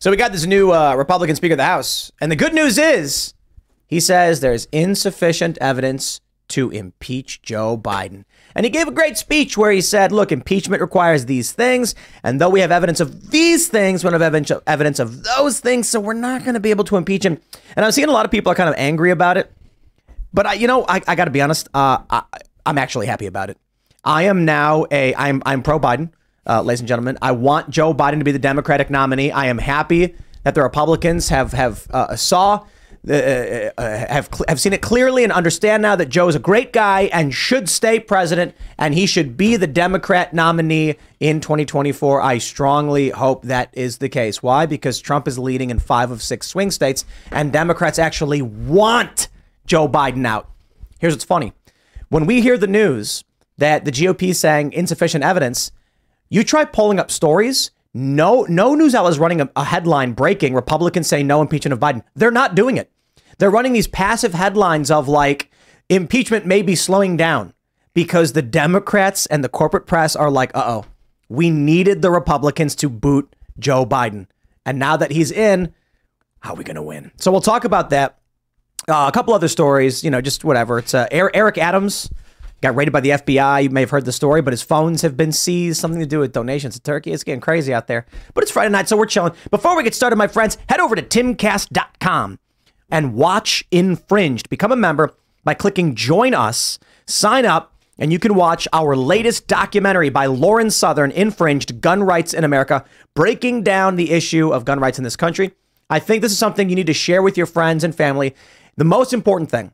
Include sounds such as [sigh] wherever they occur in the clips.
So we got this new uh, Republican Speaker of the House, and the good news is he says there's insufficient evidence to impeach Joe Biden. And he gave a great speech where he said, look, impeachment requires these things. And though we have evidence of these things, we don't have evidence of those things. So we're not going to be able to impeach him. And I'm seeing a lot of people are kind of angry about it. But I, you know, I, I got to be honest. Uh, I, I'm actually happy about it. I am now a, I'm, I'm pro Biden, uh, ladies and gentlemen. I want Joe Biden to be the Democratic nominee. I am happy that the Republicans have, have uh, saw uh, uh, have have seen it clearly and understand now that Joe is a great guy and should stay president and he should be the Democrat nominee in 2024. I strongly hope that is the case. Why? Because Trump is leading in 5 of 6 swing states and Democrats actually want Joe Biden out. Here's what's funny. When we hear the news that the GOP saying insufficient evidence, you try pulling up stories no, no news outlet is running a, a, headline breaking Republicans say no impeachment of Biden. They're not doing it. They're running these passive headlines of like impeachment may be slowing down because the Democrats and the corporate press are like, uh oh, we needed the Republicans to boot Joe Biden. And now that he's in, how are we going to win? So we'll talk about that. Uh, a couple other stories, you know, just whatever. It's uh, Eric Adams got raided by the FBI. You may have heard the story, but his phones have been seized, something to do with donations to Turkey. It's getting crazy out there. But it's Friday night, so we're chilling. Before we get started, my friends, head over to timcast.com and watch Infringed. Become a member by clicking Join Us, sign up, and you can watch our latest documentary by Lauren Southern, Infringed Gun Rights in America, breaking down the issue of gun rights in this country. I think this is something you need to share with your friends and family. The most important thing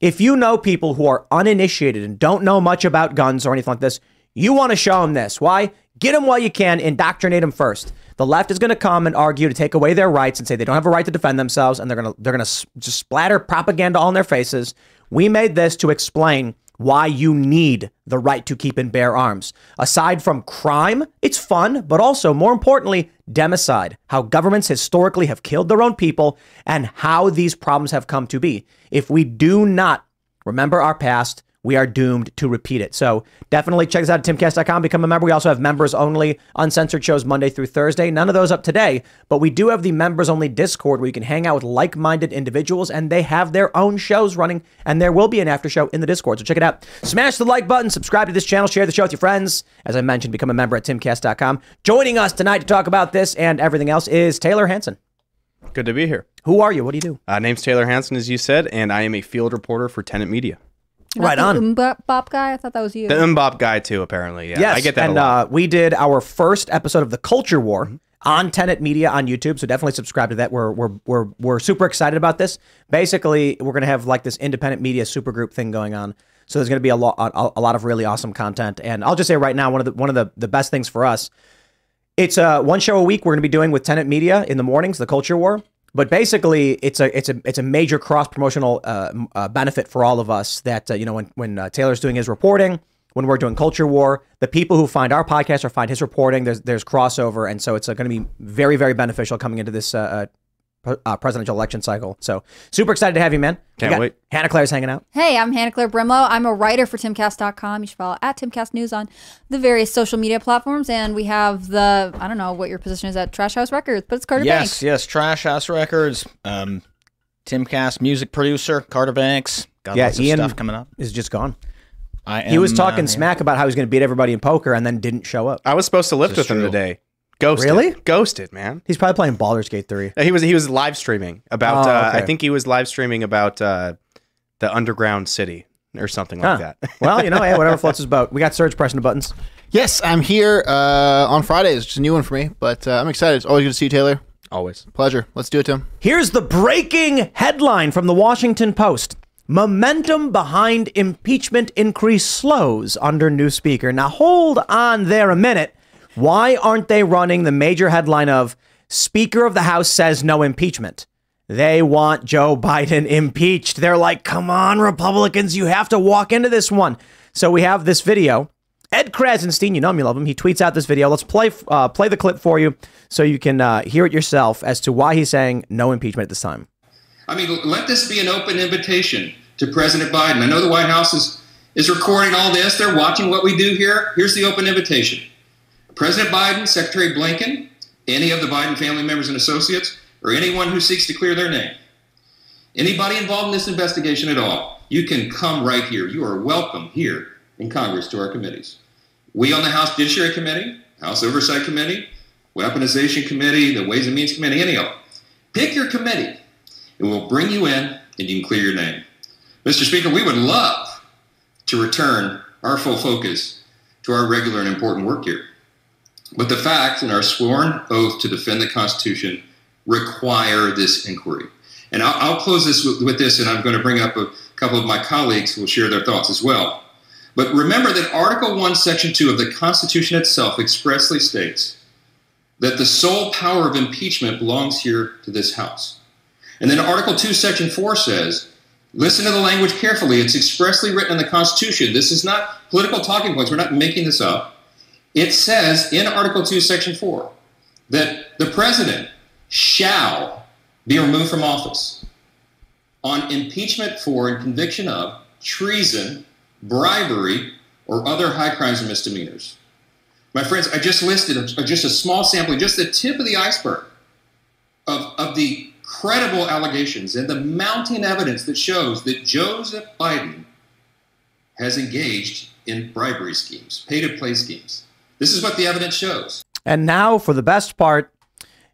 if you know people who are uninitiated and don't know much about guns or anything like this, you want to show them this. Why? Get them while you can, indoctrinate them first. The left is going to come and argue to take away their rights and say they don't have a right to defend themselves, and they're going to they're going to just splatter propaganda on their faces. We made this to explain why you need the right to keep and bear arms. Aside from crime, it's fun, but also, more importantly, democide, how governments historically have killed their own people and how these problems have come to be. If we do not remember our past, we are doomed to repeat it. So definitely check us out at timcast.com. Become a member. We also have members only uncensored shows Monday through Thursday. None of those up today, but we do have the members only Discord where you can hang out with like minded individuals and they have their own shows running and there will be an after show in the Discord. So check it out. Smash the like button, subscribe to this channel, share the show with your friends. As I mentioned, become a member at timcast.com. Joining us tonight to talk about this and everything else is Tayler Hansen. Good to be here. Who are you? What do you do? Uh, name's Tayler Hansen, as you said, and I am a field reporter for Tenet Media. Right on. MMMBop guy? I thought that was you. The MMMBop guy too, apparently. Yeah, yes, I get that and a lot. Uh, we did our first episode of the Culture War on Tenet Media on YouTube, so definitely subscribe to that. We're we're we're we're super excited about this. Basically, we're gonna have like this independent media supergroup thing going on. So there's gonna be a lot a, a lot of really awesome content. And I'll just say right now, one of the one of the the best things for us. It's uh, one show a week we're going to be doing with Tenet Media in the mornings, the Culture War. But basically, it's a it's a it's a major cross promotional uh, uh, benefit for all of us. That uh, you know when when uh, Tayler's doing his reporting, when we're doing Culture War, the people who find our podcast or find his reporting, there's there's crossover, and so it's going to be very very beneficial coming into this uh, presidential election cycle. So super excited to have you, man. Can't wait. Hannah Claire's hanging out. Hey, I'm Hannah Claire Brimelow. I'm a writer for timcast.com. You should follow at timcast news on the various social media platforms. And we have the, I don't know what your position is at Trash House Records, but it's Carter yes, Banks. Yes, yes, Trash House Records. Um, Timcast music producer, Carter Banks. Got yeah, lots Ian stuff coming up. Is just gone. I he was talking uh, smack about how he's going to beat everybody in poker and then didn't show up. I was supposed to lift with is him today. Ghosted. Really? Ghosted, man. He's probably playing Baldur's Gate 3. Uh, He was he was live streaming about. Oh, uh, I think he was live streaming about uh, the underground city or something like that. [laughs] well, you know, hey, whatever floats his boat. We got Serge pressing the buttons. Yes, I'm here uh, on Fridays. Just a new one for me, but uh, I'm excited. It's always good to see you, Tayler. Always. Pleasure. Let's do it, Tim. Here's the breaking headline from the Washington Post. Momentum behind impeachment increase slows under new speaker. Now hold on there a minute. Why aren't they running the major headline of Speaker of the House says no impeachment. They want Joe Biden impeached. They're like, come on, Republicans, you have to walk into this one. So we have this video. Ed Krasenstein, you know him, you love him. He tweets out this video. Let's play uh, play the clip for you so you can uh, hear it yourself as to why he's saying no impeachment at this time. I mean, let this be an open invitation to President Biden. I know the White House is, is recording all this. They're watching what we do here. Here's the open invitation. President Biden, Secretary Blinken, any of the Biden family members and associates, or anyone who seeks to clear their name. Anybody involved in this investigation at all, you can come right here. You are welcome here in Congress to our committees. We on the House Judiciary Committee, House Oversight Committee, Weaponization Committee, the Ways and Means Committee, any of them. Pick your committee, and we'll bring you in, and you can clear your name. Mr. Speaker, we would love to return our full focus to our regular and important work here. But the facts and our sworn oath to defend the Constitution require this inquiry. And I'll, I'll close this with, with, this, and I'm going to bring up a couple of my colleagues who will share their thoughts as well. But remember that Article 1, Section 2 of the Constitution itself expressly states that the sole power of impeachment belongs here to this House. And then Article 2, Section 4 says, listen to the language carefully. It's expressly written in the Constitution. This is not political talking points. We're not making this up. It says in Article 2, Section 4 that the president shall be removed from office on impeachment for and conviction of treason, bribery, or other high crimes and misdemeanors. My friends, I just listed just a small sampling, just the tip of the iceberg of, of the credible allegations and the mounting evidence that shows that Joseph Biden has engaged in bribery schemes, pay to play schemes. This is what the evidence shows. And now for the best part.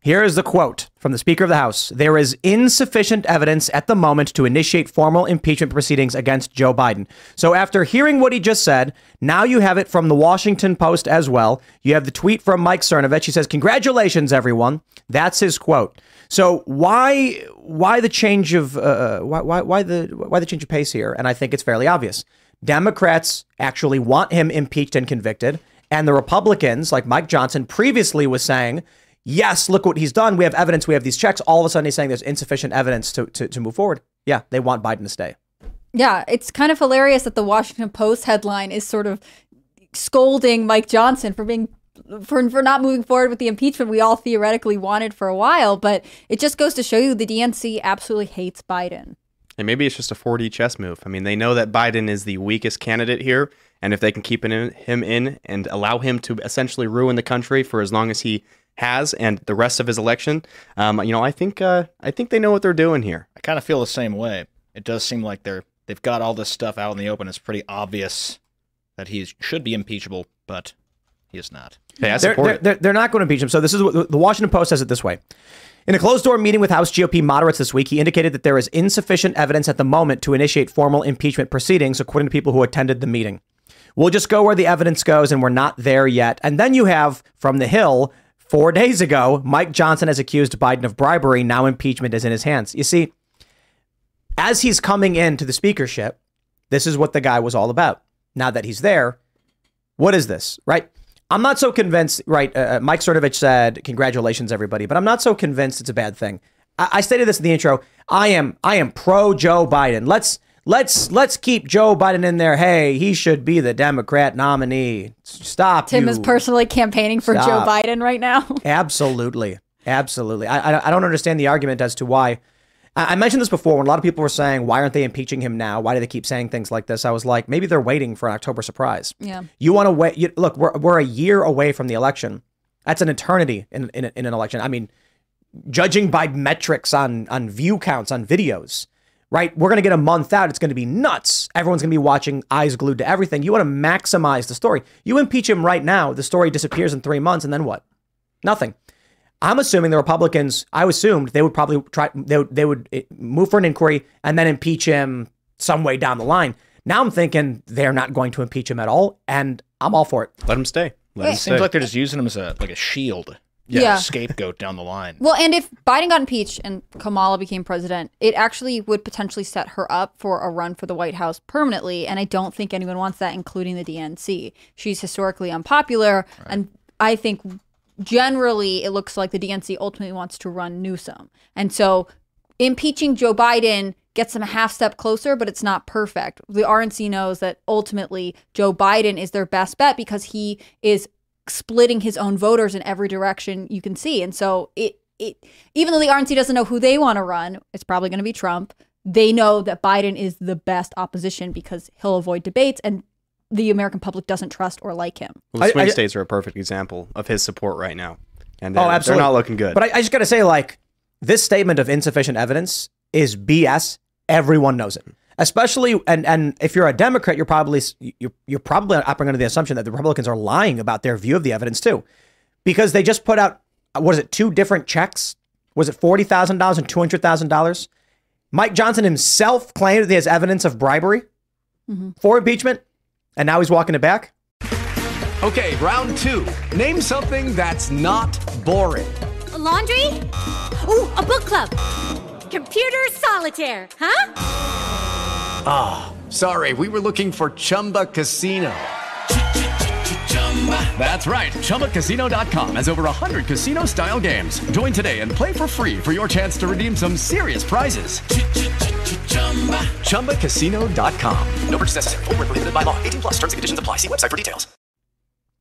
Here is the quote from the Speaker of the House. There is insufficient evidence at the moment to initiate formal impeachment proceedings against Joe Biden. So, after hearing what he just said, now you have it from the Washington Post as well. You have the tweet from Mike Cernovich. He says, Congratulations, everyone. That's his quote. So, why why the change of uh, why, why why the why the change of pace here? And I think it's fairly obvious. Democrats actually want him impeached and convicted. And the Republicans, like Mike Johnson, previously was saying, yes, look what he's done. We have evidence. We have these checks. All of a sudden, he's saying there's insufficient evidence to, to, to move forward. Yeah, they want Biden to stay. Yeah, it's kind of hilarious that the Washington Post headline is sort of scolding Mike Johnson for being for for not moving forward with the impeachment we all theoretically wanted for a while, but it just goes to show you the DNC absolutely hates Biden. And maybe it's just a 4D chess move. I mean, they know that Biden is the weakest candidate here, and if they can keep in, him in and allow him to essentially ruin the country for as long as he has and the rest of his election, um, you know, I think uh, I think they know what they're doing here. I kind of feel the same way. It does seem like they're they've got all this stuff out in the open. It's pretty obvious that he should be impeachable, but he is not. Hey, they're, they're, they're, they're, not going to impeach him. So this is what the Washington Post says it this way. In a closed door meeting with House GOP moderates this week, he indicated that there is insufficient evidence at the moment to initiate formal impeachment proceedings, according to people who attended the meeting. We'll just go where the evidence goes, and we're not there yet. And then you have from the Hill Four days ago, Mike Johnson has accused Biden of bribery. Now impeachment is in his hands. You see, as he's coming into the speakership, this is what the guy was all about. Now that he's there, what is this, right? I'm not so convinced, right? Uh, uh Mike Cernovich said, "Congratulations, everybody," but I'm not so convinced it's a bad thing. I, I stated this in the intro. I am, I am pro Joe Biden. Let's let's let's keep Joe Biden in there. Hey, he should be the Democrat nominee. Stop. Tim you. is personally campaigning for Stop. Joe Biden right now. [laughs] Absolutely, absolutely. I, I, I don't understand the argument as to why. I, I mentioned this before when a lot of people were saying, "Why aren't they impeaching him now? Why do they keep saying things like this?" I was like, maybe they're waiting for an October surprise. Yeah. You want to wait? You, look, we're we're a year away from the election. That's an eternity in in, in an election. I mean, judging by metrics on on view counts on videos right? We're going to get a month out. It's going to be nuts. Everyone's going to be watching, eyes glued to everything. You want to maximize the story. You impeach him right now, the story disappears in three months, and then what? Nothing. I'm assuming the Republicans, I assumed they would probably try, they would, they would eh, move for an inquiry and then impeach him some way down the line. Now I'm thinking they're not going to impeach him at all, and I'm all for it. Let him stay. Let it him seems like they're just using him as a like a shield yeah, yeah. scapegoat down the line. Well, and if Biden got impeached and Kamala became president, it actually would potentially set her up for a run for the White House permanently. And I don't think anyone wants that, including the DNC. She's historically unpopular, right. and I think generally it looks like the DNC ultimately wants to run Newsom. And so impeaching Joe Biden gets them a half step closer, but it's not perfect. The RNC knows that ultimately Joe Biden is their best bet because he is splitting his own voters in every direction you can see. And so it it even though the RNC doesn't know who they want to run, it's probably going to be Trump. They know that Biden is the best opposition because he'll avoid debates and the American public doesn't trust or like him. Well, the swing I- I- states are a perfect example of his support right now, and Oh, they're, absolutely. they're not looking good. But I, I just got to say, like, this statement of insufficient evidence is BS. Everyone knows it. Especially, and and if you're a Democrat, you're probably you're you're probably operating under the assumption that the Republicans are lying about their view of the evidence too, because they just put out uh, what is it two different checks? Was it forty thousand dollars and two hundred thousand dollars? Mike Johnson himself claimed that he has evidence of bribery mm-hmm. for impeachment, and now he's walking it back. Okay, round two. Name something that's not boring. laundry? Ooh, a book club. Computer solitaire, huh? Ah, sorry, we were looking for Chumba Casino. That's right. ChumbaCasino.com has over 100 casino style games. Join today and play for free for your chance to redeem some serious prizes. ChumbaCasino.com. No purchase necessary. Where prohibited by law. 18 plus terms and conditions apply. See website for details.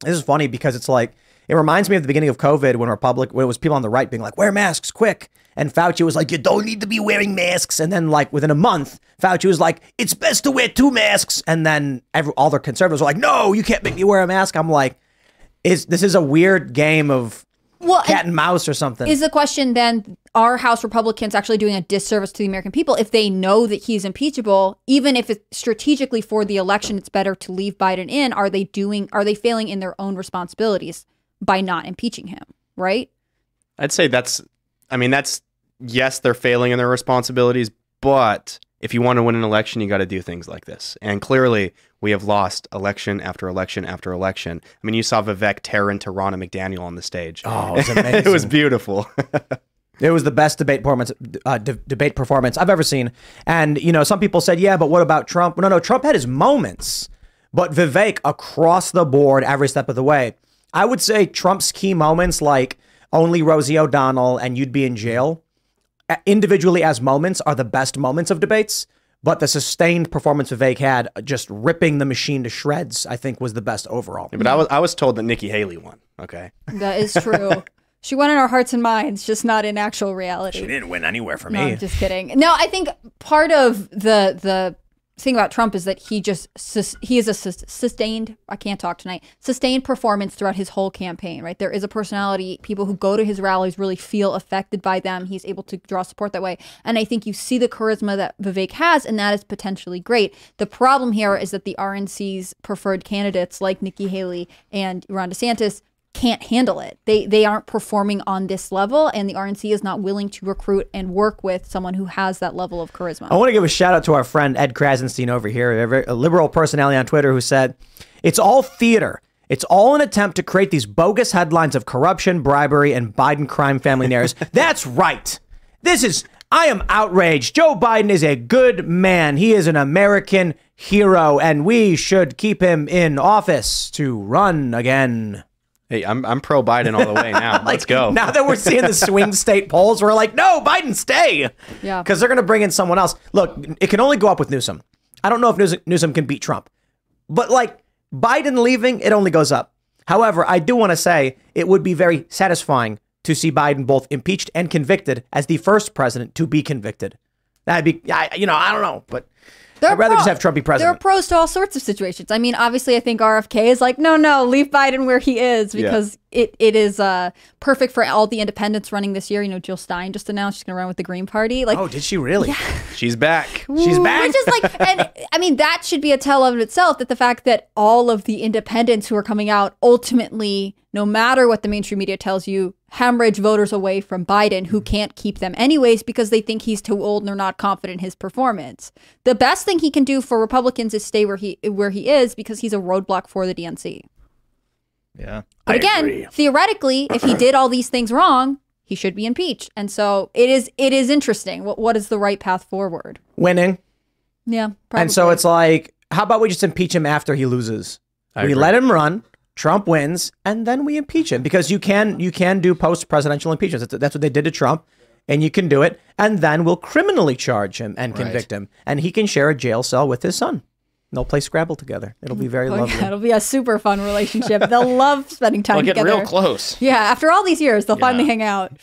This is funny because it's like it reminds me of the beginning of COVID when Republic when it was people on the right being like, wear masks quick. And Fauci was like, you don't need to be wearing masks. And then like within a month, Fauci was like, it's best to wear two masks. And then every, all their conservatives were like, no, you can't make me wear a mask. I'm like, is this is a weird game of Well, cat and mouse or something? Is the question then are House Republicans actually doing a disservice to the American people if they know that he's impeachable, even if it's strategically for the election it's better to leave Biden in, are they doing are they failing in their own responsibilities by not impeaching him, right? I'd say that's, I mean, that's, yes, they're failing in their responsibilities, but if you want to win an election, you got to do things like this. And clearly, we have lost election after election after election. I mean, you saw Vivek tear into Ronna McDaniel on the stage. Oh, it was [laughs] it was beautiful. [laughs] It was the best debate performance, uh, de- debate performance I've ever seen. And you know, some people said, "Yeah, but what about Trump?" No, no, Trump had his moments, but Vivek across the board, every step of the way. I would say Trump's key moments, like only Rosie O'Donnell and you'd be in jail, individually as moments, are the best moments of debates. But the sustained performance Vivek had, just ripping the machine to shreds, I think was the best overall. but I was, I was told that Nikki Haley won. Okay. That is true. [laughs] she won in our hearts and minds, just not in actual reality. She didn't win anywhere for No, me. I'm just kidding. No, I think part of the the thing about Trump is that he just he is a sus- sustained I can't talk tonight sustained performance throughout his whole campaign. Right, there is a personality. People who go to his rallies really feel affected by them. He's able to draw support that way, and I think you see the charisma that Vivek has, and that is potentially great. The problem here is that the RNC's preferred candidates like Nikki Haley and Ron DeSantis can't handle it. They they aren't performing on this level, and the RNC is not willing to recruit and work with someone who has that level of charisma. I want to give a shout out to our friend Ed Krasenstein over here, a, very- a liberal personality on Twitter, who said, It's all theater. It's all an attempt to create these bogus headlines of corruption, bribery, and Biden crime family narratives. [laughs] That's right. This is, I am outraged. Joe Biden is a good man. He is an American hero, and we should keep him in office to run again. Hey, I'm, I'm pro Biden all the way now. [laughs] Let's go. Now that we're seeing the swing state [laughs] polls, we're like, no, Biden, stay. Yeah. Because they're going to bring in someone else. Look, it can only go up with Newsom. I don't know if Newsom, Newsom can beat Trump. But like Biden leaving, it only goes up. However, I do want to say it would be very satisfying to see Biden both impeached and convicted as the first president to be convicted. That'd be, I, you know, I don't know, but There I'd rather just have Trump be president. There are pros to all sorts of situations. I mean, obviously, I think RFK is like, no, no, leave Biden where he is because it, it is uh, perfect for all the independents running this year. You know, Jill Stein just announced she's going to run with the Green Party. Like, oh, did she really? Yeah. She's back. She's back. Which is like, and I mean, that should be a tell of itself that the fact that all of the independents who are coming out ultimately, no matter what the mainstream media tells you, hemorrhage voters away from Biden who can't keep them anyways because they think he's too old and they're not confident in his performance. The best thing he can do for Republicans is stay where he where he is because he's a roadblock for the DNC. Yeah. But again, theoretically, if he did all these things wrong, he should be impeached. And so it is it is interesting. What what is the right path forward? Winning. Yeah. And so it's like, how about we just impeach him after he loses? I we agree. let him run. Trump wins, and then we impeach him because you can you can do post presidential impeachments. That's, that's what they did to Trump, and you can do it, and then we'll criminally charge him and Right. convict him, and he can share a jail cell with his son. They'll play Scrabble together. It'll be very Oh, lovely. yeah, it'll be a super fun relationship. They'll [laughs] love spending time together. They'll get together. real close. Yeah, after all these years, they'll finally hang out.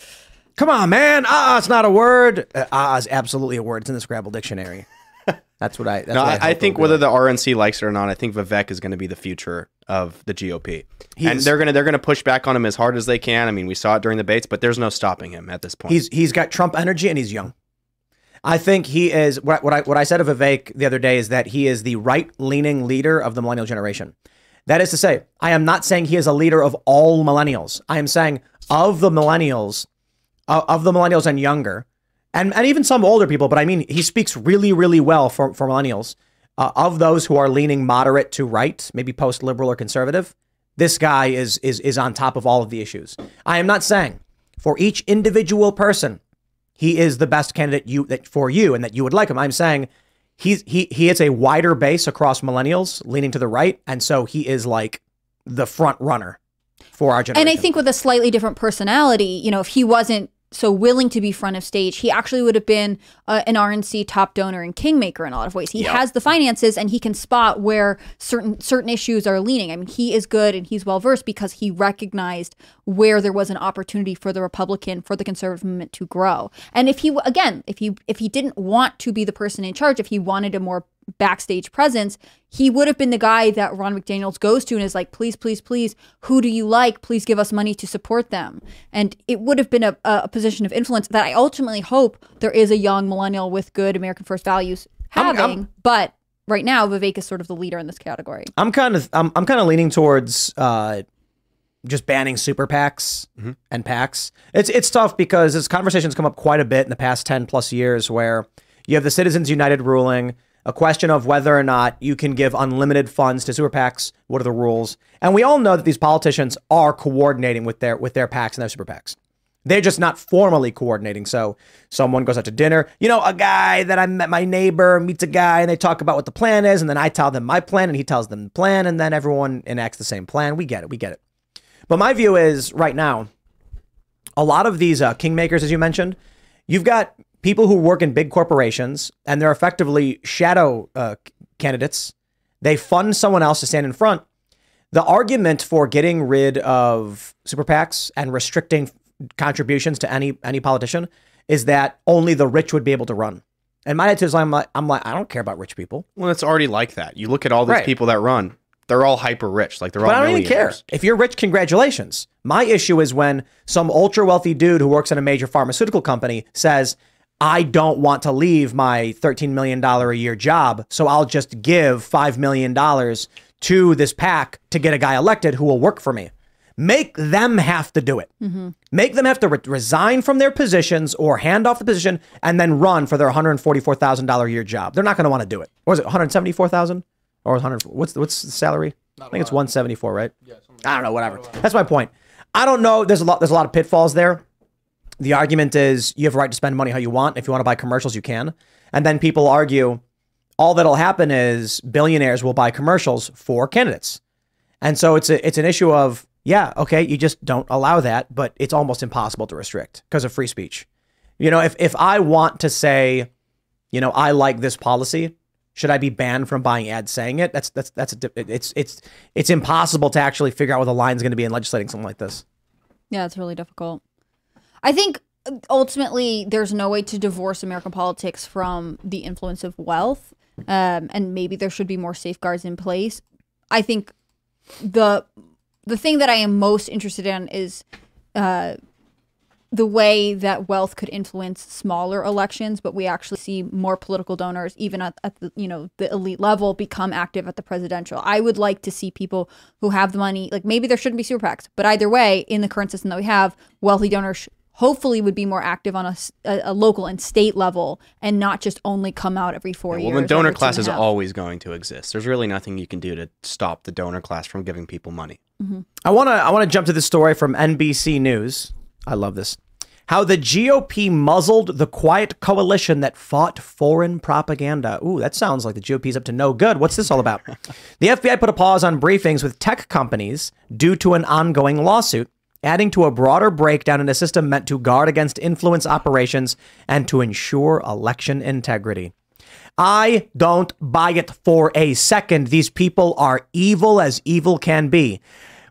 Come on, man. Ah, it's not a word. Uh, ah is absolutely a word. It's in the Scrabble dictionary. That's what I. That's no, what I, I think whether like. the RNC likes it or not, I think Vivek is going to be the future of the GOP, and they're gonna they're gonna push back on him as hard as they can. I mean, we saw it during the debates, but there's no stopping him at this point. He's he's got Trump energy and he's young. I think he is what, what I what I said of Vivek the other day is that he is the right leaning leader of the millennial generation. That is to say, I am not saying he is a leader of all millennials. I am saying of the millennials, uh, of the millennials and younger, and and even some older people. But I mean, he speaks really really well for for millennials. Uh, of those who are leaning moderate to right, maybe post liberal or conservative, this guy is is is on top of all of the issues. I am not saying for each individual person he is the best candidate you that for you and that you would like him. I'm saying he's he he hits a wider base across millennials leaning to the right, and so he is like the front runner for our generation. And I think with a slightly different personality, you know, if he wasn't so willing to be front of stage, he actually would have been uh, an RNC top donor and kingmaker in a lot of ways. He Yep. has the finances and he can spot where certain certain issues are leaning. I mean, he is good and he's well versed because he recognized where there was an opportunity for the Republican for the conservative movement to grow. And if he again, if he if he didn't want to be the person in charge, if he wanted a more backstage presence, he would have been the guy that Ron McDaniels goes to and is like, please, please, please, who do you like? Please give us money to support them. And it would have been a, a position of influence that I ultimately hope there is a young millennial with good American first values I'm- having. I'm- but right now, Vivek is sort of the leader in this category. I'm kind of I'm, I'm kind of leaning towards uh, just banning super PACs and PACs. It's it's tough because this conversation's come up quite a bit in the past ten plus years, where you have the Citizens United ruling, a question of whether or not you can give unlimited funds to super PACs. What are the rules? And we all know that these politicians are coordinating with their with their PACs and their super PACs. They're just not formally coordinating. So someone goes out to dinner. You know, a guy that I met, my neighbor meets a guy, and they talk about what the plan is, and then I tell them my plan, and he tells them the plan, and then everyone enacts the same plan. We get it. We get it. But my view is right now, a lot of these uh, kingmakers, as you mentioned, you've got people who work in big corporations, and they're effectively shadow uh, candidates. They fund someone else to stand in front. The argument for getting rid of super PACs and restricting contributions to any any politician is that only the rich would be able to run. And my attitude is I'm like, I'm like I don't care about rich people. Well, it's already like that. You look at all these Right. people that run; they're all hyper rich. Like they're But all. I don't even care. If you're rich, congratulations. My issue is when some ultra wealthy dude who works in a major pharmaceutical company says, I don't want to leave my $13 million a year job, so I'll just give $5 million to this PAC to get a guy elected who will work for me. Make them have to do it. Mm-hmm. Make them have to re- resign from their positions or hand off the position and then run for their $144,000 a year job. They're not going to want to do it. Or is it 174,000 or 100 what's the, what's the salary? I think it's 174, right? I don't know, whatever. That's my point. I don't know. There's a lot there's a lot of pitfalls there. The argument is you have a right to spend money how you want. If you want to buy commercials, you can. And then people argue all that'll happen is billionaires will buy commercials for candidates. And so it's a it's an issue of yeah, okay, you just don't allow that, but it's almost impossible to restrict because of free speech. You know, if if I want to say, you know, I like this policy, should I be banned from buying ads saying it? That's that's that's a, it's it's it's impossible to actually figure out what the line's going to be in legislating something like this. Yeah, it's really difficult. I think uh, ultimately there's no way to divorce American politics from the influence of wealth, um, and maybe there should be more safeguards in place. I think the the thing that I am most interested in is uh, the way that wealth could influence smaller elections, but we actually see more political donors, even at, at the you know the elite level, become active at the presidential. I would like to see people who have the money, like maybe there shouldn't be super PACs, but either way, in the current system that we have, wealthy donors hopefully would be more active on a local and state level, and not just only come out every four Well, years. Well, the donor class is always going to exist. There's really nothing you can do to stop the donor class from giving people money. Mm-hmm. I want to I want to jump to this story from NBC News. I love this. How the GOP muzzled the quiet coalition that fought foreign propaganda. Ooh, that sounds like the GOP's up to no good. What's this all about? [laughs] the FBI put a pause on briefings with tech companies due to an ongoing lawsuit, adding to a broader breakdown in a system meant to guard against influence operations and to ensure election integrity. I don't buy it for a second. These people are evil as evil can be.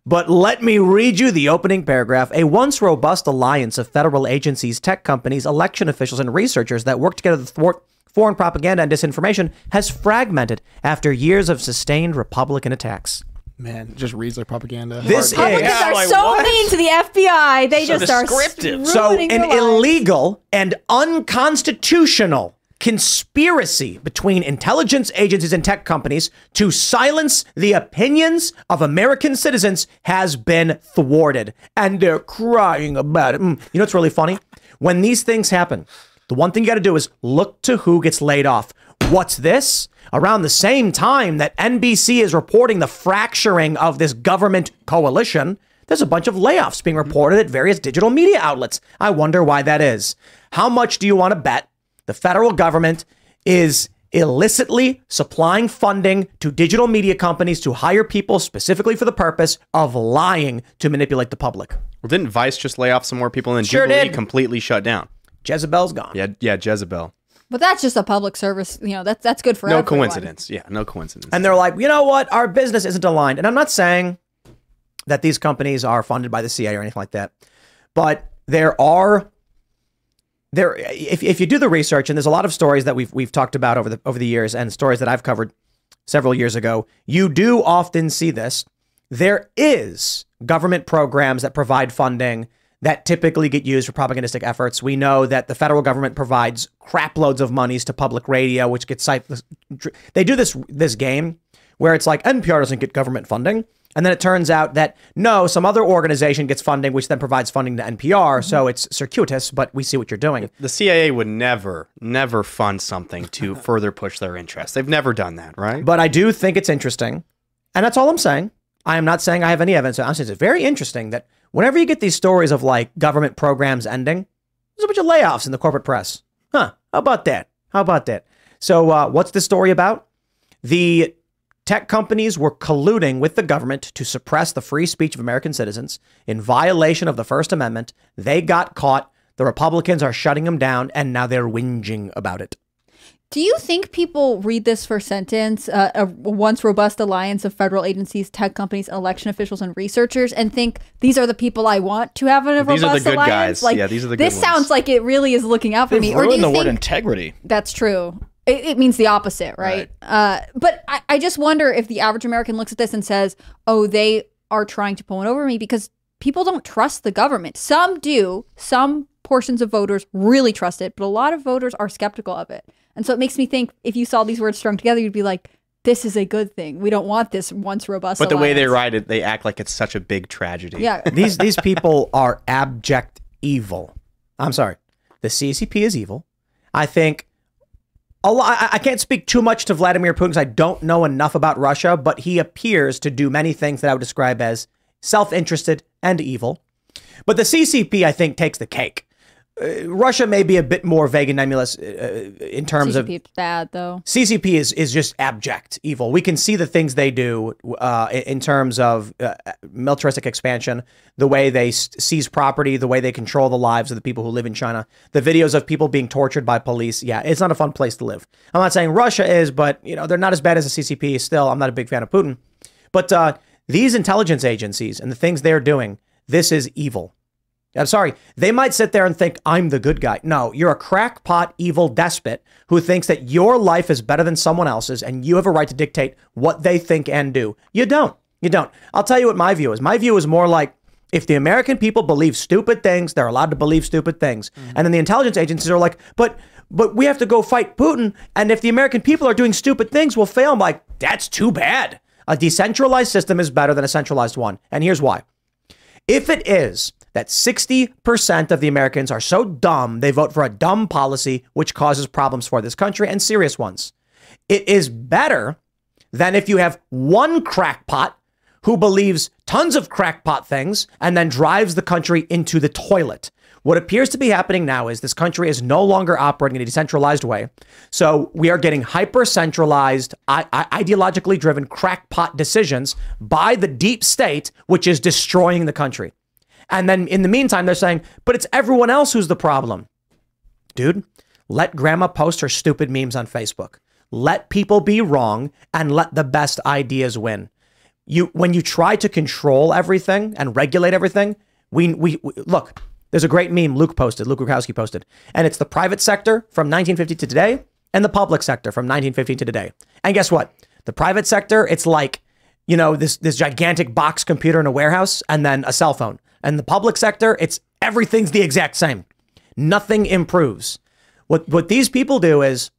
But let me read you the opening paragraph. A once robust alliance of federal agencies, tech companies, election officials, and researchers that work together to thwart foreign propaganda and disinformation has fragmented after years of sustained Republican attacks. Man, just reads like propaganda. This Republicans is are so mean to the FBI. They just are ruining So, their an lives. illegal and unconstitutional conspiracy between intelligence agencies and tech companies to silence the opinions of American citizens has been thwarted. And they're crying about it. Mm. You know what's really funny? When these things happen, the one thing you got to do is look to who gets laid off. What's this? Around the same time that NBC is reporting the fracturing of this government coalition, there's a bunch of layoffs being reported at various digital media outlets. I wonder why that is. How much do you want to bet the federal government is illicitly supplying funding to digital media companies to hire people specifically for the purpose of lying to manipulate the public? Well, didn't Vice just lay off some more people and then Sure Jubilee did. completely shut down? Jezebel's gone. Yeah, yeah, Jezebel. But that's just a public service. You know, that's that's good for no everyone. coincidence. Yeah, no coincidence. And they're like, you know what? Our business isn't aligned. And I'm not saying that these companies are funded by the CIA or anything like that, but there are there if, if you do the research and there's a lot of stories that we've we've talked about over the over the years and stories that I've covered several years ago, you do often see this. There is government programs that provide funding that typically get used for propagandistic efforts. We know that the federal government provides crap loads of monies to public radio, which gets they do this this game where it's like NPR doesn't get government funding. And then it turns out that no, some other organization gets funding, which then provides funding to NPR. Mm-hmm. So it's circuitous, but we see what you're doing. The CIA would never, never fund something to [laughs] further push their interests. They've never done that, right? But I do think it's interesting. And that's all I'm saying. I am not saying I have any evidence. I'm saying it's very interesting that whenever you get these stories of like government programs ending, there's a bunch of layoffs in the corporate press. Huh. How about that? How about that? So, uh, what's the story about? The tech companies were colluding with the government to suppress the free speech of American citizens in violation of the First Amendment. They got caught. The Republicans are shutting them down, and now they're whinging about it. Do you think people read this first sentence, uh, a once robust alliance of federal agencies, tech companies, election officials, and researchers, and think these are the people I want to have in a These are robust the good alliance? guys. Like, Yeah, these are the This good ones. sounds like it really is looking out for They've me. Or do you the word think integrity. that's true? It, it means the opposite, right? Uh, but I, I just wonder if the average American looks at this and says, "Oh, they are trying to pull one over me," because people don't trust the government. Some do. Some portions of voters really trust it, but a lot of voters are skeptical of it. And so it makes me think if you saw these words strung together, you'd be like, this is a good thing. We don't want this once robust. But the way they write it, they act like it's such a big tragedy. Yeah. [laughs] these these people are abject evil. I'm sorry. The CCP is evil. I think a lot, I I can't speak too much to Vladimir Putin because I don't know enough about Russia, but he appears to do many things that I would describe as self-interested and evil. But the CCP, I think, takes the cake. Uh, Russia may be a bit more vague and nebulous uh, in terms of CCP is bad though. CCP is is just abject evil. We can see the things they do uh, in- in terms of uh, militaristic expansion, the way they seize property, the way they control the lives of the people who live in China, the videos of people being tortured by police. Yeah, it's not a fun place to live. I'm not saying Russia is, but you know they're not as bad as the CCP. Still, I'm not a big fan of Putin. But uh, these intelligence agencies and the things they're doing, this is evil. I'm sorry. They might sit there and think, I'm the good guy. No, you're a crackpot, evil despot who thinks that your life is better than someone else's and you have a right to dictate what they think and do. You don't. You don't. I'll tell you what my view is. My view is more like if the American people believe stupid things, they're allowed to believe stupid things. Mm-hmm. And then the intelligence agencies are like, but but we have to go fight Putin. And if the American people are doing stupid things, we'll fail. I'm like, that's too bad. A decentralized system is better than a centralized one. And here's why. If it is that 60% of the Americans are so dumb, they vote for a dumb policy which causes problems for this country and serious ones, it is better than if you have one crackpot who believes tons of crackpot things and then drives the country into the toilet. What appears to be happening now is this country is no longer operating in a decentralized way. So we are getting hyper centralized, ideologically driven crackpot decisions by the deep state, which is destroying the country. And then in the meantime, they're saying, but it's everyone else who's the problem. Dude, let grandma post her stupid memes on Facebook. Let people be wrong and let the best ideas win. You when you try to control everything and regulate everything, we we, we look, there's a great meme Luke posted, Luke Rudkowski posted, and it's the private sector from 1950 to today and the public sector from 1950 to today. And guess what? The private sector, it's like, you know, this this gigantic box computer in a warehouse and then a cell phone. And the public sector, it's everything's the exact same. Nothing improves. What what these people do is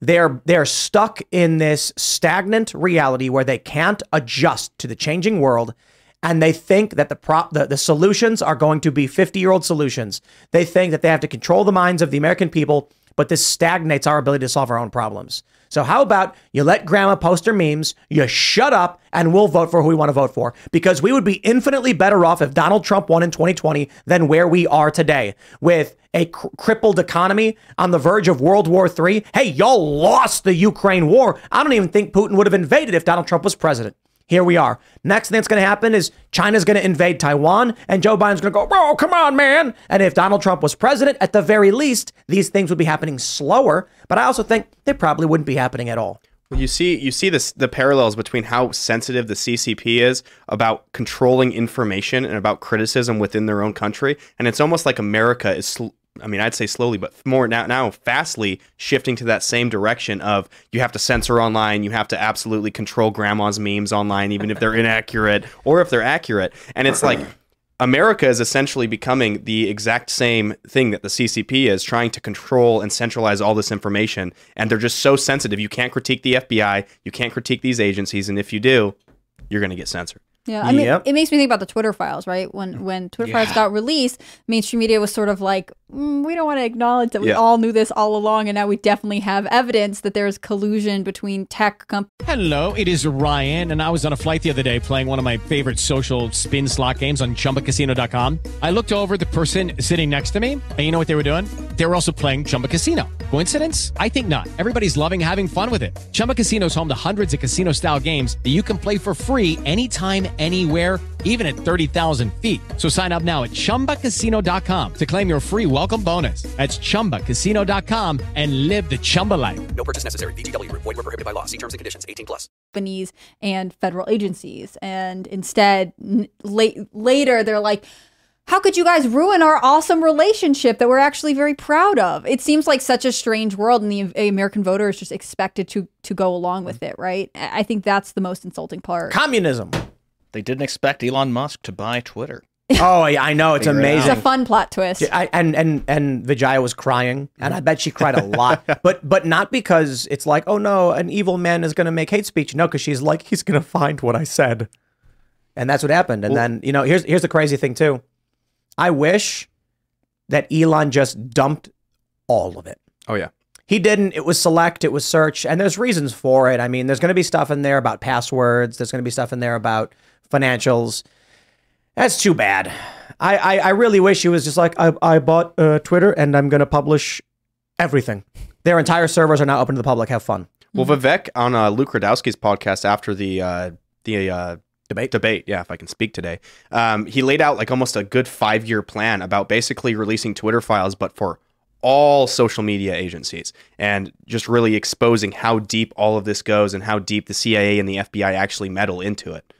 they're they're stuck in this stagnant reality where they can't adjust to the changing world and they think that the prop the, the solutions are going to be 50 year old solutions they think that they have to control the minds of the american people but this stagnates our ability to solve our own problems so how about you let grandma post her memes you shut up and we'll vote for who we want to vote for because we would be infinitely better off if donald trump won in 2020 than where we are today with a cr- crippled economy on the verge of World War III. Hey, y'all lost the Ukraine war. I don't even think Putin would have invaded if Donald Trump was president. Here we are. Next thing that's going to happen is China's going to invade Taiwan, and Joe Biden's going to go, "Oh, come on, man!" And if Donald Trump was president, at the very least, these things would be happening slower. But I also think they probably wouldn't be happening at all. Well, you see, you see this the parallels between how sensitive the CCP is about controlling information and about criticism within their own country, and it's almost like America is. Sl- I mean, I'd say slowly, but more now, now fastly shifting to that same direction of you have to censor online, you have to absolutely control grandma's memes online, even if they're [laughs] inaccurate or if they're accurate. And it's like America is essentially becoming the exact same thing that the CCP is trying to control and centralize all this information. And they're just so sensitive. You can't critique the FBI, you can't critique these agencies. And if you do, you're going to get censored. Yeah, I mean, Yep. it makes me think about the Twitter files, right? When when Twitter files got released, mainstream media was sort of like, mm, Mm, we don't want to acknowledge that we Yeah. all knew this all along, and now we definitely have evidence that there's collusion between tech companies. Hello, it is Ryan, and I was on a flight the other day playing one of my favorite social spin slot games on chumbacasino.com. I looked over at the person sitting next to me, and you know what they were doing? They were also playing Chumba Casino. Coincidence? I think not. Everybody's loving having fun with it. Chumba Casino is home to hundreds of casino style games that you can play for free anytime, anywhere, even at 30,000 feet. So sign up now at chumbacasino.com to claim your free welcome bonus. That's chumbacasino.com and live the Chumba life. No purchase necessary. VGW Group. Void were prohibited by law. See terms and conditions. 18 plus. companies and federal agencies. And instead, n- late, later, they're like, how could you guys ruin our awesome relationship that we're actually very proud of? It seems like such a strange world, and the American voter is just expected to to go along with it, right? I I think that's the most insulting part. Communism. They didn't expect Elon Musk to buy Twitter. [laughs] Oh, yeah, I know it's Figure it amazing. It's a fun plot twist. I, and and and Vijaya was crying, and I bet she cried a lot. [laughs] but but not because it's like, oh no, an evil man is going to make hate speech. No, because she's like, he's going to find what I said, and that's what happened. And then you know, here's here's the crazy thing too. I wish that Elon just dumped all of it. Oh yeah. He didn't. It was select, it was search, and there's reasons for it. I mean, there's going to be stuff in there about passwords, there's going to be stuff in there about financials. That's too bad. I, I, I really wish he was just like, I, I bought uh, Twitter and I'm going to publish everything. Their entire servers are now open to the public. Have fun. Well, Vivek on uh, Luke Rudkowski's podcast after the uh, the uh, debate, debate, yeah, if I can speak today, um, he laid out like almost a good five year plan about basically releasing Twitter files, but for all social media agencies, and just really exposing how deep all of this goes and how deep the CIA and the FBI actually meddle into it.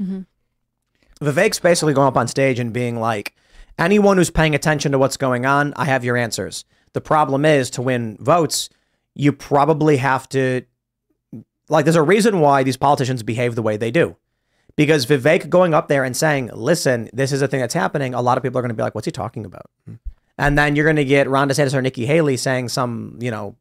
Vivek's basically going up on stage and being like, anyone who's paying attention to what's going on, I have your answers. The problem is to win votes, you probably have to, like, there's a reason why these politicians behave the way they do. Because Vivek going up there and saying, listen, this is a thing that's happening, a lot of people are going to be like, what's he talking about? And then you're going to get Ron DeSantis or Nikki Haley saying some, you know,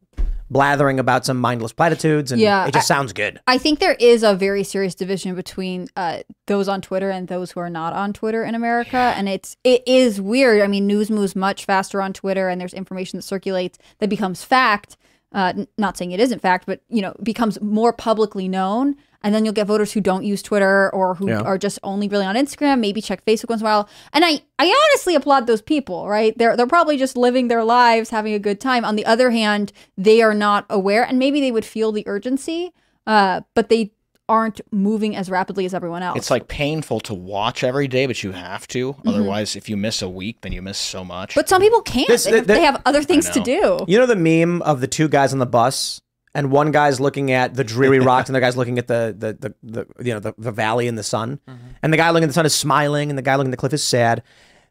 blathering about some mindless platitudes. And Yeah, it just I- sounds good. I think there is a very serious division between uh, those on Twitter and those who are not on Twitter in America, and it's it is weird. I mean, news moves much faster on Twitter, and there's information that circulates that becomes fact. Uh, n- not saying it isn't fact, but you know, becomes more publicly known. And then you'll get voters who don't use Twitter or who Yeah. are just only really on Instagram, maybe check Facebook once in a while. And I, I honestly applaud those people, right? They're they're probably just living their lives, having a good time. On the other hand, they are not aware, and maybe they would feel the urgency, uh, but they aren't moving as rapidly as everyone else. It's like painful to watch every day, but you have to. Otherwise, if you miss a week, then you miss so much. but some people can't. This- they, have, the- they have other things to do. You know the meme of the two guys on the bus, and one guy's looking at the dreary rocks, and the guy's looking at the the the, the you know the, the valley and the sun, and the guy looking at the sun is smiling, and the guy looking at the cliff is sad.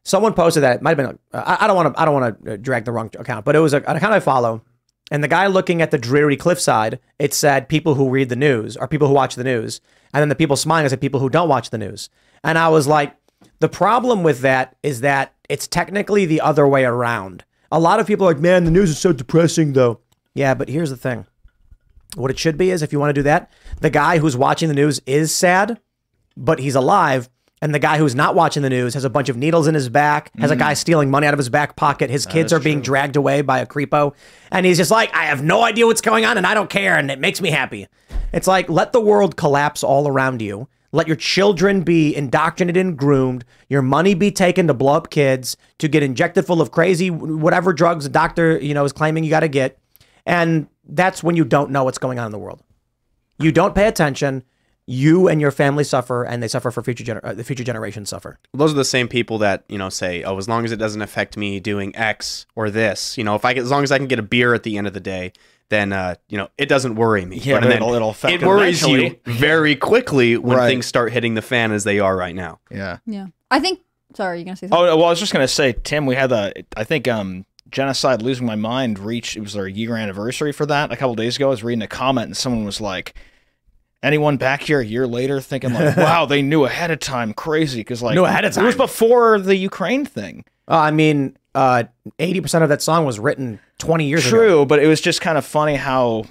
Someone posted that it might have been. Uh, I, I don't want to. I don't want to drag the wrong account, but it was a, an account I follow, and the guy looking at the dreary cliffside, it said people who read the news or people who watch the news, and then the people smiling it said people who don't watch the news, and I was like, the problem with that is that it's technically the other way around. A lot of people are like, man, the news is so depressing, though. Yeah, but here's the thing. What it should be is if you want to do that, the guy who's watching the news is sad, but he's alive. And the guy who's not watching the news has a bunch of needles in his back, has a mm. guy stealing money out of his back pocket. His kids are being dragged away by a creepo. And he's just like, I have no idea what's going on and I don't care. And it makes me happy. It's like, let the world collapse all around you. Let your children be indoctrinated and groomed. Your money be taken to blow up kids, to get injected full of crazy whatever drugs a doctor, you know, is claiming you got to get. And that's when you don't know what's going on in the world. You don't pay attention. You and your family suffer, and they suffer for future gener- uh, the future generations suffer. Those are the same people that you know say, "Oh, as long as it doesn't affect me doing X or this, you know, if I get, as long as I can get a beer at the end of the day, then uh, you know, it doesn't worry me." Yeah, but then it'll- it'll affect it worries you [laughs] very quickly when Right. things start hitting the fan as they are right now. yeah. Yeah. I think. Sorry, you gonna say something? Oh well, I was just gonna say, Tim. We had the. I think um, genocide, losing my mind, reached. It was their year anniversary for that a couple days ago. I was reading a comment, and someone was like, "Anyone back here a year later thinking like, [laughs] wow, they knew ahead of time, crazy?" Because like Knew ahead of It was time. before the Ukraine thing. Uh, I mean, uh, eighty percent of that song was written twenty years ago. True, but it was just kind of funny how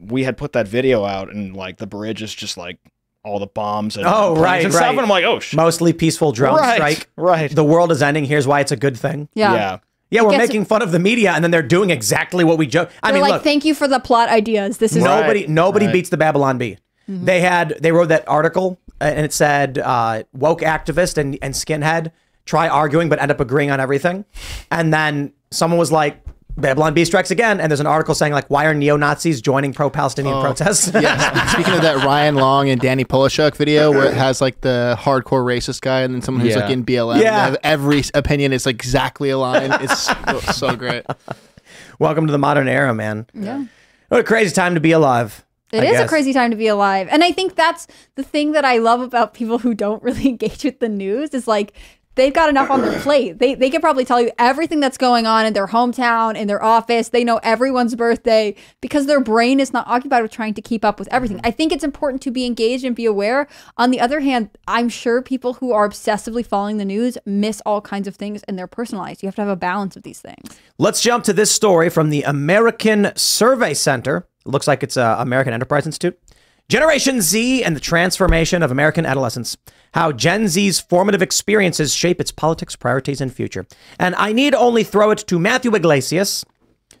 we had put that video out, and like the bridge is just like all the bombs and Oh, planes right, and right. stuff, and I'm like, oh shit. Mostly peaceful drone Right, strike. right. The world is ending. Here's why it's a good thing. Yeah. Yeah. Yeah, It we're gets- making fun of the media, and then they're doing exactly what we joke. I They're mean, like, look, thank you for the plot ideas. This is nobody nobody Right. beats the Babylon Bee. Mm-hmm. They had they wrote that article uh, and it said uh, woke activist and, and skinhead try arguing but end up agreeing on everything. And then someone was like, Babylon Bee strikes again. And there's an article saying like, why are neo Nazis joining pro Palestinian oh, protests? yeah. Speaking of that [laughs] Ryan Long and Danny Polishchuk video where it has like the hardcore racist guy and then someone who's Yeah. like in BLM. Yeah. They have Every opinion is like exactly aligned. It's so, so great. [laughs] Welcome to the modern era, man. Yeah. What a crazy time to be alive. It I is a crazy time to be alive. And I think that's the thing that I love about people who don't really [laughs] engage with the news is like they've got enough on their [clears throat] plate. They they can probably tell you everything that's going on in their hometown, in their office. They know everyone's birthday because their brain is not occupied with trying to keep up with everything. I think it's important to be engaged and be aware. On the other hand, I'm sure people who are obsessively following the news miss all kinds of things in their personal lives. You have to have a balance of these things. Let's jump to this story from the American Survey Center. It looks like it's uh, American Enterprise Institute. Generation Z and the transformation of American adolescence. How Gen Z's formative experiences shape its politics, priorities, and future. And I need only throw it to Matthew Yglesias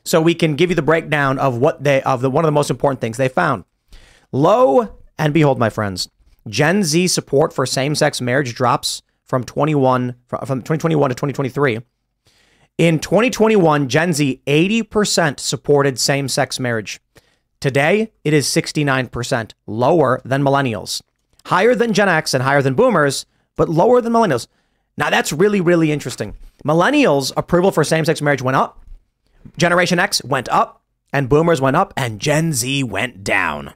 so we can give you the breakdown of what they of the one of the most important things they found. Lo and behold, my friends, Gen Z support for same-sex marriage drops from 21 from from 2021 to 2023. In 2021, Gen Z 80% supported same sex marriage. Today, it is 69%, lower than millennials, higher than Gen X and higher than boomers, but lower than millennials. Now, that's really, really interesting. Millennials' approval for same sex marriage went up, Generation X went up, and boomers went up, and Gen Z went down.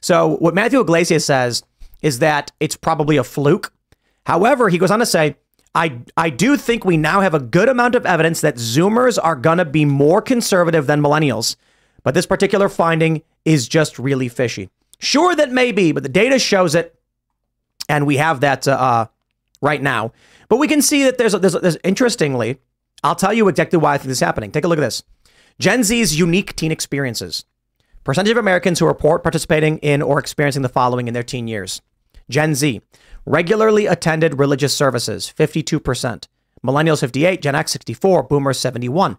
So, what Matthew Yglesias says is that it's probably a fluke. However, he goes on to say, I, I do think we now have a good amount of evidence that Zoomers are going to be more conservative than millennials. But this particular finding is just really fishy. Sure, that may be, but the data shows it. And we have that uh, uh, right now. But we can see that there's, there's, there's, interestingly, I'll tell you exactly why I think this is happening. Take a look at this Gen Z's unique teen experiences. Percentage of Americans who report participating in or experiencing the following in their teen years Gen Z, regularly attended religious services, 52%. Millennials, 58. Gen X, 64. Boomers, 71.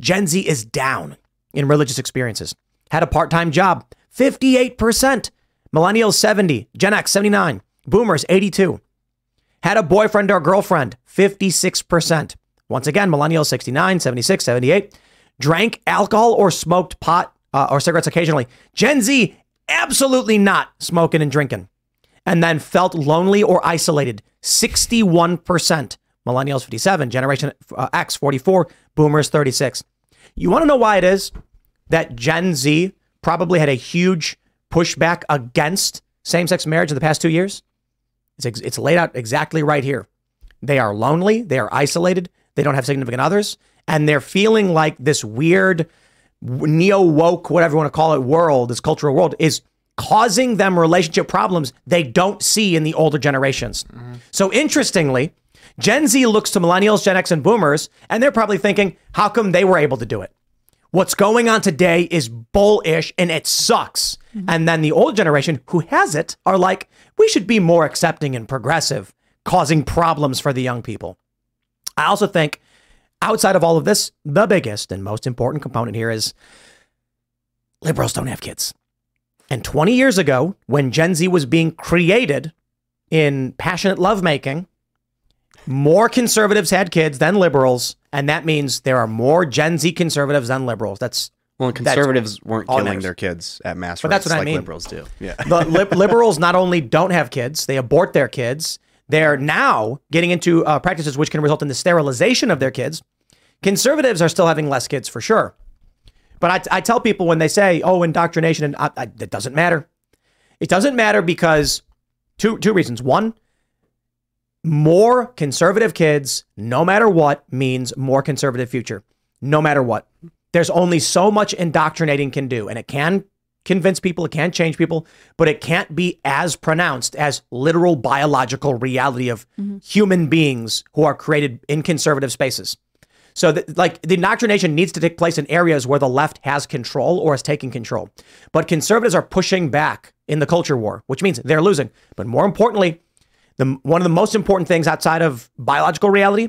Gen Z is down in religious experiences. Had a part time job, 58%. Millennials 70, Gen X 79, Boomers 82. Had a boyfriend or girlfriend 56%. Once again, Millennials 69, 76, 78. Drank alcohol or smoked pot uh, or cigarettes occasionally. Gen Z, absolutely not smoking and drinking. And then felt lonely or isolated 61%. Millennials 57, Generation uh, X 44, Boomers 36. You want to know why it is that Gen Z probably had a huge pushback against same sex marriage in the past two years? It's, ex- it's laid out exactly right here. They are lonely, they are isolated, they don't have significant others, and they're feeling like this weird neo woke, whatever you want to call it, world, this cultural world is causing them relationship problems they don't see in the older generations. Mm-hmm. So interestingly, Gen Z looks to millennials, Gen X, and boomers, and they're probably thinking, how come they were able to do it? What's going on today is bullish and it sucks. Mm-hmm. And then the old generation who has it are like, we should be more accepting and progressive, causing problems for the young people. I also think outside of all of this, the biggest and most important component here is liberals don't have kids. And 20 years ago, when Gen Z was being created in passionate lovemaking, more conservatives had kids than liberals. And that means there are more Gen Z conservatives than liberals. That's Well, that's conservatives weren't killing matters. their kids at mass But that's rates what I mean. liberals do. [laughs] Yeah. the lib- [laughs] liberals not only don't have kids, they abort their kids. They're now getting into uh, practices which can result in the sterilization of their kids. Conservatives are still having less kids for sure. But I, I tell people when they say, oh, indoctrination, and I, I, it doesn't matter. It doesn't matter because two, two reasons. One, more conservative kids, no matter what, means more conservative future, no matter what. There's only so much indoctrinating can do, and it can convince people, it can change people, but it can't be as pronounced as literal biological reality of mm-hmm. human beings who are created in conservative spaces. So, that, like, the indoctrination needs to take place in areas where the left has control or is taking control. But conservatives are pushing back in the culture war, which means they're losing. But more importantly, the one of the most important things outside of biological reality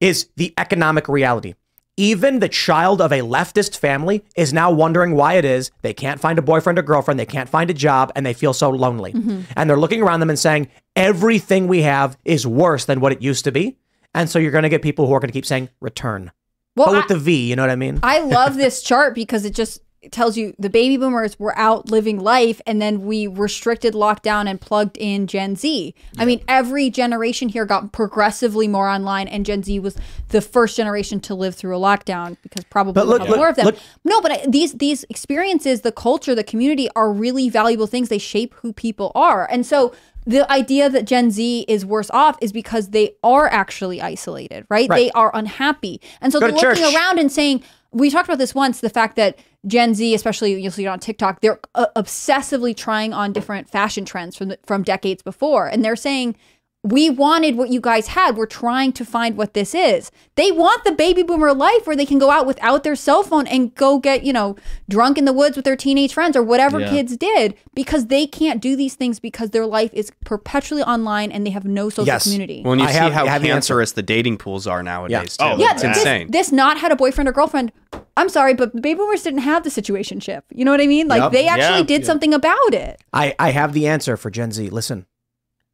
is the economic reality. Even the child of a leftist family is now wondering why it is they can't find a boyfriend or girlfriend, they can't find a job, and they feel so lonely. Mhm. And they're looking around them and saying, everything we have is worse than what it used to be. And so you're going to get people who are going to keep saying return. Well, but with I- the V, you know what I mean? I love [laughs] this chart because it just tells you the baby boomers were out living life and then we restricted lockdown and plugged in Gen Z. I mean, every generation here got progressively more online and Gen Z was the first generation to live through a lockdown because probably look- look- more of them. look- no, but I- these these experiences, the culture, the community are really valuable things. They shape who people are. And so the idea that Gen Z is worse off is because they are actually isolated, right? Right. They are unhappy. And so Go they're looking church. around and saying, we talked about this once, the fact that Gen Z, especially you'll see it on TikTok, they're uh, obsessively trying on different fashion trends from the, from decades before. And they're saying, we wanted what you guys had. We're trying to find what this is. They want the baby boomer life where they can go out without their cell phone and go get, you know, drunk in the woods with their teenage friends or whatever Yeah. kids did because they can't do these things because their life is perpetually online and they have no social community. When you I see have- how have the answer. cancerous the dating pools are nowadays, Yeah. too. Oh, it's this, insane. This not had a boyfriend or girlfriend. I'm sorry, but the baby boomers didn't have the situation situationship. You know what I mean? Like Yep. they actually Yeah. did Yeah. something about it. I, I have the answer for Gen Z. Listen,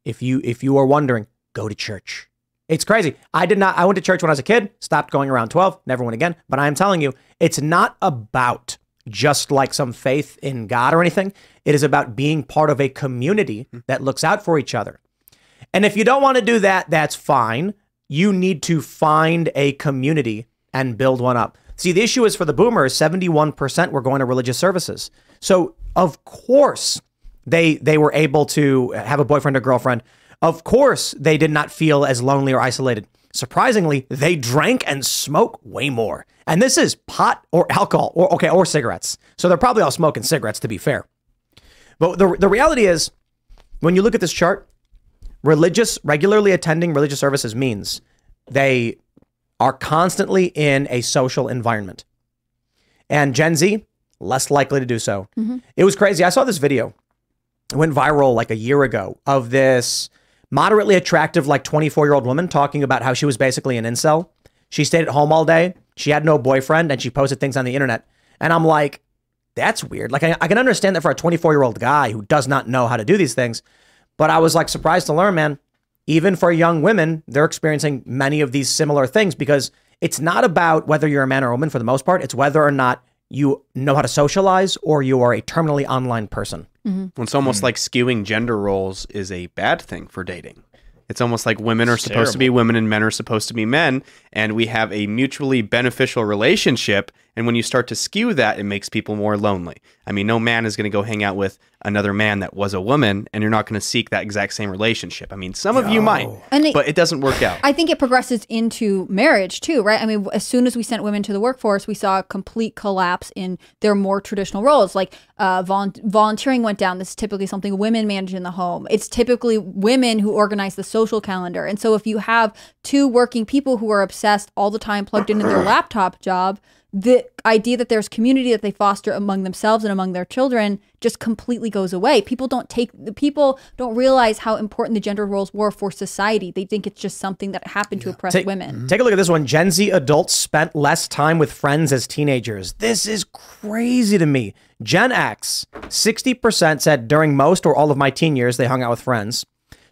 if you if you are wondering, go to church. It's crazy. I did not. I went to church when I was a kid. Stopped going around twelve. Never went again. But I am telling you, it's not about just like some faith in God or anything. It is about being part of a community hmm. that looks out for each other. And if you don't want to do that, that's fine. You need to find a community and build one up. See, the issue is for the boomers, 71% were going to religious services. So, of course, they they were able to have a boyfriend or girlfriend. Of course, they did not feel as lonely or isolated. Surprisingly, they drank and smoked way more. And this is pot or alcohol or okay, or cigarettes. So they're probably all smoking cigarettes to be fair. But the the reality is when you look at this chart, religious regularly attending religious services means they are constantly in a social environment. And Gen Z less likely to do so. Mm-hmm. It was crazy. I saw this video. Went viral like a year ago of this moderately attractive, like 24 year old woman talking about how she was basically an incel. She stayed at home all day. She had no boyfriend and she posted things on the internet. And I'm like, that's weird. Like I, I can understand that for a 24 year old guy who does not know how to do these things, but I was like surprised to learn, man. Even for young women, they're experiencing many of these similar things because it's not about whether you're a man or a woman for the most part. It's whether or not you know how to socialize or you are a terminally online person. Mm-hmm. It's almost hmm. like skewing gender roles is a bad thing for dating. It's almost like women are It's supposed to be women and men are supposed to be men, and we have a mutually beneficial relationship. And when you start to skew that, it makes people more lonely. I mean, no man is going to go hang out with another man that was a woman, and you're not going to seek that exact same relationship. I mean, some of you might, And it- but it doesn't work out. I think it progresses into marriage too, right? I mean, as soon as we sent women to the workforce, we saw a complete collapse in their more traditional roles. Like uh, volun- volunteering went down. This is typically something women manage in the home. It's typically women who organize the social calendar. And so if you have two working people who are obsessed all the time, plugged into their laptop job, the idea that there's community that they foster among themselves and among their children just completely goes away. People don't take the people don't realize how important the gender roles were for society. They think it's just something that happened to oppress Take, women. Mm-hmm. take a look at this one. Gen Z adults spent less time with friends as teenagers. This is crazy to me. Gen X, 60% said during most or all of my teen years, they hung out with friends.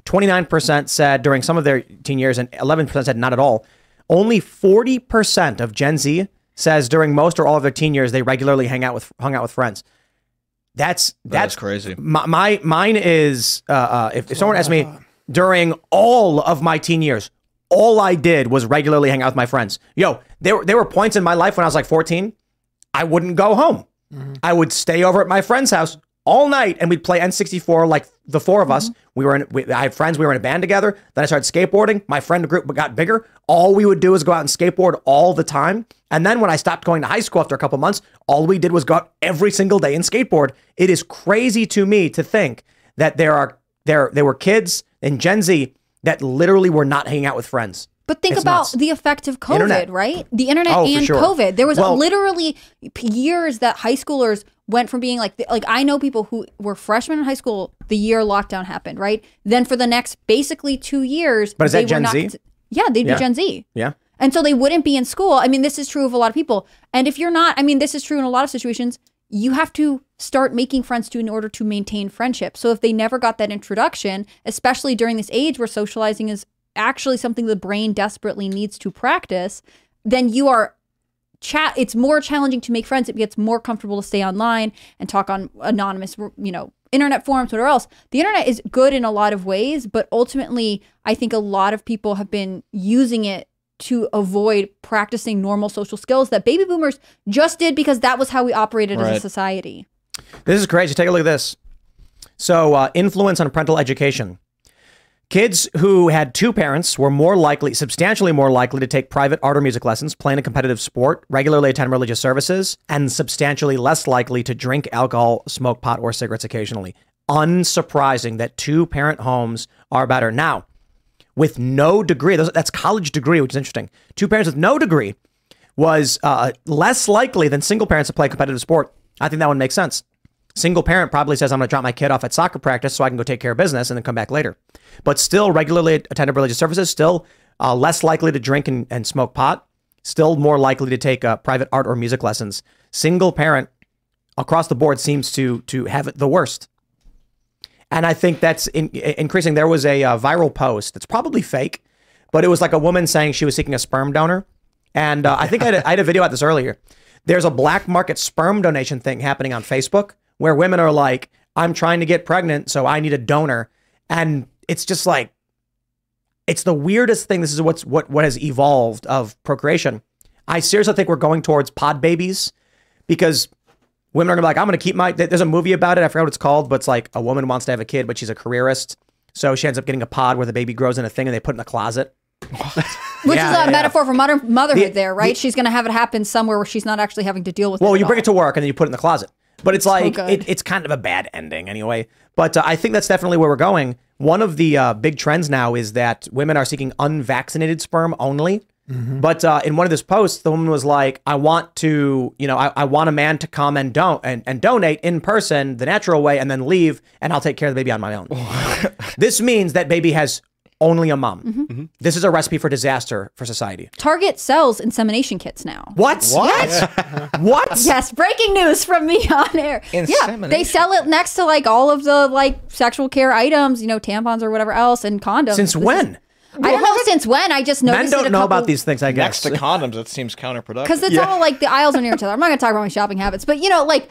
29% said during some of their teen years, and 11% said not at all. Only 40% of Gen Z says during most or all of their teen years, they regularly hang out with hung out with friends. That's that's crazy. My, my mine is uh, uh, if, if someone asked me during all of my teen years, all I did was regularly hang out with my friends. Yo, there were there were points in my life when I was like 14, I wouldn't go home. I would stay over at my friend's house all night and we'd play N64 like the four of us. Mm-hmm. We were in we, I had friends, we were in a band together. Then I started skateboarding. My friend group got bigger. All we would do is go out and skateboard all the time. And then when I stopped going to high school after a couple months, all we did was go out every single day and skateboard. It is crazy to me to think that there are there there were kids in Gen Z that literally were not hanging out with friends. But think It's about nuts. the effect of COVID, Internet. right? The internet Oh, and sure. COVID. There was Well- literally years that high schoolers went from being like like I know people who were freshmen in high school the year lockdown happened, right? Then for the next basically 2 years But is they that were Gen not Z? Yeah, they'd Yeah. be Gen Z. Yeah. And so they wouldn't be in school. I mean, this is true of a lot of people. And if you're not, I mean, this is true in a lot of situations. You have to start making friends too in order to maintain friendship. So if they never got that introduction, especially during this age where socializing is actually something the brain desperately needs to practice, then you are chat it's more challenging to make friends it gets more comfortable to stay online and talk on anonymous you know internet forums whatever else the internet is good in a lot of ways but ultimately i think a lot of people have been using it to avoid practicing normal social skills that baby boomers just did because that was how we operated as a society This is crazy. Take a look at this. So, uh, influence on parental education. Kids who had two parents were more likely, substantially more likely to take private art or music lessons, play in a competitive sport, regularly attend religious services, and substantially less likely to drink alcohol, smoke pot, or cigarettes occasionally. Unsurprising that two parent homes are better. Now, with no degree, that's college degree, which is interesting. Two parents with no degree was uh, less likely than single parents to play competitive sport. I think that one makes sense. Single parent probably says, I'm going to drop my kid off at soccer practice so I can go take care of business and then come back later. But still, regularly attended religious services, still uh, less likely to drink and, and smoke pot, still more likely to take uh, private art or music lessons. Single parent across the board seems to to have it the worst. And I think that's in, increasing. There was a uh, viral post that's probably fake, but it was like a woman saying she was seeking a sperm donor. And uh, I think I had, a, I had a video about this earlier. There's a black market sperm donation thing happening on Facebook where women are like, I'm trying to get pregnant, so I need a donor. And it's just like, it's the weirdest thing. This is what's what what has evolved of procreation. I seriously think we're going towards pod babies because women are gonna be like, I'm gonna keep my. There's a movie about it. I forgot what it's called, but it's like a woman wants to have a kid, but she's a careerist, so she ends up getting a pod where the baby grows in a thing and they put it in a closet. [laughs] which Yeah, is a yeah, yeah. metaphor for mother- motherhood The- there right the- she's going to have it happen somewhere where she's not actually having to deal with Well, you bring all. it to work and then you put it in the closet. But it's like good. it, it's kind of a bad ending anyway. But uh, I think that's definitely where we're going. One of the uh, big trends now is that women are seeking unvaccinated sperm only. But uh, in one of these posts, the woman was like, "I want to, you know, I, I want a man to come and don't and, and donate in person the natural way, and then leave, and I'll take care of the baby on my own." [laughs] this means that baby has only a mom. Mm-hmm. This is a recipe for disaster for society. target sells insemination kits now What? Yes. [laughs] What? Yes, breaking news from me [laughs] on air. Yeah, they sell it next to like all of the like sexual care items, you know, tampons or whatever else, and condoms. Since This is- when? I don't know since when. I just noticed Men don't a know about these things, I guess Next to condoms, it seems counterproductive. because it's all like the aisles are near each other. I'm not going to talk about my shopping habits, but you know, like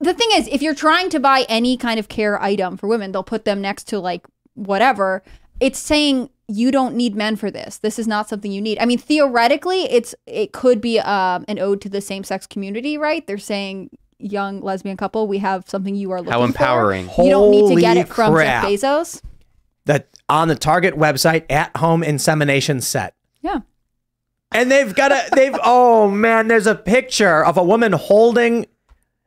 the thing is, if you're trying to buy any kind of care item for women, they'll put them next to like whatever. It's saying you don't need men for this. This is not something you need. I mean, theoretically, it's it could be um, an ode to the same sex community, right? They're saying young lesbian couple, we have something you are looking for. How empowering. for. You don't need to get it from crap. Jeff Bezos. That on the Target website, at home insemination set. Yeah. And they've got a they've [laughs] oh man, there's a picture of a woman holding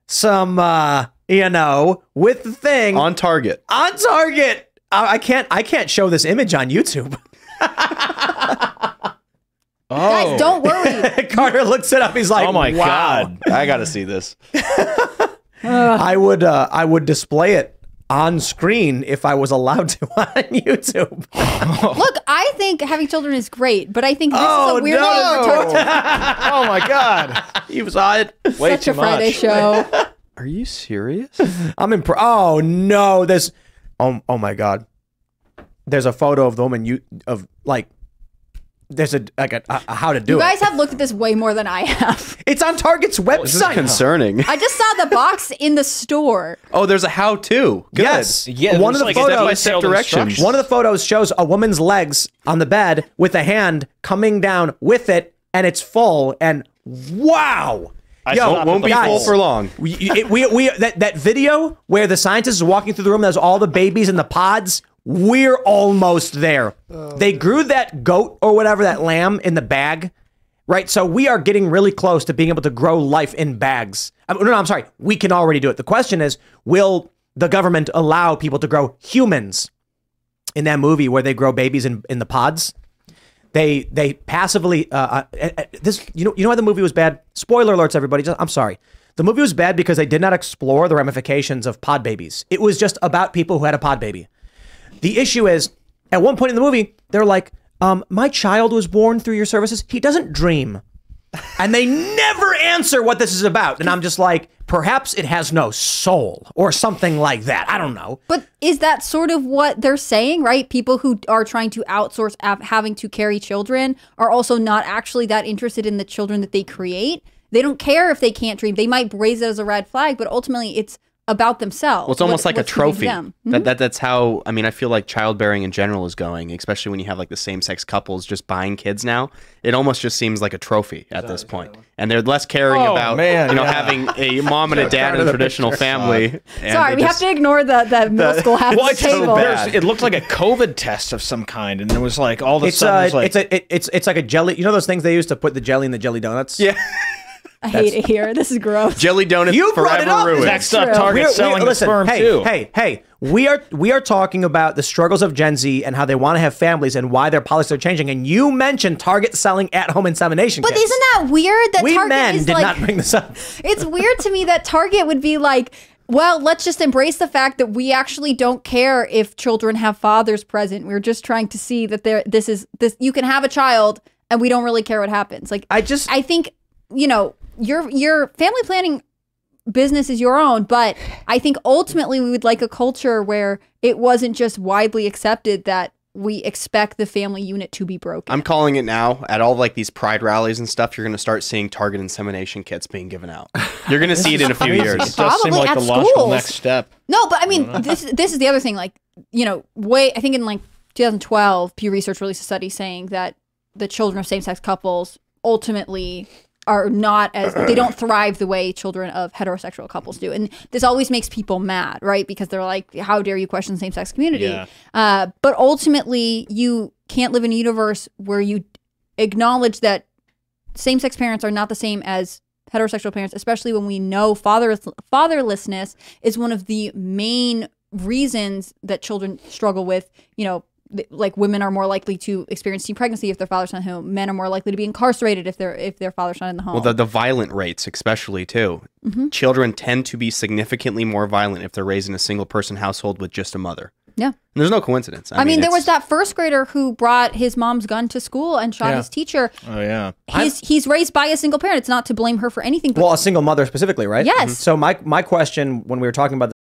some uh you know with the thing on Target. on Target. I I can't I can't show this image on YouTube. [laughs] Oh. Guys, don't worry. [laughs] Carter looks it up. He's like, oh my wow. god. I got to see this. I would uh, I would display it on screen if I was allowed to [laughs] on YouTube. Look, I think having children is great, but I think this Oh, is a weird no. way to oh my god. you saw it. Way Such too a Friday much. show. Are you serious? I'm imp- Oh no, there's oh oh my god. There's a photo of the woman you of like there's a like a, a how to do You it. guys have looked at this way more than I have. [laughs] it's on Target's website. This is website. concerning. I just saw the box in the store. Oh, there's a how-to. Good. Yes. Yeah, one of there's the like photos step-by-step directions. One of the photos shows a woman's legs on the bed with a hand coming down with it, and it's full. And wow, I yo, stopped Won't be the full full. for long. we, it- we, we that that video where the scientist is walking through the room, there's all the babies in the pods. We're almost there. They oh. grew that goat or whatever that lamb in the bag, right? So we are getting really close to being able to grow life in bags. I mean, no, no, I'm sorry. We can already do it. The question is, will the government allow people to grow humans in that movie where they grow babies in, in the pods? They they passively uh, uh, uh, this you know you know why the movie was bad. Spoiler alerts, everybody. Just, I'm sorry. The movie was bad because they did not explore the ramifications of pod babies. It was just about people who had a pod baby. The issue is, at one point in the movie, they're like, um, "My child was born through your services. He doesn't dream," and they never answer what this is about. And I'm just like, perhaps it has no soul or something like that. I don't know. But is that sort of what they're saying, right? People who are trying to outsource av- having to carry children are also not actually that interested in the children that they create. They don't care if they can't dream. They might raise it as a red flag, but ultimately it's about themselves. Well, it's almost What- like a what's feeding trophy. That, that that's how I mean I feel like childbearing in general is going, especially when you have like the same sex couples just buying kids now. It almost just seems like a trophy at this point, and they're less caring Oh, about man, you know yeah. having a [laughs] mom and a dad in a traditional family. and Sorry, we just- have to ignore the, the middle school half Well, the it's so table. bad. It looked like a COVID test of some kind, and it was like all of a It's sudden uh, it was like, it's a, it, it's it's like a jelly. You know those things they used to put the jelly in the jelly donuts. Yeah. I hate it here. [laughs] This is gross. Jelly donuts You brought it forever up. ruined. next up, true. Target We're- selling we- the listen, sperm hey, too. Hey, hey, we are we are talking about the struggles of Gen Z and how they want to have families and why their policies are changing. And you mentioned Target selling at-home insemination But kits. isn't that weird that we Target men is did like not bring this up. [laughs] it's weird to me that Target would be like, well, let's just embrace the fact that we actually don't care if children have fathers present. We're just trying to see that there this is this you can have a child and we don't really care what happens. Like I just I think, you know, your your family planning business is your own, but I think ultimately we would like a culture where it wasn't just widely accepted that we expect the family unit to be broken. I'm calling it now. At all like these pride rallies and stuff, you're going to start seeing Target insemination kits being given out. You're going to see it in a few It years. does seem Probably like at the logical next step. No, but I mean, this this is the other thing. Like, you know, way I think in like 2012, Pew Research released a study saying that the children of same-sex couples ultimately are not as they don't [clears throat] thrive the way children of heterosexual couples do, and this always makes people mad, right? Because they're like, "How dare you question the same-sex community?" Yeah. Uh, but ultimately, you can't live in a universe where you acknowledge that same-sex parents are not the same as heterosexual parents, especially when we know father fatherlessness is one of the main reasons that children struggle with. You know, like women are more likely to experience teen pregnancy if their father's not home. Men are more likely to be incarcerated if their if their father's not in the home. Well, the, the violent rates, especially too. Mhm. Children tend to be significantly more violent if they're raised in a single person household with just a mother. Yeah. And there's no coincidence. I, mean, there was that first grader who brought his mom's gun to school and shot Yeah. his teacher. Oh yeah. He's he's raised by a single parent. It's not to blame her for anything. But Well, a single mother specifically, right? Yes. Mhm. So my my question when we were talking about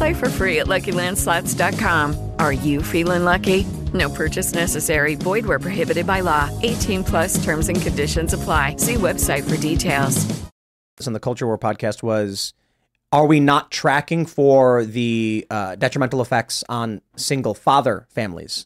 Play for free at LuckyLandSlots.com. Are you feeling lucky? No purchase necessary. Void where prohibited by law. 18 plus terms and conditions apply. See website for details. this on the Culture War podcast was are we not tracking for the uh, detrimental effects on single father families?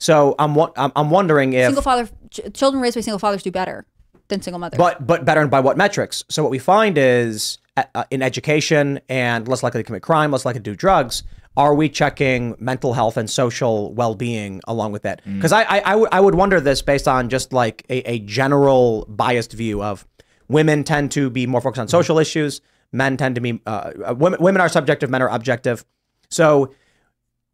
So I'm wa- I'm, I'm wondering if single father ch- children raised by single fathers do better than single mothers. But but better and by what metrics? So what we find is uh, in education and less likely to commit crime, less likely to do drugs. Are we checking mental health and social well-being along with that? Because I I, I, would wonder this based on just like a, a general biased view of women tend to be more focused on social issues. Men tend to be uh, uh, women. Women are subjective. Men are objective. So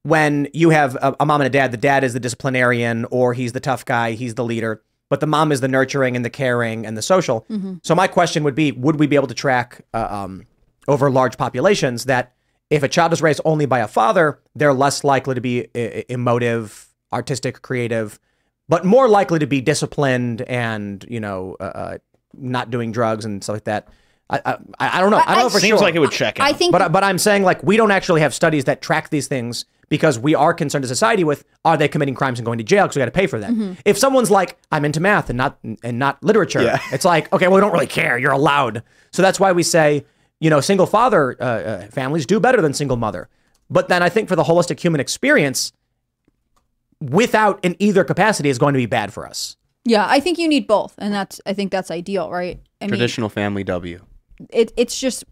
when you have a, a mom and a dad, the dad is the disciplinarian or he's the tough guy, he's the leader, but the mom is the nurturing and the caring and the social. Mhm. So my question would be, would we be able to track uh, um, over large populations that if a child is raised only by a father, they're less likely to be emotive, artistic, creative, but more likely to be disciplined and you know uh, uh, not doing drugs and stuff like that. I, I, I don't know. I, don't know for Seems sure. like it would check out. I think- but but I'm saying like we don't actually have studies that track these things because we are concerned as a society with are they committing crimes and going to jail because we got to pay for that. Mhm. If someone's like I'm into math and not and not literature, Yeah. it's like okay, well we don't really care. You're allowed. So that's why we say you know single father uh, uh, families do better than single mother. But then I think for the holistic human experience, without in either capacity is going to be bad for us. yeah, I think you need both, and that's I think that's ideal, right? I mean, Traditional family W. it, it's just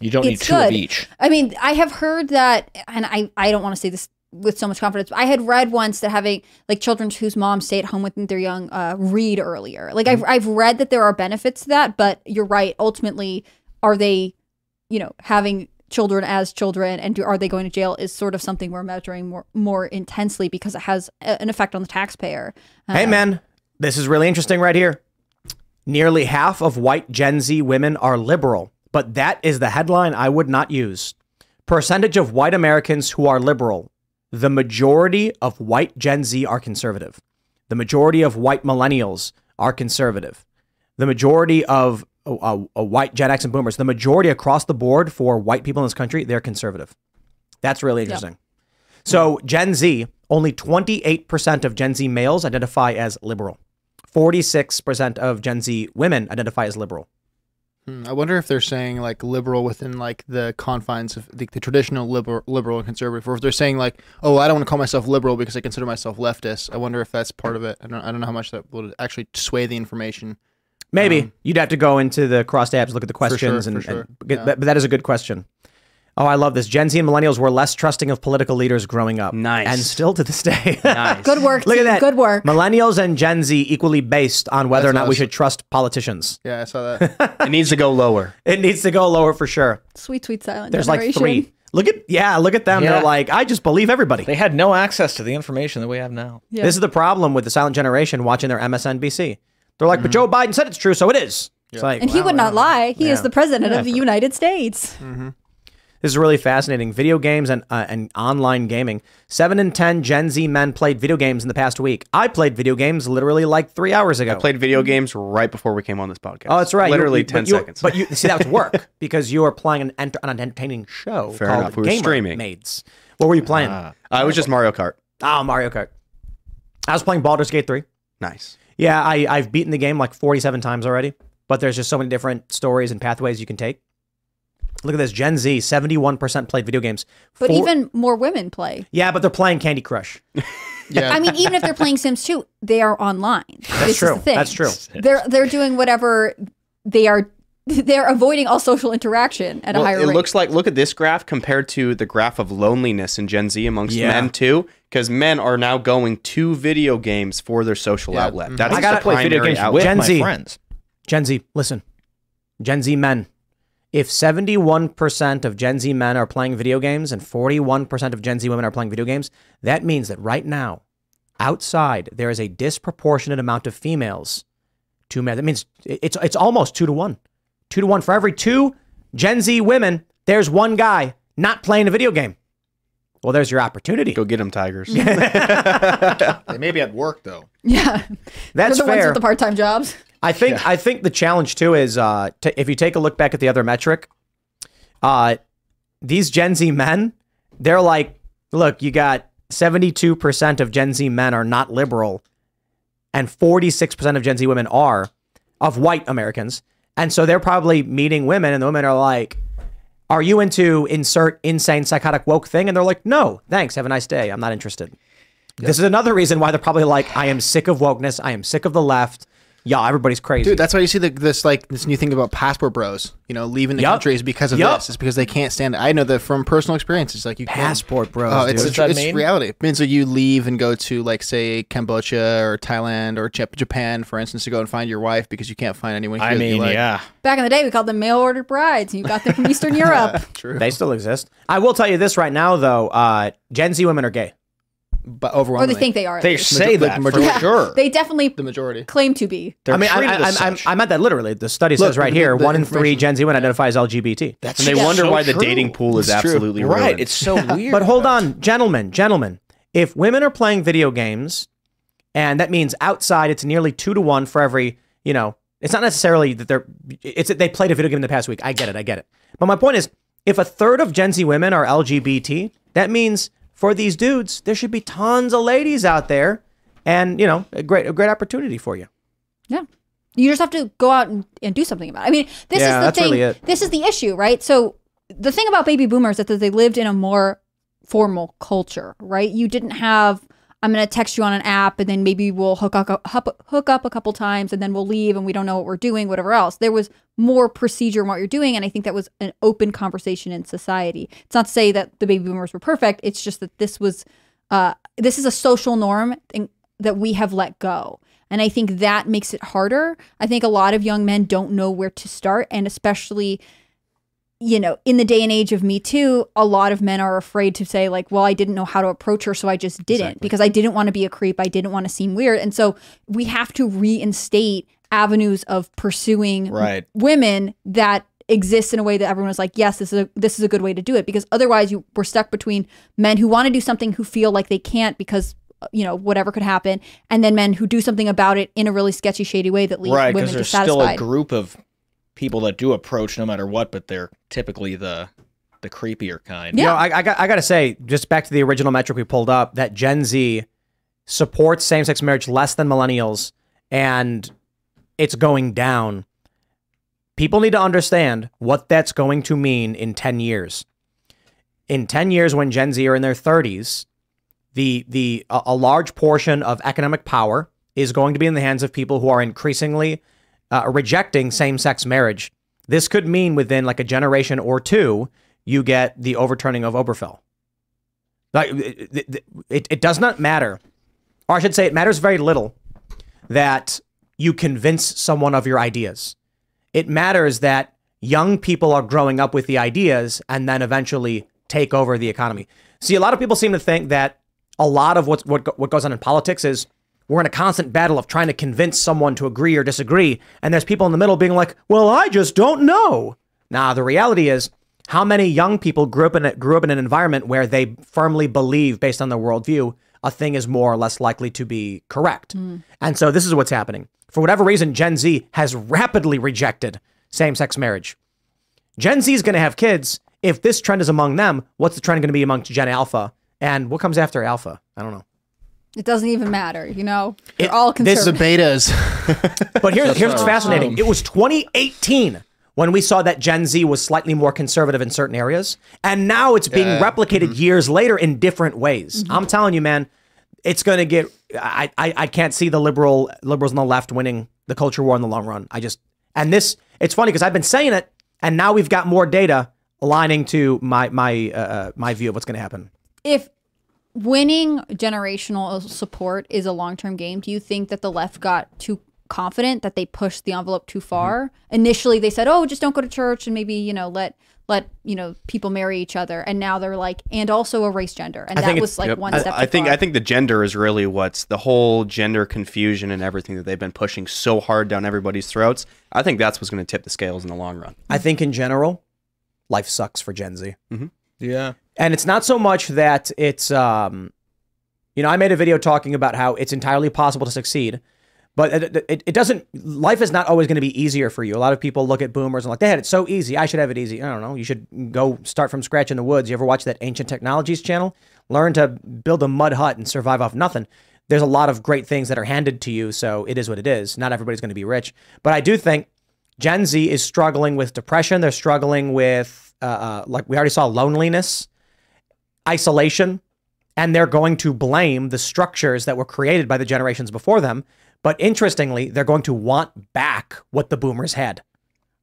You don't need two good. of each. I mean, I have heard that, and I, I don't want to say this with so much confidence. But I had read once that having like children whose moms stay at home with their young uh, read earlier. Like I've I've read that there are benefits to that, but you're right. Ultimately, are they, you know, having children as children and do, are they going to jail is sort of something we're measuring more more intensely because it has a, an effect on the taxpayer. Hey, Uh, man, this is really interesting right here. Nearly half of white Gen Z women are liberal, but that is the headline I would not use. Percentage of white Americans who are liberal. The majority of white Gen Z are conservative. The majority of white millennials are conservative. The majority of uh, uh, white Gen X and boomers, the majority across the board for white people in this country, they're conservative. That's really interesting. So, Gen Z, only 28% of Gen Z males identify as liberal. 46% of Gen Z women identify as liberal. Hmm, I wonder if they're saying like liberal within like the confines of the, the traditional liberal, liberal and conservative, or if they're saying like, oh, I don't want to call myself liberal because I consider myself leftist. I wonder if that's part of it. I don't, I don't know how much that would actually sway the information. Maybe you'd have to go into the cross tabs, look at the Um, sure, questions, for and, sure. and get- but, but that is a good question. Oh, I love this. Gen Z and millennials were less trusting of political leaders growing up. Nice. And still to this day. [laughs] nice. Good work. Look at that. Good work. Millennials and Gen Z equally based on whether That's or not we should trust politicians. Yeah, I saw that. [laughs] It needs to go lower. It needs to go lower for sure. Sweet, sweet silent There's generation. like three. Look at yeah, look at them. Yeah. They're like, I just believe everybody. They had no access to the information that we have now. Yeah. This is the problem with the silent generation watching their MSNBC. They're like, but mm-hmm. Joe Biden said it's true, so it is. It's like, and he would not lie. He is the president Yeah, of the for- United States. Mm-hmm. This is really fascinating. Video games and uh, and online gaming. Seven in ten Gen Z men played video games in the past week. I played video games literally like three hours ago. I played video games right before we came on this podcast. Oh, that's right. Literally you- 10 but you- seconds. But you [laughs] see, that was work because you were playing an, enter, an entertaining show Fair called enough. We were Gamer streaming. Maids. What were you playing? Uh, I was just Mario Kart. oh, Mario Kart. I was playing Baldur's Gate 3. Nice. Yeah, I, I've beaten the game like 47 times already, but there's just so many different stories and pathways you can take. Look at this Gen Z, 71% played video games. But Four- even more women play. Yeah, but they're playing Candy Crush. [laughs] Yeah. I mean, even if they're playing Sims 2, they are online. That's this true. Is the thing. That's true. They're they're doing whatever they are. [laughs] They're avoiding all social interaction at Well, a higher level. it rate. looks like look at this graph compared to the graph of loneliness in Gen Z amongst Yeah. men too, because men are now going to video games for their social Yeah. outlet. Mhm. That's I gotta the play video games outlet. with Gen my Z. friends. Gen Z, listen. Gen Z men. If 71% of Gen Z men are playing video games and 41% of Gen Z women are playing video games, that means that right now, outside, there is a disproportionate amount of females to men. That means it's it's almost two to one. Two to one for every two Gen Z women, there's one guy not playing a video game. Well, there's your opportunity. Go get them, Tigers. [laughs] they may be at work though. Yeah. That's They're the ones with the part-time jobs. I think I think the challenge too is uh, t- if you take a look back at the other metric, uh, these Gen Z men, they're like, look, you got seventy two percent of Gen Z men are not liberal, and forty six percent of Gen Z women are, of white Americans, and so they're probably meeting women, and the women are like, "Are you into insert insane psychotic woke thing?" And they're like, "No, thanks. Have a nice day. I'm not interested." This is another reason why they're probably like, "I am sick of wokeness. I am sick of the left." Yeah, everybody's crazy. Dude, that's why you see the, this like this new thing about passport bros. You know, leaving the Yup. country is because of Yup. this. It's because they can't stand it. I know that from personal experience. It's like you Passport bros, Oh, it's dude. it's, What's it's mean? reality. It means that you leave and go to like say Cambodia or Thailand or Japan, for instance, to go and find your wife because you can't find anyone. Here I that you mean, like. yeah. Back in the day, we called them mail order brides, you got them from Eastern [laughs] Europe. True. They still exist. I will tell you this right now, though. Uh, Gen Z women are gay. But Or they think they are. They least. say the that for majority- sure. [laughs] They definitely the majority. claim to be. They're I mean, I, treated I, as I, such. I, I meant that literally. The study Look, says right the- here the one in three Gen Z women identify as LGBT. That's and they just wonder so why the dating pool is It's true. absolutely Right. ruined. It's so [laughs] weird. But hold on, gentlemen, gentlemen. If women are playing video games, and that means outside, it's nearly two to one for every. You know, it's not necessarily that they're. It's that they played a video game in the past week. I get it. I get it. But my point is, if a third of Gen Z women are LGBT, that means for these dudes, there should be tons of ladies out there, and you know, a great, a great opportunity for you. Yeah. You just have to go out and, and do something about it. I mean, this Yeah, is the thing. really. This is the issue, right? So the thing about baby boomers is that they lived in a more formal culture, right? You didn't have I'm going to text you on an app and then maybe we'll hook up, hook, up a couple times and then we'll leave and we don't know what we're doing, whatever else. There was more procedure in what you're doing. And I think that was an open conversation in society. It's not to say that the baby boomers were perfect. It's just that this was, uh, this is a social norm that we have let go. And I think that makes it harder. I think a lot of young men don't know where to start. And especially, you know, in the day and age of Me Too, a lot of men are afraid to say, like, well, I didn't know how to approach her, so I just didn't because I didn't want to be a creep. I didn't want to seem weird. And so we have to reinstate avenues of pursuing Right. women that exists in a way that everyone is like, yes, this is a this is a good way to do it. Because otherwise you we're stuck between men who want to do something who feel like they can't because uh, you know, whatever could happen, and then men who do something about it in a really sketchy, shady way that leaves right, women because there's still a group of people that do approach no matter what, but they're typically the the creepier kind. You know, I, I got I got to say, just back to the original metric we pulled up, that Gen Z supports same-sex marriage less than millennials, and it's going down. People need to understand what that's going to mean in ten years. In ten years, when Gen Z are in their thirties, the the a, a large portion of economic power is going to be in the hands of people who are increasingly uh, rejecting same-sex marriage. This could mean within like a generation or two, you get the overturning of Obergefell. Like it, it, it, it does not matter, or I should say, it matters very little that you convince someone of your ideas. It matters that young people are growing up with the ideas and then eventually take over the economy. See, a lot of people seem to think that a lot of what's, what what goes on in politics is we're in a constant battle of trying to convince someone to agree or disagree, and there's people in the middle being like, "Well, I just don't know." Nah, the reality is, how many young people grew up in a, grew up in an environment where they firmly believe, based on their worldview, a thing is more or less likely to be correct. Hmm. And so this is what's happening. For whatever reason, Gen Z has rapidly rejected same-sex marriage. Gen Z is going to have kids. If this trend is among them, what's the trend going to be amongst Gen Alpha? And what comes after Alpha? I don't know. It doesn't even matter, you know. They're It- all this is a betas. [laughs] But here's, here's what's fascinating. Um, It was 2018 when we saw that Gen Z was slightly more conservative in certain areas. And now it's being Yeah. replicated years later in different ways. I'm telling you, man, it's going to get, I, I, I can't see the liberal liberals on the left winning the culture war in the long run. I just, and this, it's funny because I've been saying it and now we've got more data aligning to my, my, uh, uh, my view of what's going to happen. if winning generational support is a long-term game, do you think that the left got too confident that they pushed the envelope too mm-hmm. far. Initially, they said, "Oh, just don't go to church and maybe you know let." Let you know people marry each other, and now they're like, and also erase gender, and that was like Yep. one I- step. I, think far. I think the gender is really what's the whole gender confusion and everything that they've been pushing so hard down everybody's throats. I think that's what's going to tip the scales in the long run. I think in general, life sucks for Gen Z. Mm-hmm. Yeah. And it's not so much that it's, um, you know, I made a video talking about how it's entirely possible to succeed, but it, it, it doesn't, life is not always going to be easier for you. A lot of people look at boomers and like, they had it so easy. I should have it easy. I don't know. You should go start from scratch in the woods. You ever watch that Ancient Technologies channel? Learn to build a mud hut and survive off nothing. There's a lot of great things that are handed to you, so it is what it is. Not everybody's going to be rich. But I do think Gen Z is struggling with depression. They're struggling with, uh, uh, like we already saw, loneliness isolation and they're going to blame the structures that were created by the generations before them. But interestingly, they're going to want back what the boomers had,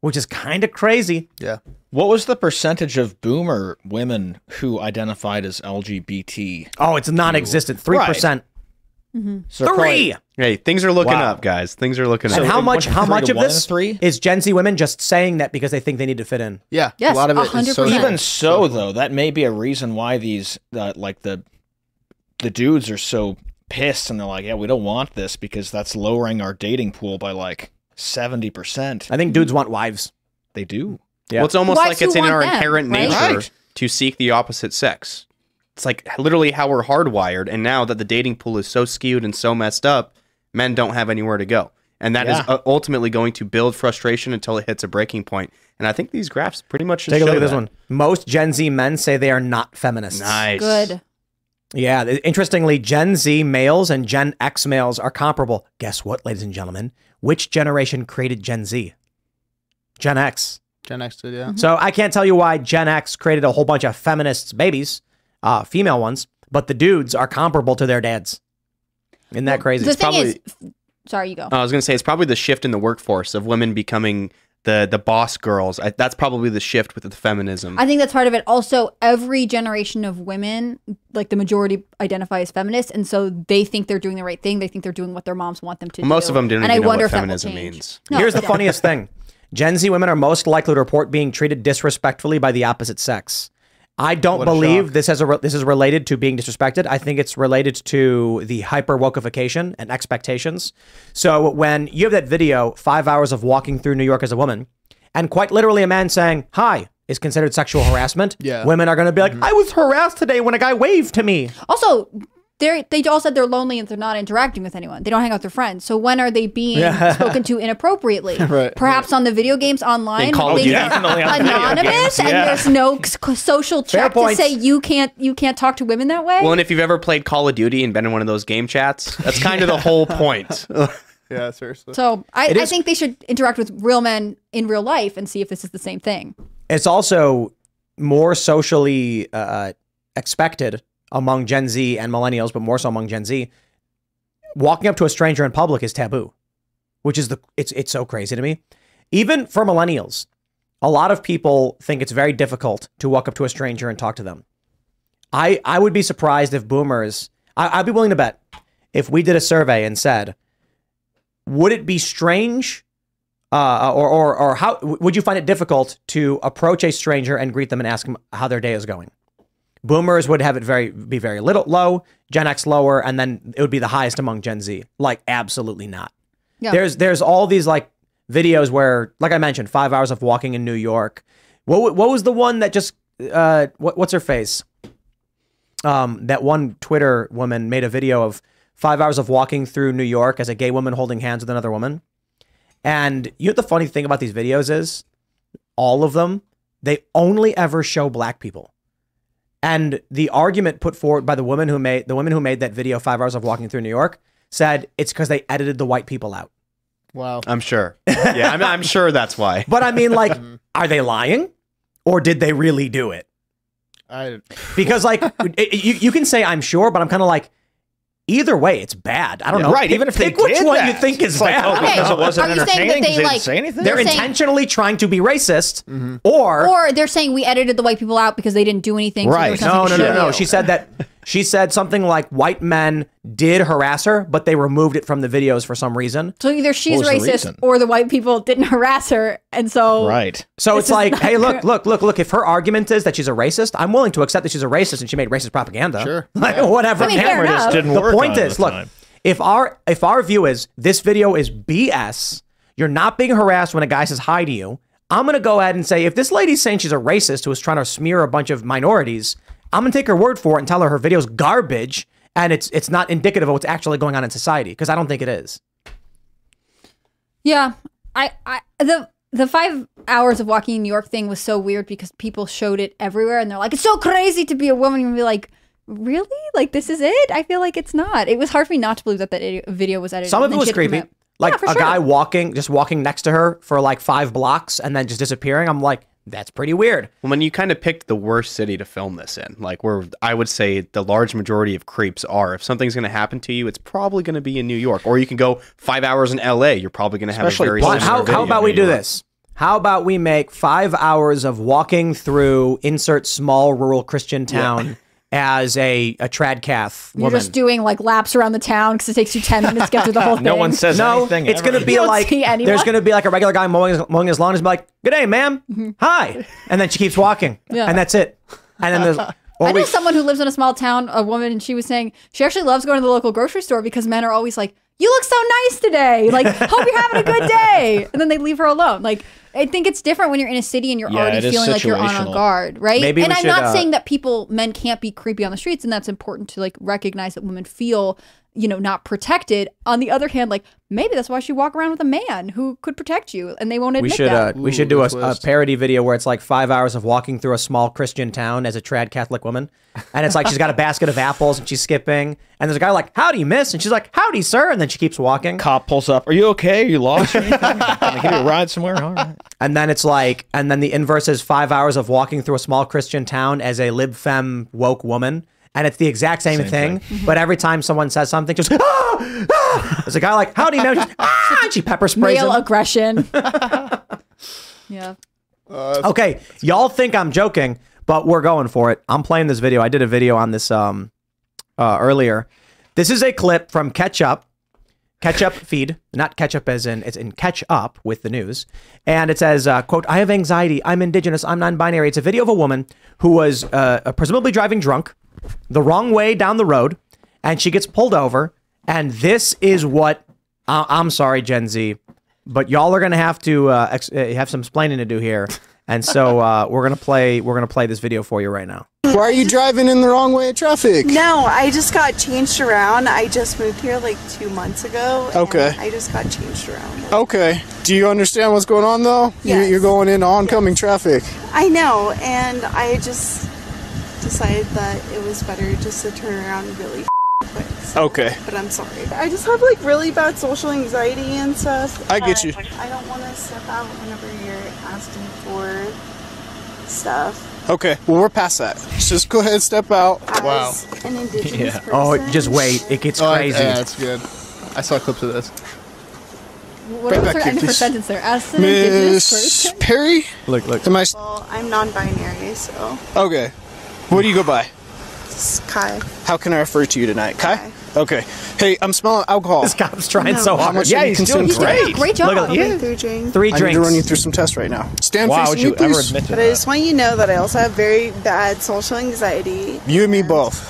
which is kind of crazy. Yeah. What was the percentage of boomer women who identified as LGBT? Oh, it's non-existent. Three percent. So Three. probably- Hey, things are looking Wow. up, guys. Things are looking and up. how much? How much of this three? is Gen Z women just saying that because they think they need to fit in? Yeah. Yes, a lot of it is so Even so, though, that may be a reason why these, uh, like the, the dudes are so pissed, and they're like, "Yeah, we don't want this because that's lowering our dating pool by like seventy percent." I think dudes want wives. They do. Well, it's almost Why like it's in our them, inherent right? nature Right. to seek the opposite sex. It's like literally how we're hardwired. And now that the dating pool is so skewed and so messed up, men don't have anywhere to go. And that is Yeah. uh, ultimately going to build frustration until it hits a breaking point. And I think these graphs pretty much should Take a look at this that. one. Most Gen Z men say they are not feminists. Nice. good. Yeah. Interestingly, Gen Z males and Gen X males are comparable. Guess what, ladies and gentlemen? Which generation created Gen Z? Gen X. Gen X did, yeah. So I can't tell you why Gen X created a whole bunch of feminists babies, uh, female ones, but the dudes are comparable to their dads. Isn't that crazy? The It's thing probably- is, sorry, you go. I was going to say it's probably the shift in the workforce of women becoming the the boss girls. I, that's probably the shift with the feminism. I think that's part of it. Also, every generation of women, like the majority, identify as feminists, and so they think they're doing the right thing. They think they're doing what their moms want them to Well, do. most of them didn't and even I know wonder what if feminism change. means. No, Here's the yeah. funniest thing Gen Z women are most likely to report being treated disrespectfully by the opposite sex. I don't What believe shock. this has a re- this is related to being disrespected. I think it's related to the hyper wokeification and expectations. So when you have that video, five hours of walking through New York as a woman, and quite literally a man saying "Hi" is considered sexual harassment. Yeah. women are going to be like, mm-hmm. "I was harassed today when a guy waved to me." Also, they they all said they're lonely and they're not interacting with anyone. They don't hang out with their friends. So when are they being Yeah. [laughs] spoken to inappropriately? [laughs] Right. Perhaps on the video games online, In Call they- Duty. Definitely on video anonymous, games, and there's no social check to say you can't you can't talk to women that way. well, and if you've ever played Call of Duty and been in one of those game chats, that's kind of the [laughs] whole point. Yeah, seriously. so I, I think they should interact with real men in real life and see if this is the same thing. It's also more socially uh, expected among Gen Z and millennials, but more so among Gen Z. Walking up to a stranger in public is taboo, which is the it's it's so crazy to me. Even for millennials, a lot of people think it's very difficult to walk up to a stranger and talk to them. I I would be surprised if boomers. I, I'd be willing to bet if we did a survey and said, would it be strange uh, or, or, or how would you find it difficult to approach a stranger and greet them and ask them how their day is going? Boomers would have it very be very little low, Gen X lower, and then it would be the highest among Gen Z. Like absolutely not. Yeah. There's there's all these like videos where, like I mentioned, five hours of walking in New York. What what was the one that just uh what what's her face? Um, that one Twitter woman made a video of five hours of walking through New York as a gay woman holding hands with another woman. And you know what the funny thing about these videos is? All of them, they only ever show black people. And the argument put forward by the woman who made the women who made that video, five hours of walking through New York, said it's because they edited the white people out. Wow. I'm sure. Yeah, I'm, I'm sure that's why. [laughs] But I mean, like, mm-hmm. are they lying, or did they really do it? I Because like, [laughs] it- you you can say I'm sure, but I'm kind of like, either way, it's bad. I don't Yeah, know. right, even if they pick which one that. you think is It's like, bad. oh, I because it wasn't Are you saying that entertaining, they, 'cause they didn't like- say anything? They're They're saying- intentionally trying to be racist, mm-hmm. or, Or they're saying we edited the white people out because they didn't do anything. so there Right. was no, nothing no, no, no. She said that She said something like white men did harass her, but they removed it from the videos for some reason. So either she's What the racist or the white people didn't [laughs] harass her, and so Right. So it's like, hey, look, look, look, look. If her argument is that she's a racist, I'm willing to accept that she's a racist and she made racist propaganda. Sure. [laughs] Like whatever. I mean, fair enough. didn't the work point on it is, at the look, time. if our if our view is this video is BS, you're not being harassed when a guy says hi to you. I'm gonna go ahead and say if this lady's saying she's a racist who is trying to smear a bunch of minorities, I'm gonna take her word for it and tell her her video's garbage and it's it's not indicative of what's actually going on in society because I don't think it is. Yeah, I, I the the five hours of walking in New York thing was so weird because people showed it everywhere, and they're like, "It's so crazy to be a woman," and be like, "Really? Like this is it?" I feel like it's not. It was hard for me not to believe that that video was edited. Some of it was she had to creepy. Like Yeah, a sure. guy walking, just walking next to her for like five blocks and then just disappearing. I'm like, that's pretty weird. Well, when you kind of picked the worst city to film this in, like where I would say the large majority of creeps are. If something's going to happen to you, it's probably going to be in New York, or you can go five hours in L.A. You're probably going to have Especially a very Well, similar how, video how about we do York. this? How about we make five hours of walking through insert small rural Christian town as a, a tradcath You're woman? just doing like laps around the town because it takes you ten [laughs] minutes to get through the whole thing. no, one says no. it's gonna be You like there's gonna be like a regular guy mowing his, mowing his lawn. He's be like, "Good day, ma'am. Hi," and then she keeps walking, Mm-hmm. [laughs] Yeah. and that's it. And then there's or [laughs] I know we- someone who lives in a small town, a woman, and she was saying she actually loves going to the local grocery store because men are always like, "You look so nice today. Like, [laughs] hope you're having a good day," and then they leave her alone. Like, I think it's different when you're in a city and you're Yeah, already feeling like you're on a guard, right? Maybe and I'm should, not uh, saying that people, men can't be creepy on the streets, and that's important to like recognize that women feel, you know, not protected. On the other hand, like maybe that's why she walk around with a man who could protect you, and they won't admit we should uh, that. we should do a, a parody video where it's like five hours of walking through a small Christian town as a trad Catholic woman, and it's like she's got a [laughs] basket of apples and she's skipping, and there's a guy like "Howdy, miss," and she's like "Howdy, sir," and then she keeps walking. Cop pulls up. Are you okay? Are you lost? Or anything? [laughs] Can I give you a ride somewhere? All right. And then it's like, and then the inverse is five hours of walking through a small Christian town as a lib fem woke woman. And it's the exact same, Same thing, thing. but every time someone says something, just ah, ah, there's a guy like, "Howdy, man," just, ah, and she pepper sprays Male him. aggression. [laughs] yeah. okay, y'all think I'm joking, but we're going for it. I'm playing this video. I did a video on this um uh, earlier. This is a clip from Catch Up, Catch Up feed, not Catch Up as in it's in Catch Up with the news, and it says, uh, "quote I have anxiety. I'm indigenous. I'm non-binary." It's a video of a woman who was uh, presumably driving drunk the wrong way down the road, and she gets pulled over. And this is what I- I'm sorry, Gen Z, but y'all are gonna have to uh, ex- uh, have some explaining to do here. And so [laughs] uh, we're gonna play we're gonna play this video for you right now. Why are you driving in the wrong way of traffic? No, I just got changed around. I just moved here like two months ago. and Okay. I just got changed around. Okay. Do you understand what's going on though? You- Yes. You're going into oncoming traffic. I know, and I just decided that it was better just to turn around really f- quick. so- Okay. But I'm sorry. I just have like really bad social anxiety and stuff. I get you. I don't want to step out whenever you're asking for stuff. Okay. Well, we're past that. Just go ahead, and step out. As an indigenous [laughs] oh, person. Oh, just wait. It gets Oh, crazy. yeah, that's good. I saw clips of this. What Right was back her here, end of her sentence there? As an indigenous Miss person. Perry? Look, look. Am I? Well, I'm non-binary, so Okay. What do you go by? it's Kai. How can I refer to you tonight? Kai? Okay. Hey, I'm smelling alcohol. This cop's trying No. so How hard. much yeah, have you he's doing consumed great. today? Great job. Look at yeah. three drinks. Three I need drinks. to run you through some tests right now. Stand Wow, facing would me, you ever please. admit to But I just want you to know that I also have very bad social anxiety. You and me both.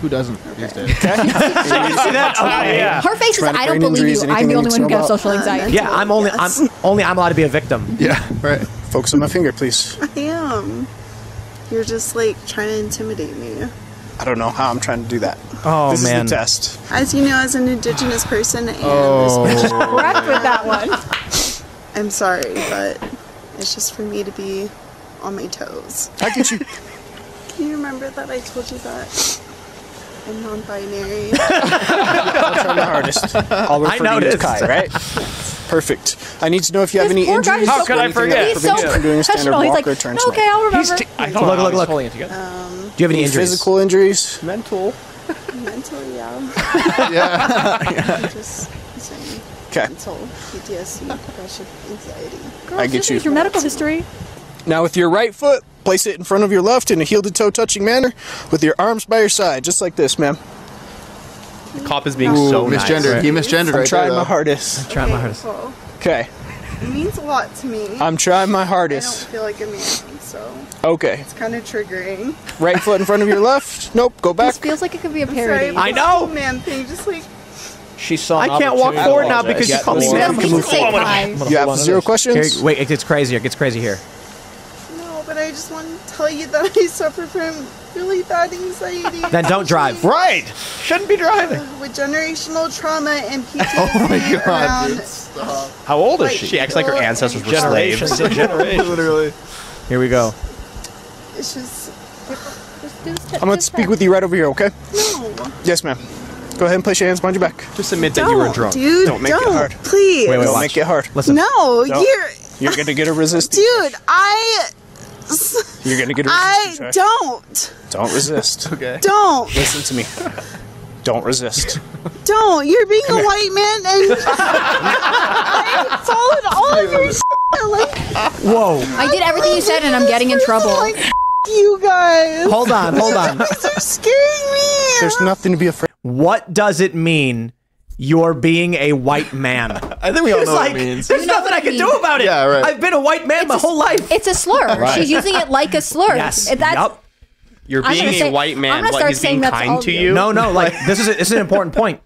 Who doesn't these days? [laughs] [laughs] See that? Oh, okay, yeah. Her face is, I don't believe you. I'm the only one who to know gets about? social anxiety. Yeah, I'm only I'm only I'm allowed to be a victim. Yeah, right. Focus on my finger, please. I am. You're just like trying to intimidate me. I don't know how I'm trying to do that. Oh this man. is the test. As you know, as an indigenous person and Oh. [laughs] Correct with that one. [laughs] I'm sorry, but it's just for me to be on my toes. I get you. [laughs] Can you remember that I told you that I'm non-binary? I'll try my hardest. I'll refer I you as noticed. Kai, right? Perfect. I need to know if you have This any poor guy injuries. is How so could I anything forget? that He's so prevents you from doing a standard professional. He's walk like, or turn okay. I'll He's remember. t- I Look, thought look, I was look. holding it together. um, Do you have any injuries? Physical injuries. Mental. mental, yeah. [laughs] Yeah. [laughs] Just saying. Okay. Mental, PTSD, depression, anxiety. Girl, I get just you. use Your medical history. Now with your right foot, Place it in front of your left in a heel to toe touching manner with your arms by your side, just like this, ma'am. The cop is being Ooh, so nice. misgendered. He misgendered I'm right trying there, my though. hardest. Try my Okay, my hardest. cool. Okay. It means a lot to me. I'm trying my hardest. I don't feel like a man, so Okay. it's kind of triggering. Right foot in front of your [laughs] left. Nope. Go back. This feels like it could be a I'm parody. sorry, I know. Man thing, just like She saw. I can't walk forward now because you called me She ma'am. doesn't need to say hi. You have zero Here, questions. wait, it gets crazier. It gets crazy here. no, but I just want to tell you that I suffer from really bad anxiety. Then don't drive. Right. Shouldn't be driving. Uh, with generational trauma and PTSD [laughs] Oh my god, around dude. Stop. How old is Like, she? She acts like her ancestors were Generations slaves. generations. [laughs] Literally. Here we go. It's just I'm going to speak with you right over here, okay? no. Yes, ma'am. Go ahead and place your hands behind your back. Just admit that you were Don't, drunk. dude. Don't make it hard. Please. Wait, wait, Don't watch. make it hard. Listen. No, No. you're, You're going to get a resistance. dude. I, [laughs] You're going to get a I resistance. check. don't, Don't resist. [laughs] Okay. don't, Listen to me. Don't resist. don't. You're being a white man, and [laughs] I followed all of your. shit. Like, Whoa. I did everything you said, and I'm getting in trouble. like you guys. Hold on, hold on. These are scaring me. There's nothing to be afraid. What does it mean? You're being a white man. [laughs] I think we all know like, what it means. there's You know nothing I I can mean. do about it. Yeah, right. I've been a white man my whole life. It's a slur. She's using it like a slur. [laughs] Yes. That's, Yup. You're being a say- white I'm man. gonna What, start he's being saying that's kind all to you? No, no, [laughs] like this is a, this is an important point.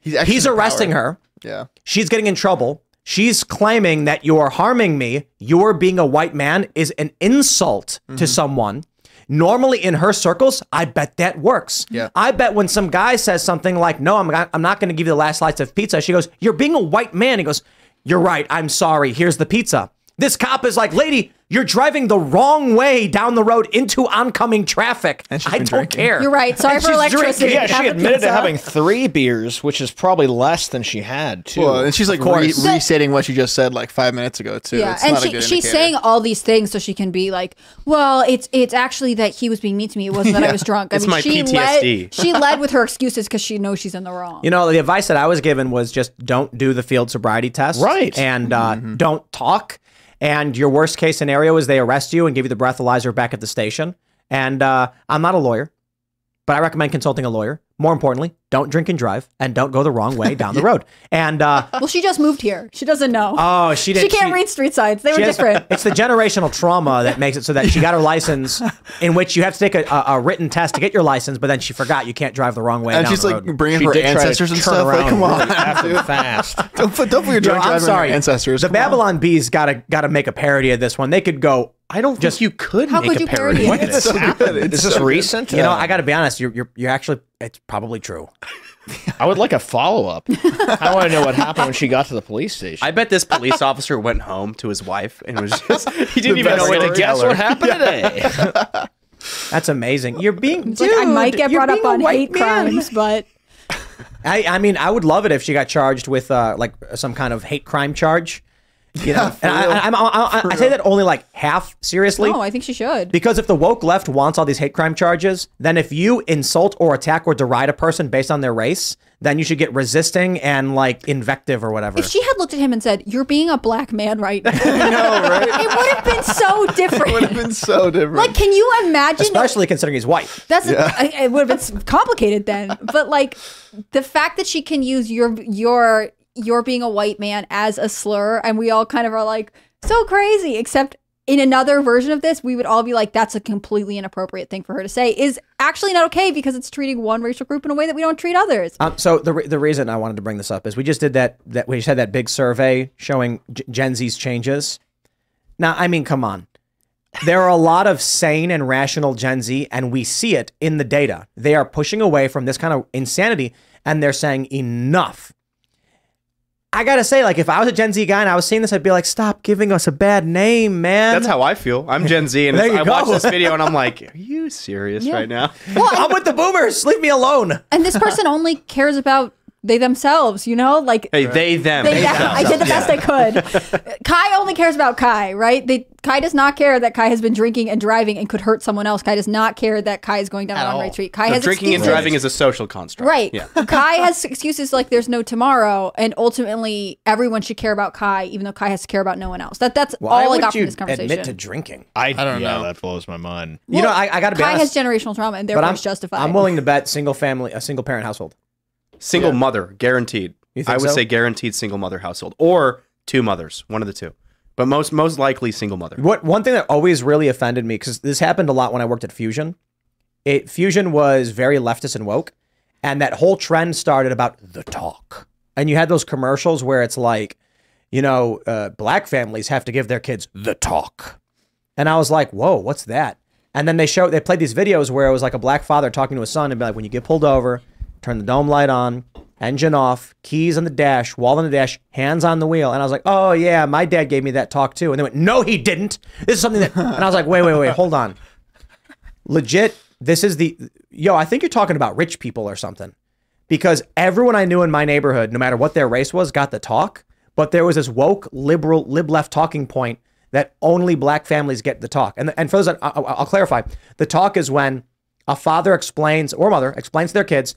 He's, actually He's arresting her. Yeah. She's getting in trouble. She's claiming that you are harming me. Your being a white man is an insult Mm-hmm. to someone. Normally in her circles, I bet that works. Yeah. I bet when some guy says something like, "No, I'm not, I'm not going to give you the last slice of pizza," she goes, "You're being a white man." He goes, "You're right. I'm sorry. Here's the pizza." This cop is like, "Lady, you're driving the wrong way down the road into oncoming traffic. And she's I don't drinking. care." You're right. Sorry And for electricity. drinking. Yeah, she the admitted to having three beers, which is probably less than she had too. Well, and she's like Of course. re- restating what she just said like five minutes ago too. Yeah, It's and not a she, good she's saying all these things so she can be like, well, it's it's actually that he was being mean to me. It wasn't that I [laughs] was drunk. I It's mean, my she PTSD. led she led with her excuses because she knows she's in the wrong. You know, the advice that I was given was just don't do the field sobriety test. Right. And uh, Mm-hmm. don't talk. And your worst case scenario is they arrest you and give you the breathalyzer back at the station. And uh, I'm not a lawyer, but I recommend consulting a lawyer. More importantly, don't drink and drive and don't go the wrong way down the road. [laughs] And uh, well, she just moved here. She doesn't know. oh, she she didn't. She can't read street signs. They were has- different. It's the generational trauma that makes it so that she got her license, [laughs] in which you have to take a, a, a written test to get your license, but then she forgot you can't drive the wrong way and down she's the like road. bringing She her did try to ancestors and turn stuff. Like, come on, really fast and [laughs] fast. Don't put, don't put your Yo, drunk I'm sorry. ancestors. The Come on. Babylon Bees got to got to make a parody of this one. They could go. I don't Just- think you could How make could a you parody. parody of it? this. so good. It's Is this so good. recent? You know, I got to be honest. You're, you're you're actually. It's probably true. I would like a follow up. I want to know what happened when she got to the police station. I bet this police officer went home to his wife and was just [laughs] he didn't even know best what to Guess what happened today? [laughs] That's amazing. You're being. It's like, I might get brought up on hate man. crimes, but [laughs] I I mean, I would love it if she got charged with uh like some kind of hate crime charge. You know, and I, I, I'm- I, I, I say that only like half seriously. no, I think she should. Because if the woke left wants all these hate crime charges, then if you insult or attack or deride a person based on their race, then you should get resisting and like invective or whatever. If she had looked at him and said, "You're being a black man right now," [laughs] know, right? it would have been so different. It would have been so different. Like, can you imagine? Especially considering he's white. That's I- it would have been complicated then. But like the fact that she can use your your your being a white man as a slur, and we all kind of are like so crazy. Except in another version of this, we would all be like, "That's a completely inappropriate thing for her to say." Is actually not okay because it's treating one racial group in a way that we don't treat others. Um, so the re- the reason I wanted to bring this up is we just did that that we just had that big survey showing G- Gen Z's changes. Now, I mean, come on. There are a lot of sane and rational Gen Z, and we see it in the data. They are pushing away from this kind of insanity, and they're saying enough. I gotta say, like, if I was a Gen Z guy and I was seeing this, I'd be like, "Stop giving us a bad name, man." That's how I feel. I'm Gen Z, and [laughs] There it's- you I go. watch this video and I'm like, "Are you [laughs] serious Yeah. right now?" I'm with the boomers. Leave me alone. And this person only cares about they themselves, you know, like Hey, they them. They, They them. them. I did the best I could. [laughs] Kai only cares about Kai, right? They Kai does not care that Kai has been drinking and driving and could hurt someone else. Kai does not care that Kai is going down At a all. one-way street. Kai No, has drinking and driving is a social construct. Right. Yeah. [laughs] Kai has excuses like there's no tomorrow, and ultimately everyone should care about Kai, even though Kai has to care about no one else. That that's Why all I got you from this conversation. admit to drinking? I, I don't yeah, know. that blows my mind. you know, I, I got to be Kai honest. has generational trauma, and but therefore I'm, it's justified. I'm willing to bet single family, a single parent household. Single mother, guaranteed. I would so? say guaranteed single mother household or two mothers, one of the two. But most most likely single mother. What one thing that always really offended me because this happened a lot when I worked at Fusion. It Fusion was very leftist and woke, and that whole trend started about the talk. And you had those commercials where it's like, you know, uh, black families have to give their kids the talk, and I was like, whoa, what's that? And then they showed they played these videos where it was like a black father talking to his son and be like, when you get pulled over, turn the dome light on, engine off, keys on the dash, wall on the dash, hands on the wheel. And I was like, oh yeah, my dad gave me that talk too. And they went, no, he didn't. This is something that, [laughs] and I was like, wait, wait, wait, hold on. Legit, this is the, yo, I think you're talking about rich people or something. Because everyone I knew in my neighborhood, no matter what their race was, got the talk. But there was this woke, liberal, lib left talking point that only black families get the talk. And, and for those I- I'll clarify the talk is when a father explains, or mother explains to their kids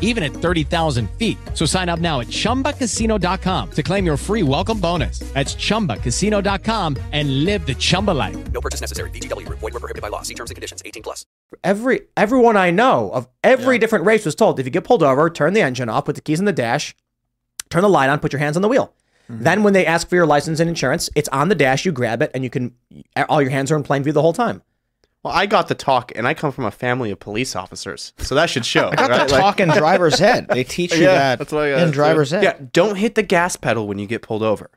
even at 30,000 feet. So sign up now at chumbacasino.com to claim your free welcome bonus. That's chumbacasino.com and live the Chumba life. No purchase necessary. VGW Group. Void were prohibited by law. See terms and conditions. 18 plus. every everyone I know of every different race was told if you get pulled over, turn the engine off, put the keys in the dash, turn the light on, put your hands on the wheel. Mm-hmm. Then when they ask for your license and insurance, it's on the dash. You grab it, and you can all your hands are in plain view the whole time. Well, I got the talk, and I come from a family of police officers, so that should show. [laughs] I got right? the talk in [laughs] driver's head. They teach you Yeah, that that's what I got in too. driver's ed. Yeah, don't hit the gas pedal when you get pulled over.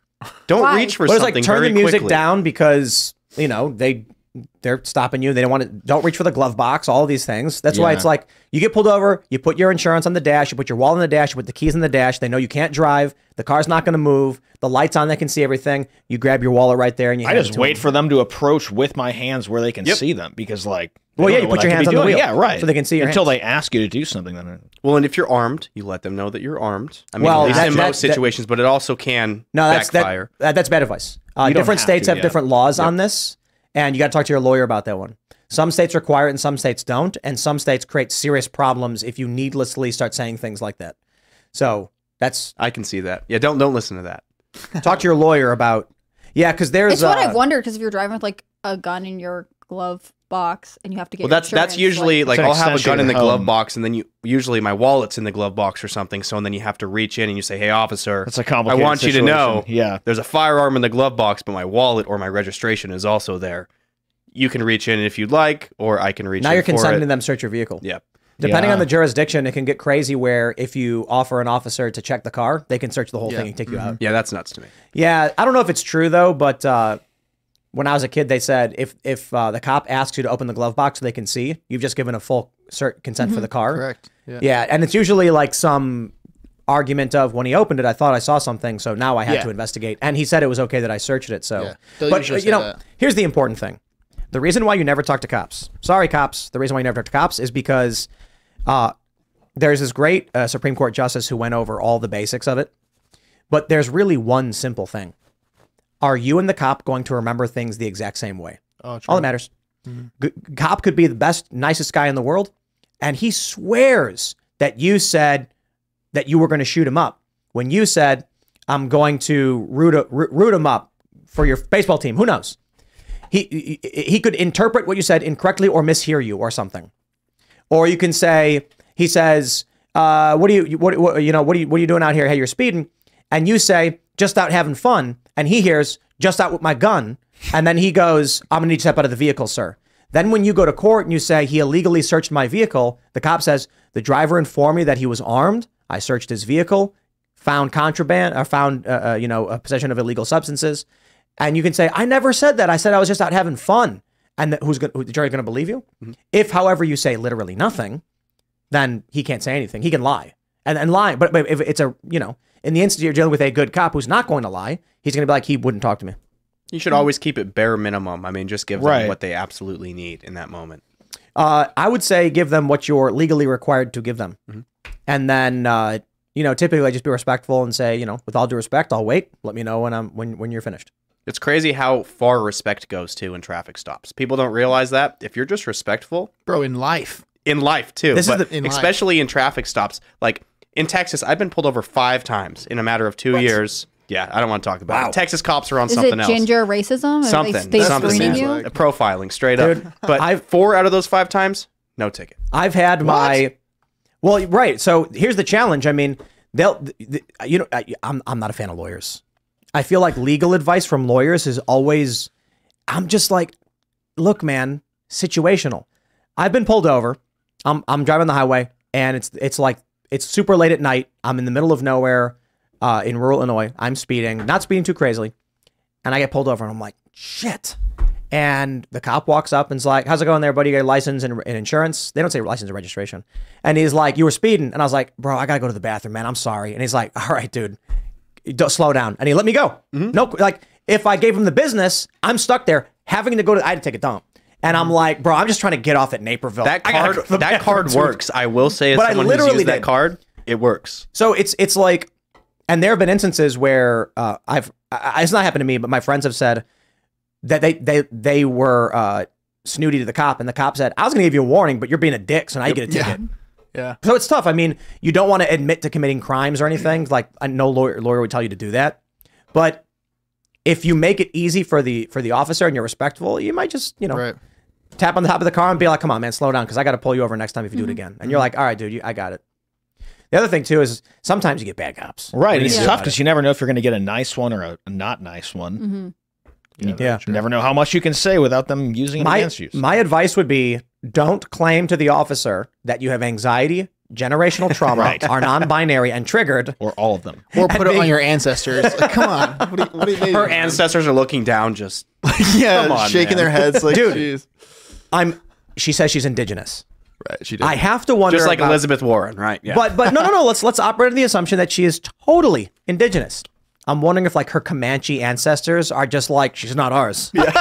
Don't Why? reach for But it's something like turn very the music quickly. down because you know they they're stopping you. They don't want to. Don't reach for the glove box. All of these things. That's why it's like you get pulled over. You put your insurance on the dash. You put your wallet on the dash. You put the keys in the dash. They know you can't drive. The car's not going to move. The lights on. They can see everything. You grab your wallet right there and you. I just wait them. for them to approach with my hands where they can Yep. see them because, like, Well, yeah, you put your I hands be on the wheel, Yeah, right. so they can see your until hands. they ask you to do something. Then Well, and if you're armed, you let them know that you're armed. I mean, Well, at least in that- most that- situations, but it also can No, that's backfire. that, that. That's bad advice. Uh, different have states to, have yeah. different laws on this, and you got to talk to your lawyer about that one. Some states require it, and some states don't, and some states create serious problems if you needlessly start saying things like that. So that's I can see that. Yeah, don't don't listen to that. [laughs] talk to your lawyer about. Yeah, because there's. it's what uh, I've wondered because if you're driving with like a gun in your glove box and you have to get Well, that's that's usually like, It's an I'll have a gun in of the glove box, and then you usually my wallet's in the glove box or something. So and then you have to reach in and you say, "Hey, officer, That's a complicated I want you to know. Yeah. there's a firearm in the glove box, but my wallet or my registration is also there. You can reach in if you'd like, or I can reach now in you're consenting it. to them search your vehicle. Yep. Depending Yeah. on the jurisdiction, it can get crazy where if you offer an officer to check the car, they can search the whole Yeah. thing and take you out. Yeah, that's nuts to me. Yeah, I don't know if it's true though, but uh, when I was a kid, they said if if uh, the cop asks you to open the glove box so they can see, you've just given a full cert consent for the car. Correct. Yeah. Yeah, and it's usually like some argument of when he opened it, I thought I saw something, so now I had Yeah. to investigate. And he said it was okay that I searched it. So, Yeah. But usually say you know, that. here's the important thing: the reason why you never talk to cops. Sorry, cops. The reason why you never talk to cops is because uh, there's this great uh, Supreme Court justice who went over all the basics of it. But there's really one simple thing. Are you and the cop going to remember things the exact same way? Oh, All that matters. G- cop could be the best, nicest guy in the world, and he swears that you said that you were going to shoot him up when you said, "I'm going to root a, root root him up for your baseball team." Who knows? He, he he could interpret what you said incorrectly or mishear you or something. Or you can say, he says, uh, "What do you what, what you know what are you what are you doing out here? Hey, you're speeding," and you say, "Just out having fun," and he hears, "Just out with my gun," and then he goes, "I'm gonna need to step out of the vehicle, sir." Then when you go to court and you say he illegally searched my vehicle, the cop says the driver informed me that he was armed. I searched his vehicle, found contraband, or found uh, uh, you know a possession of illegal substances, and you can say I never said that. I said I was just out having fun. and the, who's going who, the jury going to believe you? If, however, you say literally nothing, then he can't say anything. He can lie and and lie. But, but if it's a you know, in the instance you're dealing with a good cop who's not going to lie, he's going to be like he wouldn't talk to me. You should always keep it bare minimum. I mean, just give them Right. what they absolutely need in that moment. Uh, I would say give them what you're legally required to give them, Mm-hmm. and then uh, you know typically I just be respectful and say you know with all due respect, I'll wait. Let me know when I'm when when you're finished. It's crazy how far respect goes to in traffic stops. People don't realize that. If you're just respectful, bro, in life, in life too, This is the- in life. especially in traffic stops. Like in Texas, I've been pulled over five times in a matter of two years. Yeah, I don't want to talk about Wow. it. Texas cops are on Is something it else. ginger racism? Are they- Something, They, something. screening you? Profiling, straight Dude, up. But I've, four out of those five times, no ticket. I've had my well, right. So here's the challenge. I mean, they'll th- th- you know I, I'm I'm not a fan of lawyers. I feel like legal advice from lawyers is always. I'm just like, look, man, situational. I've been pulled over. I'm I'm driving the highway, and it's it's like it's super late at night. I'm in the middle of nowhere, uh, in rural Illinois. I'm speeding, not speeding too crazily, and I get pulled over, and I'm like, shit. And the cop walks up and's like, "How's it going there, buddy? You got a license and, and insurance?" They don't say license and registration. And he's like, "You were speeding," and I was like, "Bro, I gotta go to the bathroom, man. I'm sorry." And he's like, "All right, dude, don't slow down." And he let me go. No, like if I gave him the business, I'm stuck there having to go to. I had to take a dump, and I'm like, "Bro, I'm just trying to get off at Naperville." That card, that bathroom, card [laughs] works. I will say, as But I someone who's literally used that card, it works. So it's it's like, and there have been instances where uh, I've I, it's not happened to me, but my friends have said that they they they were uh, snooty to the cop, and the cop said, "I was going to give you a warning, but you're being a dick, so now you get a ticket." Yeah. So it's tough. I mean, you don't want to admit to committing crimes or anything. Like no lawyer lawyer would tell you to do that, but if you make it easy for the for the officer and you're respectful, you might just you know tap on the top of the car and be like, "Come on, man, slow down, because I got to pull you over next time if you do it again." And you're like, "All right, dude, you, I got it." The other thing too is sometimes you get bad cops. Right. What And it's you do tough because you never know if you're going to get a nice one or a, a not nice one. Mm-hmm. You Yeah. You never know how much you can say without them using it my, against you. my advice would be don't claim to the officer that you have anxiety, generational [laughs] trauma, Right. are non-binary and triggered, or all of them, or put it on your ancestors. Like, [laughs] come on, what do you, what do you Her ancestors are looking down, just [laughs] yeah, come on, shaking man. their heads like, Dude, jeez. I'm. She says she's indigenous. Right. She did. I have to wonder, just like about- Elizabeth Warren, right? Yeah. But but no no no. Let's let's operate on the assumption that she is totally indigenous. I'm wondering if like her Comanche ancestors are just like she's not ours. Yeah.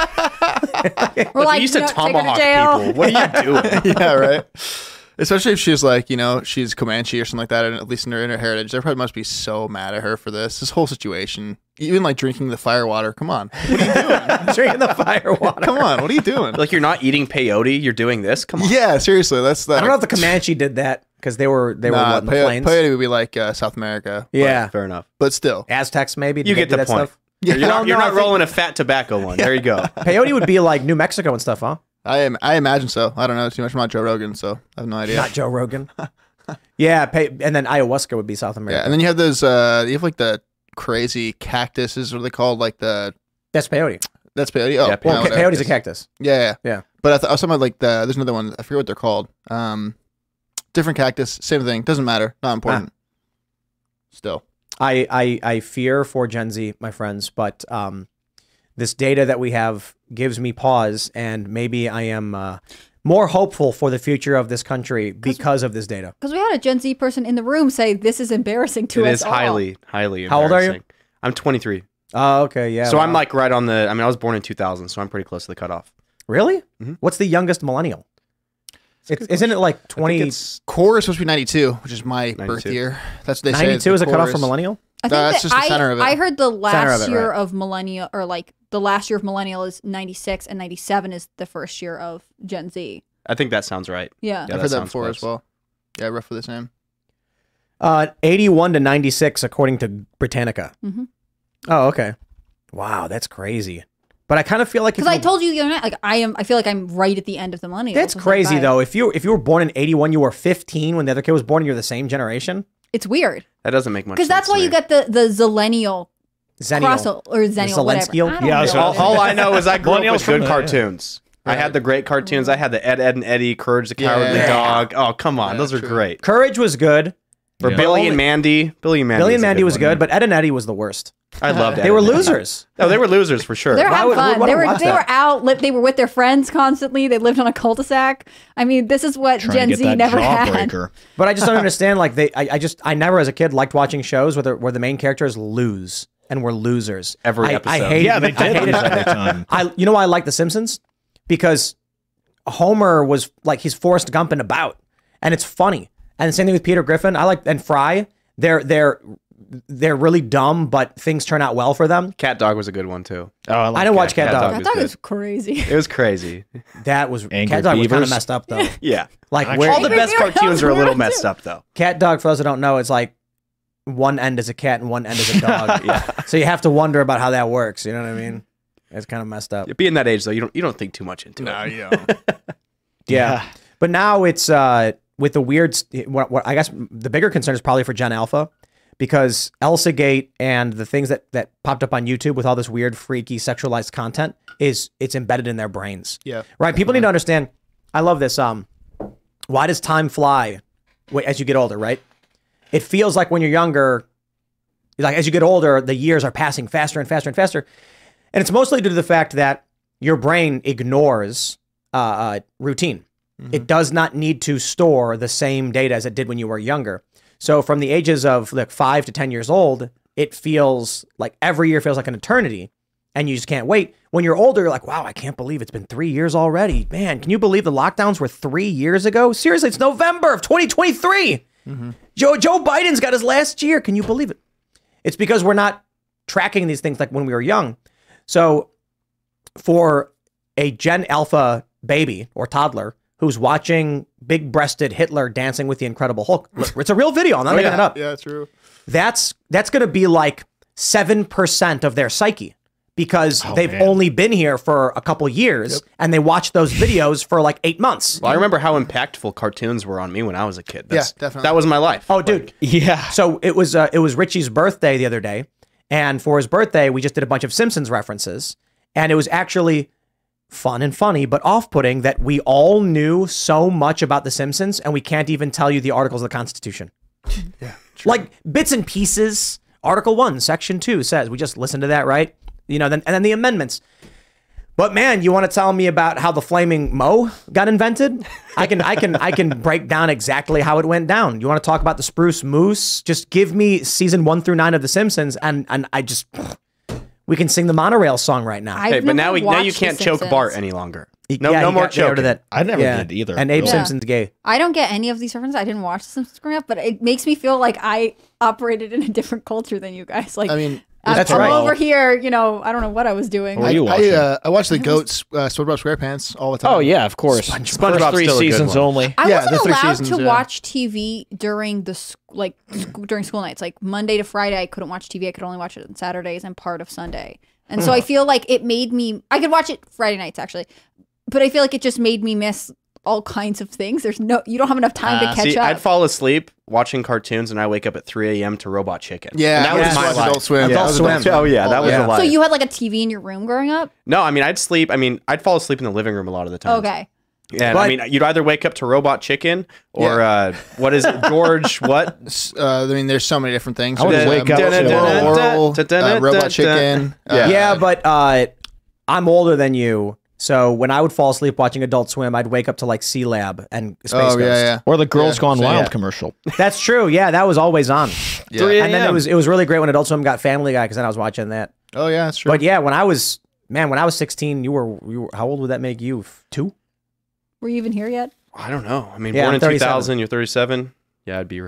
We're [laughs] like, you used to "No, take her to tomahawk people. What are you doing? [laughs] yeah, right. [laughs] Especially if she's like, you know, she's Comanche or something like that, and at least in her, in her heritage, they probably must be so mad at her for this. This whole situation, even like drinking the fire water. Come on, what are you doing? [laughs] drinking the fire [laughs] water. Come on, what are you doing? Like you're not eating peyote, you're doing this. Come on. Yeah, seriously, that's that. I don't know if the Comanche did that because they were they were Nah, what, in the peyote, plains. peyote would be like uh, South America. but- Yeah. Fair enough. but still, Aztecs maybe. You get the that point. Stuff? You're Well, not, you're no, not rolling a fat tobacco one. There you go. [laughs] Peyote would be like New Mexico and stuff, huh? I am. I imagine so. I don't know too much about Joe Rogan, so I have no idea. Not Joe Rogan. [laughs] yeah, pay, and then ayahuasca would be South America. Yeah, and then you have those. Uh, you have like the crazy cactuses. What are they called? Like the that's peyote. that's peyote. Oh, Yeah, Well, whatever. peyote's a cactus. Yeah, yeah, Yeah. But I, th- I was talking about like the. There's another one. I forget what they're called. Um, different cactus, same thing. Doesn't matter. Not important. Still, I, I I fear for Gen Z, my friends, but um, this data that we have gives me pause, and maybe I am uh, more hopeful for the future of this country because of this data. Because we had a Gen Z person in the room say this is embarrassing to It us is all. highly, highly. How old are you? I'm 23. Oh, okay, yeah. so I'm like right on the. I mean, I was born in 2000, so I'm pretty close to the cutoff. really? Mhm. What's the youngest millennial? It's, isn't it like twenty? it's core is supposed to be 92, which is my 92. birth year. That's what they say. Ninety-two is a cutoff for millennial. I think That's that just the I, center of it. I heard the Center of last it, year right. of millennial, or like the last year of millennial is 96 and 97 is the first year of Gen Z. I think that sounds right. Yeah. I've heard that before close. as well. Yeah, roughly the same. Uh, eighty-one to ninety-six, according to Britannica. Mhm. Oh, okay. Wow, that's crazy. But I kind of feel like Because I told you the other night, like I am, I feel like I'm right at the end of the millennial. that's crazy though. If you if you were born in eighty-one, you were fifteen when the other kid was born, and you're the same generation. It's weird That doesn't make much sense. because that's why to you get the the Zillennial Zennial. cross or Zennial, whatever. Zelenskial? I don't Yeah, know. that's all, all I know is I grew up Millennials with from good the- cartoons. I had the great cartoons. I had the Ed, Ed, and Eddy, Courage the Cowardly Yeah. Dog. Oh, come on, Yeah, those are true. great. Courage was good. For Yeah. Billy and Mandy. Billy and Mandy. Billy and Mandy was one. good, but Ed and Eddy was the worst. I loved They Ed were Eddy. losers. No, they were losers for sure. They're Why having would- fun. would They wanna were watch they that? were out. Li- they were with their friends constantly. They lived on a cul-de-sac. I mean, this is what Gen Z never had. But I just don't understand. Like they, I, I just, I never as a kid liked watching shows where the, where the main characters lose and we were losers Every I, I episode. hated, Yeah, they I did hated lose every time. [laughs] I, you know why I like The Simpsons? Because Homer was like he's Forrest Gumping about, and it's funny. And the same thing with Peter Griffin. I like and Fry. They're they're they're really dumb, but things turn out well for them. Cat Dog was a good one too. Oh, I, I didn't watch Cat, Dog. I thought it was crazy. It was crazy. [laughs] That was Angry Cat Dog was kind of Beavers. messed up though. [laughs] Yeah. Like where All the best cartoons are a little messed up though. Cat Dog, for those who don't know, it's like one end is a cat and one end is a dog. [laughs] yeah. So you have to wonder about how that works. You know what I mean? It's kind of messed up. Being that age though, you don't you don't think too much into it. [laughs] yeah. Yeah. But now it's uh with the weird what, what I guess the bigger concern is probably for Gen Alpha because Elsa Gate and the things that that popped up on YouTube with all this weird freaky sexualized content is it's embedded in their brains. Yeah. Right? People need to understand I love this um why does time fly as you get older, right? It feels like when you're younger like as you get older the years are passing faster and faster and faster. And it's mostly due to the fact that your brain ignores uh, uh, routine. It does not need to store the same data as it did when you were younger. So from the ages of like five to 10 years old, it feels like every year feels like an eternity and you just can't wait. When you're older, you're like, wow, I can't believe it's been three years already. Man, can you believe the lockdowns were three years ago? Seriously, it's November of 2023. Joe, Joe Biden's got his last year. Can you believe it? It's because we're not tracking these things like when we were young. So for a Gen Alpha baby or toddler who's watching big breasted Hitler dancing with the Incredible Hulk, [laughs] look, it's a real video. I'm not Oh, making yeah. it up. Yeah, true. That's that's going to be like seven percent of their psyche because Oh, they've man. only been here for a couple years and they watch those videos for like eight months. Well, I remember how impactful cartoons were on me when I was a kid. That's, definitely. That was my life. Oh, dude. Yeah. So it was uh, it was Richie's birthday the other day, and for his birthday we just did a bunch of Simpsons references, and it was actually fun and funny, but off-putting that we all knew so much about the Simpsons, and we can't even tell you the articles of the Constitution. [laughs] Yeah. Like bits and pieces. Article one, section two says we just listened to that, right? You know, then and then the amendments. But man, you want to tell me about how the flaming Moe got invented? I can I can I can break down exactly how it went down. You want to talk about the spruce moose? Just give me season 1 through 9 of The Simpsons and and I just we can sing the monorail song right now. I've Hey, but now we, now you can't choke Bart any longer. No, Yeah, no more got- they got rid choking. that. I never Yeah. did either. And Abe Yeah. Simpson's gay. I don't get any of these references. I didn't watch The Simpsons growing up, but it makes me feel like I operated in a different culture than you guys. Like, I mean, I'm, That's I'm right. over here, you know, I don't know what I was doing. What were Like, you I, watching? uh, I watch the goats, uh, SpongeBob SquarePants all the time. Oh yeah, of course. SpongeBob's First three still a good seasons one. only. I Yeah, wasn't allowed seasons, to yeah. watch TV during the like sc- during school nights. Like Monday to Friday, I couldn't watch TV. I could only watch it on Saturdays and part of Sunday. And so I feel like it made me. I could watch it Friday nights actually, but I feel like it just made me miss all kinds of things. There's no, you don't have enough time Ah, to catch See, up. I'd fall asleep watching cartoons, and I wake up at 3 a.m. to Robot Chicken. Yeah, and that I was just my watched life. Adult Swim. Yeah. That was Adult Swim. Oh yeah, that was Yeah. a life. so you had like a TV in your room growing up? no, I mean I'd sleep. I mean I'd fall asleep in the living room a lot of the time. Okay. Yeah, But- I mean you'd either wake up to Robot Chicken or uh, what is it, [laughs] George? what? Uh, I mean, there's so many different things. I would There's, wake uh, up Oral- to- Oral, uh, Robot Chicken. Yeah. uh, but uh, I'm older than you. So when I would fall asleep watching Adult Swim, I'd wake up to like Sealab and Space Oh, Ghost. yeah, yeah. Or the Girls Yeah, Gone same. Wild Yeah. commercial. [laughs] That's true. Yeah, that was always on. Yeah. And then it was it was really great when Adult Swim got Family Guy because then I was watching that. Oh, yeah, that's true. But yeah, when I was man, when I was 16, you were you were how old would that make you? Two? Were you even here yet? I don't know. I mean, Yeah, born I'm in 37. 2000, you're 37. Yeah, I'd be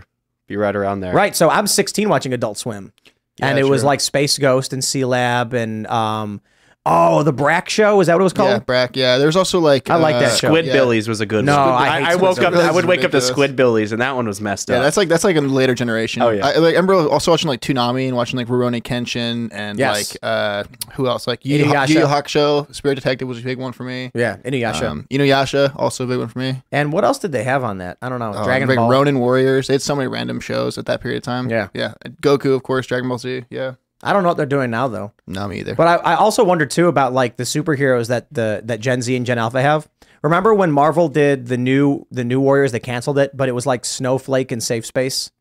be right around there. Right. So I'm 16 watching Adult Swim, and Yeah, it was like Space Ghost and Sealab and um oh the Brak Show is that what it was yeah, called? Brak. Yeah, there's also like I like uh, that show. Squid yeah. Billies was a good No, one. I hate I, I Squid woke up. I would wake up to Ridiculous. Squid Billies, and that one was messed Yeah, up. Yeah, that's like that's like a later generation. Oh, yeah. I, like, I remember also watching like Toonami and watching like Rurouni Kenshin and Yes. like uh who else like Yu Yu Inuyasha. Yu Yu Hakusho, Spirit Detective was a big one for me. Yeah, Inuyasha. Um, Inuyasha also a big one for me. and what else did they have on that? I don't know. Uh, Dragon like Ball. Ronin Warriors. They had so many random shows at that period of time. Yeah. yeah. Goku, of course. Dragon Ball Z. Yeah, I don't know what they're doing now though. not me either. But I, I also wonder too about like the superheroes that the that Gen Z and Gen Alpha have. Remember when Marvel did the new the new Warriors? They canceled it, but it was like Snowflake and Safe Space.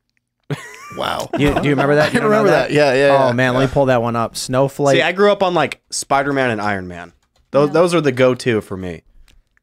Wow. You, do you remember that? [laughs] You don't remember that. Yeah, yeah, Oh yeah, man, let me pull that one up. Snowflake. See, I grew up on like Spider Man and Iron Man. Those those are the go to for me.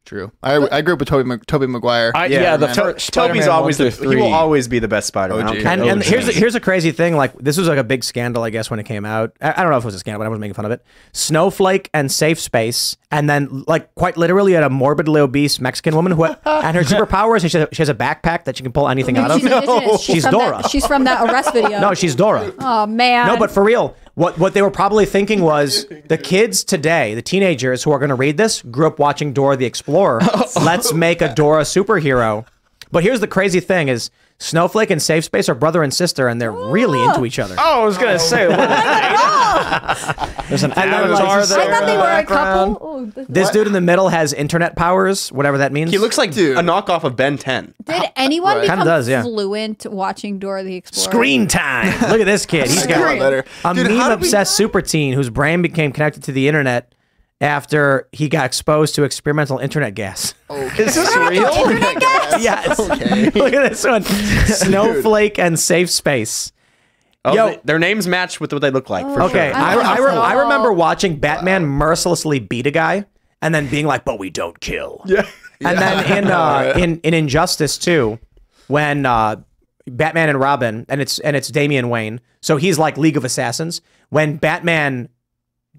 True. I, I grew up with Tobey Tobey Maguire. I, yeah, the first Tobey's always the through he will always be the best Spider Man. OG. and, and here's a, here's a crazy thing. Like this was like a big scandal, I guess, when it came out. I, I don't know if it was a scandal, but I was making fun of it. Snowflake and Safe Space, and then like quite literally, had a morbidly obese Mexican woman who, [laughs] and her superpower is she has, she has a backpack that she can pull anything out of. She's indigenous. She's from Dora. That, she's from that arrest video. No, she's Dora. Oh man. No, but for real, what what they were probably thinking was the kids today, the teenagers who are going to read this, grew up watching Dora the Explorer. [laughs] Oh. Let's make a Dora superhero. But here's the crazy thing: is Snowflake and Safe Space are brother and sister, and they're really into each other. Oh, I was gonna say. what- [laughs] There's an [laughs] avatar like- there. I thought they in the were a couple. Oh, th- This dude in the middle has internet powers, whatever that means. He looks like a knockoff of Ben 10. Did anyone Kinda become does, yeah. fluent watching Dora the Explorer? Screen time. Look at this kid. [laughs] He's got Screen. Better. a Dude, meme did we- obsessed super teen whose brain became connected to the internet after he got exposed to experimental internet gas. Is this real? yes. Okay. [laughs] Look at this one. Snowflake and Safe Space. Oh, Yo. they- their names match with what they look like. For Okay, sure. I, I, re- I remember watching Batman mercilessly beat a guy and then being like, "But we don't kill." Yeah. And then in uh, [laughs] in in Injustice too, when uh, Batman and Robin and it's and it's Damian Wayne, so he's like League of Assassins. When Batman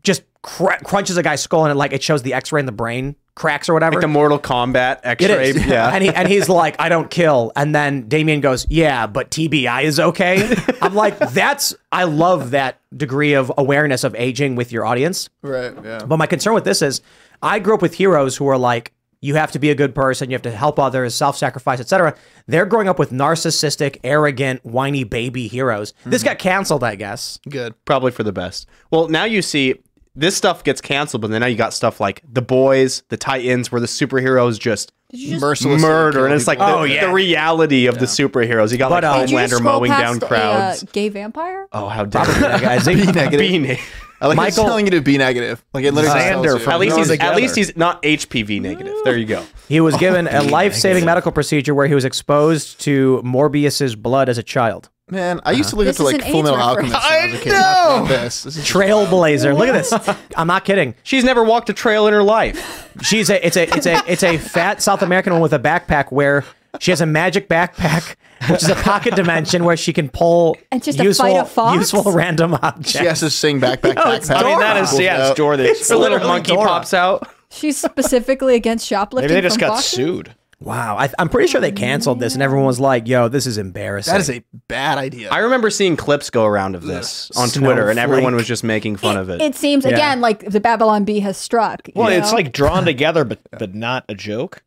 just cr- crunches a guy's skull and it like it shows the X-ray in the brain cracks or whatever. Like the Mortal Kombat X-ray. Yeah. [laughs] and he and he's like, I don't kill. And then Damian goes, Yeah, but TBI is okay. [laughs] I'm like, that's I love that degree of awareness of aging with your audience. Right. Yeah. But my concern with this is I grew up with heroes who are like, you have to be a good person, you have to help others, self-sacrifice, etc. They're growing up with narcissistic, arrogant, whiny baby heroes. This mm-hmm. got canceled, I guess. Good. Probably for the best. Well, now you see this stuff gets canceled, but then now you got stuff like The Boys, The Titans, where the superheroes just Mercilessly murder, and it's like people. the, Oh, yeah. the reality of the superheroes. You got But, uh, like Did you just Homelander scroll mowing down past crowds. A, uh, gay vampire? oh, how dare That guy's [laughs] Be negative. Be ne- [laughs] I like Michael, Michael- telling you to be negative. Like it literally Xander from At least Thrown he's at least he's not HPV negative. There you go. He was oh, given a life-saving medical procedure where he was exposed to Morbius's blood as a child. Man, I used to look This up to like Full Metal Alchemist. reference. I was a kid. Not- not this. This Trailblazer. Look at this. I'm not kidding. She's never walked a trail in her life. She's a it's a it's a it's a fat South American woman with a backpack where she has a magic backpack, which is a pocket dimension where she can pull And just a fight a fox? useful random objects. She has to sing [laughs] backpack backpack. I mean, that is yeah, it's Dora the Her Explorer. little monkey Dora. pops out. She's specifically against shoplifting. Maybe they just from got foxes? sued. Wow, I, I'm pretty sure they canceled this, and everyone was like, "Yo, this is embarrassing." That is a bad idea. I remember seeing clips go around of this on Twitter, and everyone was just making fun of it. It seems Yeah. again like the Babylon Bee has struck. you Well, it's like drawn together, but but not a joke.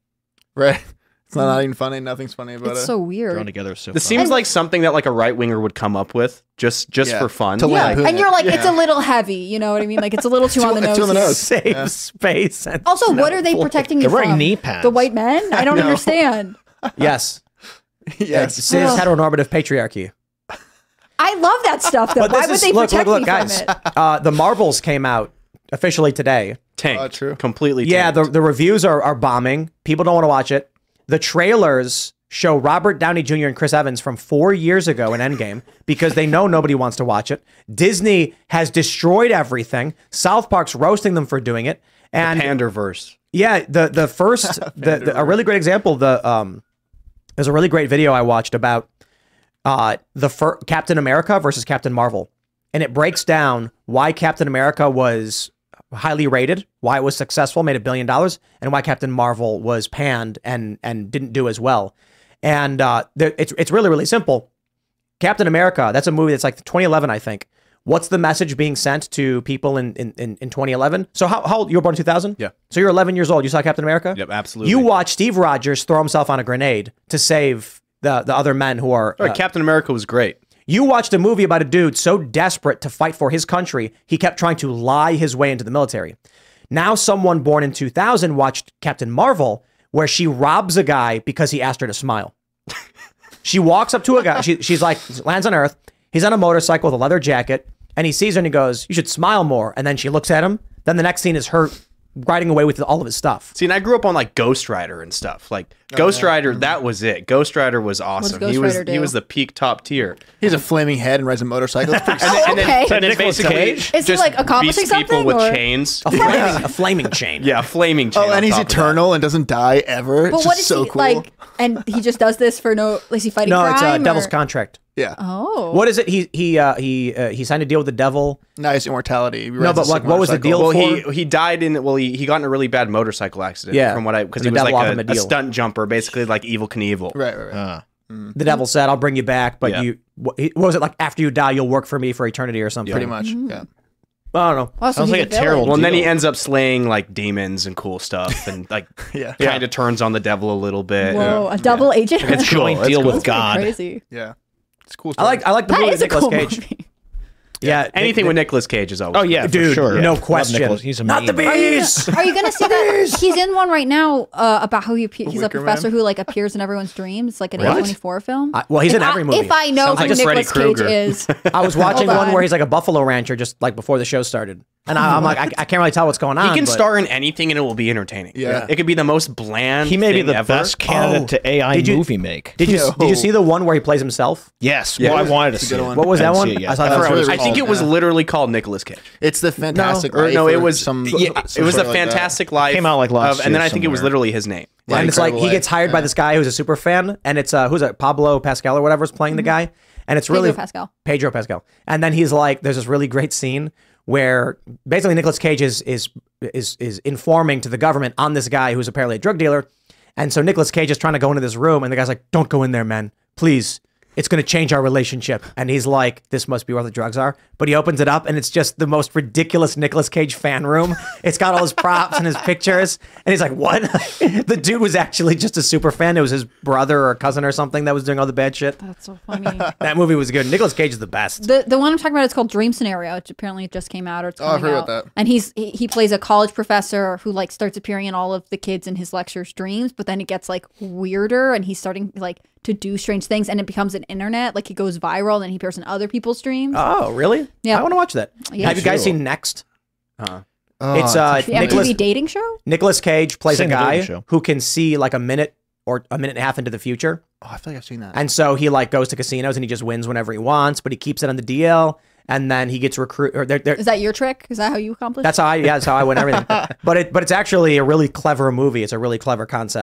right. It's not, not even funny. Nothing's funny about it. it's it. so Drawn weird. together so. This funny. seems like something that like a right winger would come up with just just Yeah, for fun. to Yeah, lampoon and you're it. like, it's a little heavy. You know what I mean? Like it's a little [laughs] too on the nose. too on the nose. safe Yeah. space. And Also, what are they protecting you They're wearing from? knee pads. The white men? I don't [laughs] know. understand. yes, [laughs] yes. cis heteronormative patriarchy. I love that stuff though. But Why would is they look, protect look, look, me guys. from it? Uh, the Marvels came out officially today. Tanked. Oh, true. Completely Yeah, tanked. the, the reviews are, are bombing. People don't want to watch it. The trailers show Robert Downey Jr. and Chris Evans from four years ago in Endgame [laughs] because they know nobody wants to watch it. Disney has destroyed everything. South Park's roasting them for doing it. And Panderverse. yeah, the the first [laughs] the, the a really great example. The um, there's a really great video I watched about uh the fir- Captain America versus Captain Marvel, and it breaks down why Captain America was highly rated, why it was successful, made a billion dollars, and why Captain Marvel was panned and and didn't do as well. And uh, there, it's it's really really simple. Captain America, that's a movie that's like 2011, I think. What's the message being sent to people in in, in, in 2011? So how, how old you were born in 2000? Yeah. So you're 11 years old. You saw Captain America? Yep, absolutely. You watched Steve Rogers throw himself on a grenade to save the the other men who are. Right, uh, Captain America was great. You watched a movie about a dude so desperate to fight for his country, he kept trying to lie his way into the military. Now, someone born in 2000 watched Captain Marvel, where she robs a guy because he asked her to smile. [laughs] she walks up to a guy, she, she's like, lands on Earth. He's on a motorcycle with a leather jacket, and he sees her and he goes, You should smile more. And then she looks at him. Then the next scene is her riding away with all of his stuff. See, and I grew up on like Ghost Rider and stuff. Like Ghost Rider, that was it. Ghost Rider was awesome. Ghost he was Rider he do? was the peak top tier. He has a flaming head and rides a motorcycle. [laughs] And then, and then, Okay. and then Nicolas basically Cage? Is he, just like, accomplishing beats people something, with or- chains. A flaming, a flaming chain. Yeah, a flaming chain. Oh, and he's top of that. eternal and doesn't die ever. But It's what just is so he cool. like? And he just does this for no. Is he fighting No, crime? it's uh, Devil's Contract. Yeah. Oh. What is it? He he uh, he uh, he signed a deal with the devil. Nice immortality. No, but like, what was the deal Well, for? he he died in well he, he got in a really bad motorcycle accident. Yeah. from what I because he was like a, a a stunt jumper, basically like evil Knievel. Right, right, right. Uh, The devil said, "I'll bring you back, but Yeah. you what, what was it like? After you die, you'll work for me for eternity or something." Pretty much. Yeah. I don't know. Oh, so he's villain. Well, and then he ends up slaying like demons and cool stuff, and like [laughs] Yeah. kind of turns on the devil a little bit. Whoa, a double agent. It's cool. Joint It's deal cool. with God. Crazy. Yeah. It's cool. I like I like the That movie is a Nicolas cool Cage. movie. Yeah, Anything Nic- with Nicolas Cage is always. Oh yeah, Dude, for sure. no Love question. Nicolas. He's Not the amazing. Are you, bees. are you gonna see that? He's in one right now uh, about how he appe- he's a professor Man? who like appears in everyone's dreams. It's like an What? A24 film. I- well, he's If in I- every movie. If I know Sounds who like Freddy Nicolas Cage is, [laughs] I was watching Hold one on. where he's like a buffalo rancher just like before the show started, and I, I'm like, I, I can't really tell what's going on. He can but- star in anything and it will be entertaining. Yeah. it could be the most bland. He may be thing the ever. best candidate Oh, to AI did you- movie make. Did you Yo. did you see the one where he plays himself? Yes. Yeah. well, I wanted to see good it. one. What was that one? see it yet. I thought that what was it I was think it was yeah. literally called Nicolas Cage. It's the Fantastic or Life no, it or was some. yeah, some it was sort the of like that. Fantastic Life. Came out, like, last of- and then year I think it was somewhere. literally his name. and it's like Incredible he Life, gets hired by this guy who's a super fan, and it's uh who's it Pablo Pascal or whatever is playing the guy, and it's really Pedro Pascal. Pedro Pascal, and then he's like, there's this really great scene where basically Nicolas Cage is is is is informing to the government on this guy who's apparently a drug dealer, and so Nicolas Cage is trying to go into this room, and the guy's like, don't go in there, man, please. It's going to change our relationship. And he's like, this must be where the drugs are. But he opens it up and it's just the most ridiculous Nicolas Cage fan room. It's got all his props and his pictures. And he's like, what? [laughs] the dude was actually just a super fan. It was his brother or cousin or something that was doing all the bad shit. that's so funny. [laughs] That movie was good. Nicolas Cage is the best. The the one I'm talking about is called Dream Scenario, which apparently just came out or it's Oh, I've coming heard out. about that. And he's he, he plays a college professor who like starts appearing in all of the kids in his lectures' dreams, but then it gets like weirder and he's starting like to do strange things and it becomes an internet like he goes viral and then he appears in other people's dreams. Oh, really? Yeah. I want to watch that. Yeah. Have you guys Sure. seen Next? Uh-huh. Oh, it's uh, the MTV dating show? Nicolas Cage plays a Seen the dating guy who can see like a minute or a minute and a half into the future. Oh, I feel like I've seen that. And so he like goes to casinos and he just wins whenever he wants, but he keeps it on the DL. And then he gets recruit. Or they're, they're, Is that your trick? Is that how you accomplish? that's how I yeah, that's how I win everything. [laughs] but it but it's actually a really clever movie. It's a really clever concept.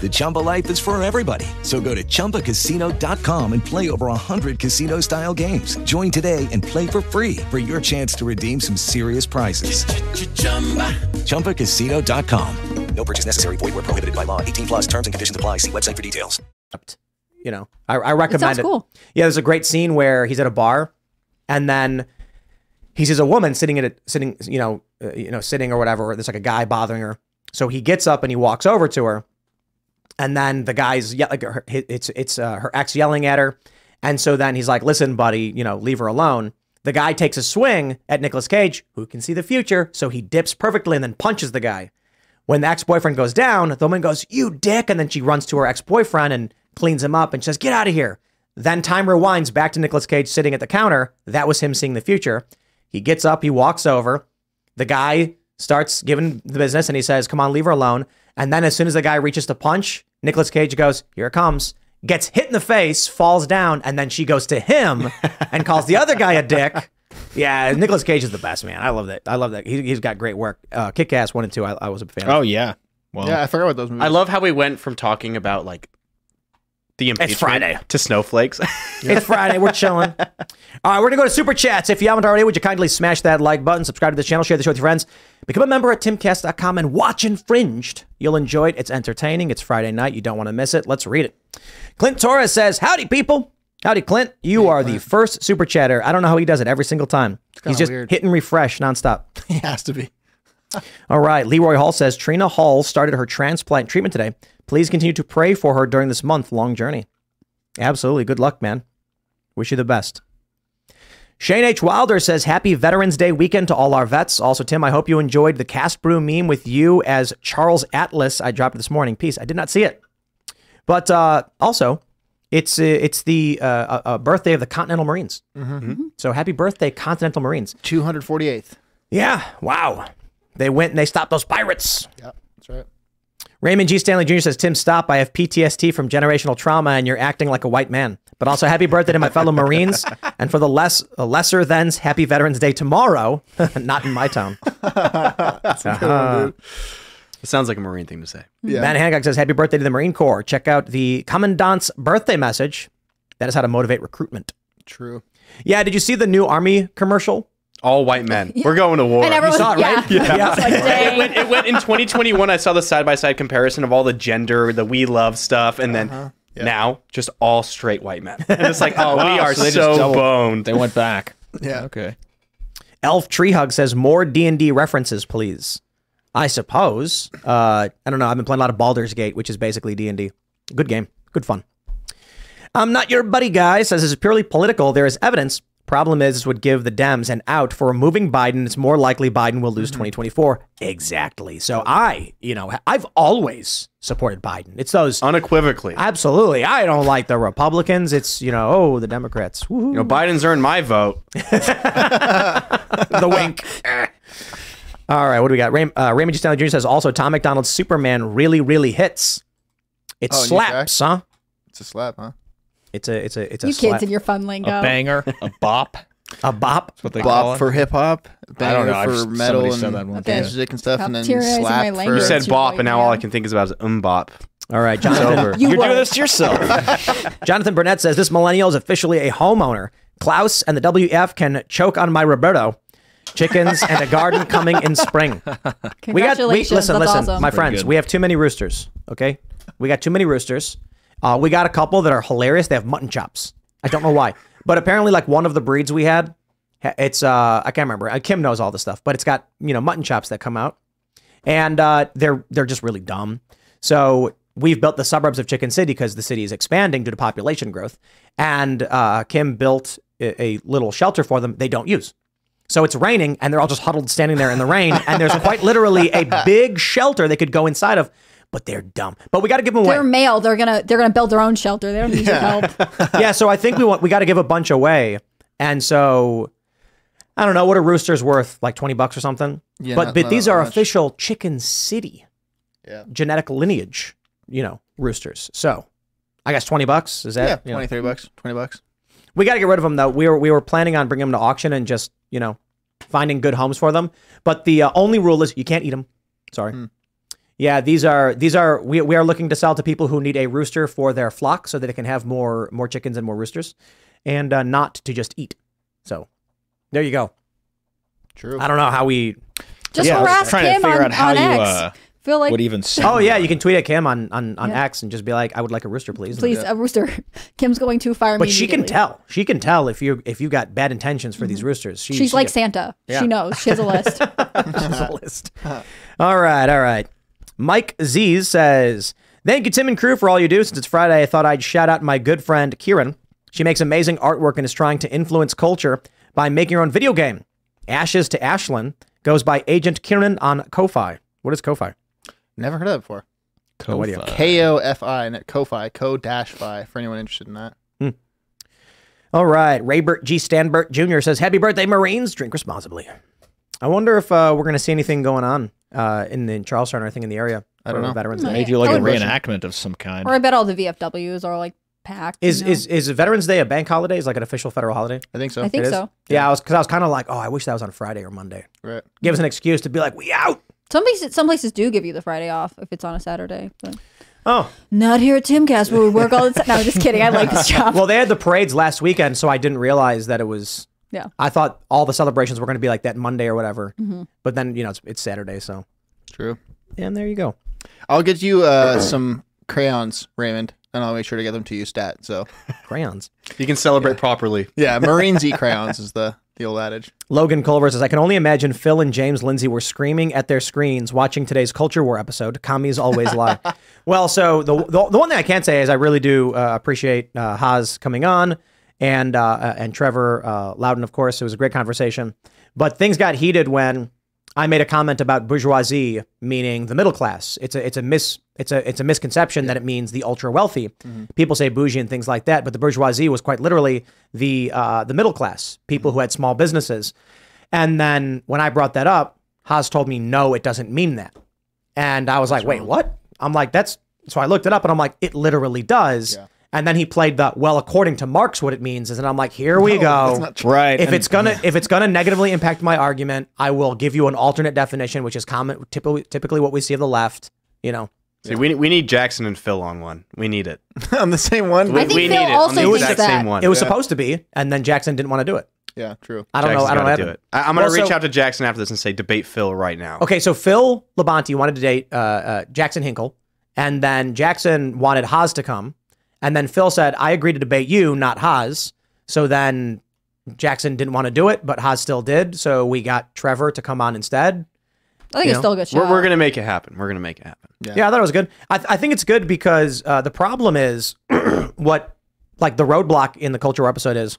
The Chumba life is for everybody. So go to ChumbaCasino.com and play over 100 casino-style games. Join today and play for free for your chance to redeem some serious prizes. ChumbaCasino.com. No purchase necessary. Void where prohibited by law. 18 plus terms and conditions apply. See website for details. You know, I, I recommend sounds cool. Yeah, there's a great scene where he's at a bar, and then he sees a woman sitting at a sitting, you know, uh, you know, sitting or whatever. Or there's like a guy bothering her. So he gets up and he walks over to her, and then the guy's yeah, like her, it's it's uh, her ex yelling at her, and so then he's like, "Listen, buddy, you know, leave her alone." The guy takes a swing at Nicolas Cage, who can see the future, so he dips perfectly and then punches the guy. When the ex boyfriend goes down, the woman goes, You dick. And then she runs to her ex boyfriend and cleans him up and says, Get out of here. Then time rewinds back to Nicolas Cage sitting at the counter. That was him seeing the future. He gets up, he walks over. The guy starts giving the business and he says, Come on, leave her alone. And then as soon as the guy reaches to punch, Nicolas Cage goes, Here it comes. Gets hit in the face, falls down, and then she goes to him [laughs] and calls the other guy a dick. Yeah, Nicolas Cage is the best man. I love that. I love that. He, he's got great work. Uh, Kick Ass one and two. I, I was a fan. of. Oh yeah. Well, yeah, I forgot about those movies. I love how we went from talking about like the impeachment Friday. to snowflakes. It's Friday. We're chilling. [laughs] All right, we're going to go to Super Chats. If you haven't already, would you kindly smash that like button, subscribe to the channel, share the show with your friends, become a member at timcast.com and watch Infringed. You'll enjoy it. It's entertaining. It's Friday night. You don't want to miss it. Let's read it. Clint Torres says, Howdy, people. Howdy, Clint. You are the first Super Chatter. I don't know how he does it every single time. kinda He's just weird. hitting refresh nonstop. [laughs] He has to be. All right. Leroy Hall says Trina Hall started her transplant treatment today. Please continue to pray for her during this month long journey. Absolutely. Good luck, man. Wish you the best. Shane H. Wilder says, Happy Veterans Day weekend to all our vets. Also, Tim, I hope you enjoyed the cast brew meme with you as Charles Atlas. I dropped this morning. Peace. I did not see it. But uh, also, it's uh, it's the uh, uh, uh, birthday of the Continental Marines. Mm-hmm. So happy birthday, Continental Marines. 248th. Yeah. Wow. They went and they stopped those pirates. Yeah, that's right. Raymond G. Stanley Jr. says, Tim, stop. I have PTSD from generational trauma and you're acting like a white man. But also, happy birthday to my fellow Marines. [laughs] And for the less uh, lesser thans, happy Veterans Day tomorrow. [laughs] Not in my town. [laughs] That's a good one, dude. It sounds like a Marine thing to say. Ben Hancock says, Happy birthday to the Marine Corps. Check out the Commandant's birthday message. That is how to motivate recruitment. True. Yeah, did you see the new Army commercial? All white men. We're going to war. And everyone- You saw it, right? yeah. Yeah. It's like, it, went, it went in 2021. I saw the side by side comparison of all the gender, the we love stuff, and then Uh-huh. now just all straight white men. And [laughs] it's like, oh, we are so they just so doubled- boned. They went back. Yeah. Okay. Elf Tree Hug says more D and D references, please. I suppose. Uh, I don't know. I've been playing a lot of Baldur's Gate, which is basically D and D. Good game, good fun. I'm not your buddy guy. Says this is purely political. There is evidence. Problem is, this would give the Dems an out for removing Biden. It's more likely Biden will lose 2024. Exactly. So I, you know, I've always supported Biden. It's those unequivocally. Absolutely. I don't like the Republicans. It's you know, oh, the Democrats. You know, Biden's earned my vote. [laughs] the wink. [laughs] All right, what do we got? Ray, uh, Raymond G. Stanley Jr. says also Tom MacDonald's Superman really, really hits. It Oh, new slaps, huh? It's a slap, huh? It's a, it's a, it's a You slap. kids and your fun lingo. a banger, [laughs] a bop. A bop. That's what they call it. for hip hop, I don't banger know, I've for just- metal somebody said and that one Okay. music and stuff, and then Stop my slap language. for. You said bop, and now all I can think is about is MMMBop. All right, Jonathan. over. You You're would. doing this to yourself. [laughs] Jonathan Burnett says this millennial is officially a homeowner. Klaus and the WF can choke on my Roberto. Chickens and a garden [laughs] coming in spring. We got we, Congratulations, listen, that's listen, awesome. my Pretty friends. good. We have too many roosters. Okay, we got too many roosters. Uh, we got a couple that are hilarious. They have mutton chops. I don't know why, but apparently, like one of the breeds we had, it's uh, I can't remember. Uh, Kim knows all this stuff, but it's got you know mutton chops that come out, and uh, they're they're just really dumb. So we've built the suburbs of Chicken City because the city is expanding due to population growth, and uh, Kim built a, a little shelter for them. They don't use. So it's raining and they're all just huddled standing there in the rain. And there's quite literally a [laughs] big shelter they could go inside of, but they're dumb. But we got to give them away. They're male. They're gonna they're gonna build their own shelter. They don't need your help. [laughs] [laughs] yeah, so I think we want we got to give a bunch away. And so I don't know what a rooster's worth, like 20 bucks or something. Yeah, but not- but not these that are much. official Chicken City Yeah. genetic lineage, you know, roosters. So I guess 20 bucks is that Yeah, you know? 30 bucks, 20 bucks. We got to get rid of them though. We were we were planning on bringing them to auction and just you know finding good homes for them. But the uh, only rule is you can't eat them. Sorry. Hmm. Yeah, these are these are we, we are looking to sell to people who need a rooster for their flock so that they can have more more chickens and more roosters, and uh, not to just eat. So there you go. True. I don't know how we. Just Yeah, I was harass trying to Kim figure on, out how on you, X. uh, Feel like would even. Oh yeah, you can tweet at Kim on on, on Yeah. X and just be like, I would like a rooster, please. And- please a rooster. [laughs] Kim's going to fire me. But she can tell. She can tell if you if you got bad intentions for these roosters. She, She's she- like Santa. Yeah. She knows. She has a list. [laughs] She's a list. All right, all right. Mike Z says, Thank you, Tim and crew, for all you do. Since it's Friday, I thought I'd shout out my good friend Kieran. She makes amazing artwork and is trying to influence culture by making her own video game. Ashes to Ashlyn goes by Agent Kieran on Ko-Fi. What is Ko-Fi? Never heard of that before. No idea. K O F I, and Ko-Fi, Co dash Fi, for anyone interested in that. All right. Raybert G. Stanbert Jr. says, Happy birthday, Marines. Drink responsibly. I wonder if uh, we're going to see anything going on uh, in, the, in Charlestown or anything in the area. I don't for know. Veterans. Day. They do like a I would- reenactment of some kind. or I bet all the VFWs are like packed. Is you know? is is Veterans Day a bank holiday? Is like an official federal holiday? I think so. I think It is? so. Yeah, I was because I was kind of like, oh, I wish that was on Friday or Monday. Right. Give us an excuse to be like, we out. Some places, some places do give you the Friday off if it's on a Saturday. But Oh, not here at Timcast where we work all the time. No, I'm just kidding. I like this [laughs] job. well, they had the parades last weekend, so I didn't realize that it was. Yeah. I thought all the celebrations were going to be like that Monday or whatever, Mhm. but then you know it's, it's Saturday, so True. and there you go. I'll get you uh, some crayons, Raymond, and I'll make sure to get them to you stat. So [laughs] Crayons. You can celebrate properly. yeah, [laughs] Marines eat crayons is the the old adage. Logan Culver says, I can only imagine Phil and James Lindsay were screaming at their screens watching today's Culture War episode. Commies always lie. [laughs] well, so the, the the one thing I can say is I really do uh, appreciate uh, Haz coming on and uh, and Trevor uh, Loudon, of course. It was a great conversation, but things got heated when I made a comment about bourgeoisie, meaning the middle class. It's a it's a mis it's a it's a misconception that it means the ultra wealthy. People say bougie and things like that, but the bourgeoisie was quite literally the uh, the middle class, people who had small businesses. And then when I brought that up, Haz told me no, it doesn't mean that. And I was like, wait, what? I'm like, that's so I looked it up and I'm like, it literally does. And then he played the well, according to Marx, what it means is, and I'm like, here we No, go. that's not. Right, If and- it's gonna if it's gonna negatively impact my argument, I will give you an alternate definition, which is common typically typically what we see of the left. You know, See, we, we need Jackson and Phil on one. We need it. [laughs] on the same one. We, we need it on the exact same one. It was supposed to be, and then Jackson didn't want to do it. Yeah, true. I don't know. Jackson's I don't know. gotta do it. I, I'm gonna Well, reach so- out to Jackson after this and say debate Phil right now. Okay, so Phil Labonte wanted to date uh, uh, Jackson Hinkle, and then Jackson wanted Haz to come, and then Phil said, "I agree to debate you, not Haz." So then Jackson didn't want to do it, but Haz still did. So we got Trevor to come on instead. I think You it's know? still a good shot. We're, we're gonna make it happen. We're gonna make it happen. Yeah, I thought it was good. I, th- I think it's good because uh, the problem is [clears throat] what, like the roadblock in the cultural episode is.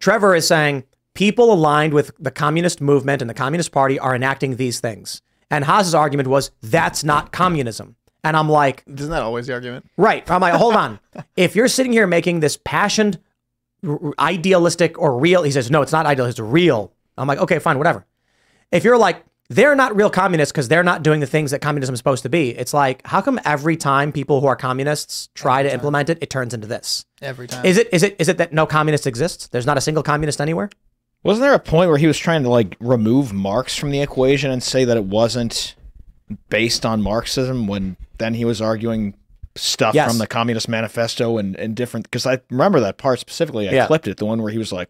Trevor is saying people aligned with the communist movement and the Communist Party are enacting these things, and Haz's argument was that's not communism. And I'm like, isn't that always the argument? Right. I'm like, hold on. [laughs] If you're sitting here making this passioned, r- r- idealistic or real, he says, no, it's not ideal, it's real. I'm like, okay, fine, whatever. If you're like, they're not real communists because they're not doing the things that communism is supposed to be. It's like, how come every time people who are communists try to implement it, it turns into this? Every time. Is it is it is it that no communist exists? There's not a single communist anywhere? Wasn't there a point where he was trying to like remove Marx from the equation and say that it wasn't based on Marxism when then he was arguing stuff Yes. from the Communist Manifesto and, and different because I remember that part specifically. I Yeah. clipped it, the one where he was like,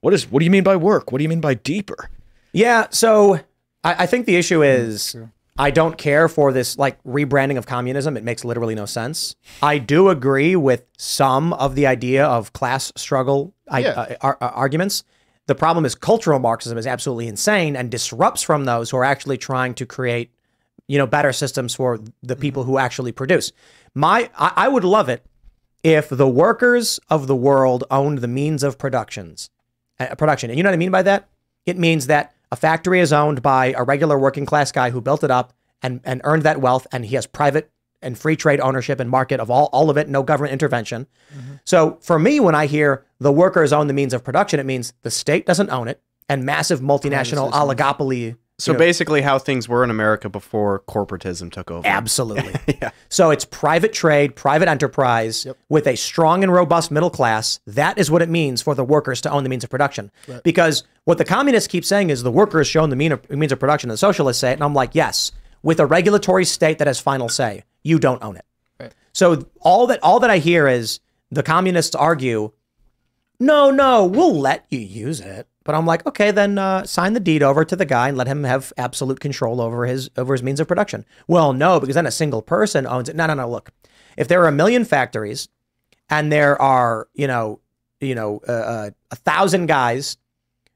What is what do you mean by work? What do you mean by deeper? Yeah, so I, I think the issue is I don't care for this like rebranding of communism. It makes literally no sense. I do agree with some of the idea of class struggle I, Yeah. uh, ar- uh, arguments. The problem is cultural Marxism is absolutely insane and disrupts from those who are actually trying to create, you know, better systems for the people who actually produce. My, I, I would love it if the workers of the world owned the means of productions, uh, production. And you know what I mean by that? It means that a factory is owned by a regular working class guy who built it up and, and earned that wealth, and he has private and free trade ownership and market of all, all of it, no government intervention. So for me, when I hear the workers own the means of production, it means the state doesn't own it and massive multinational oligopoly. So you know, basically, how things were in America before corporatism took over. Absolutely. [laughs] yeah. So it's private trade, private enterprise with a strong and robust middle class. That is what it means for the workers to own the means of production. Right. Because what the communists keep saying is the workers show the mean of, means of production, the socialists say it. And I'm like, yes, with a regulatory state that has final say, you don't own it. Right. So all that all that I hear is the communists argue, no, no, we'll let you use it. But I'm like, okay, then uh, sign the deed over to the guy and let him have absolute control over his over his means of production. Well, no, because then a single person owns it. No, no, no. Look, if there are a million factories and there are, you know, you know, uh, uh, a thousand guys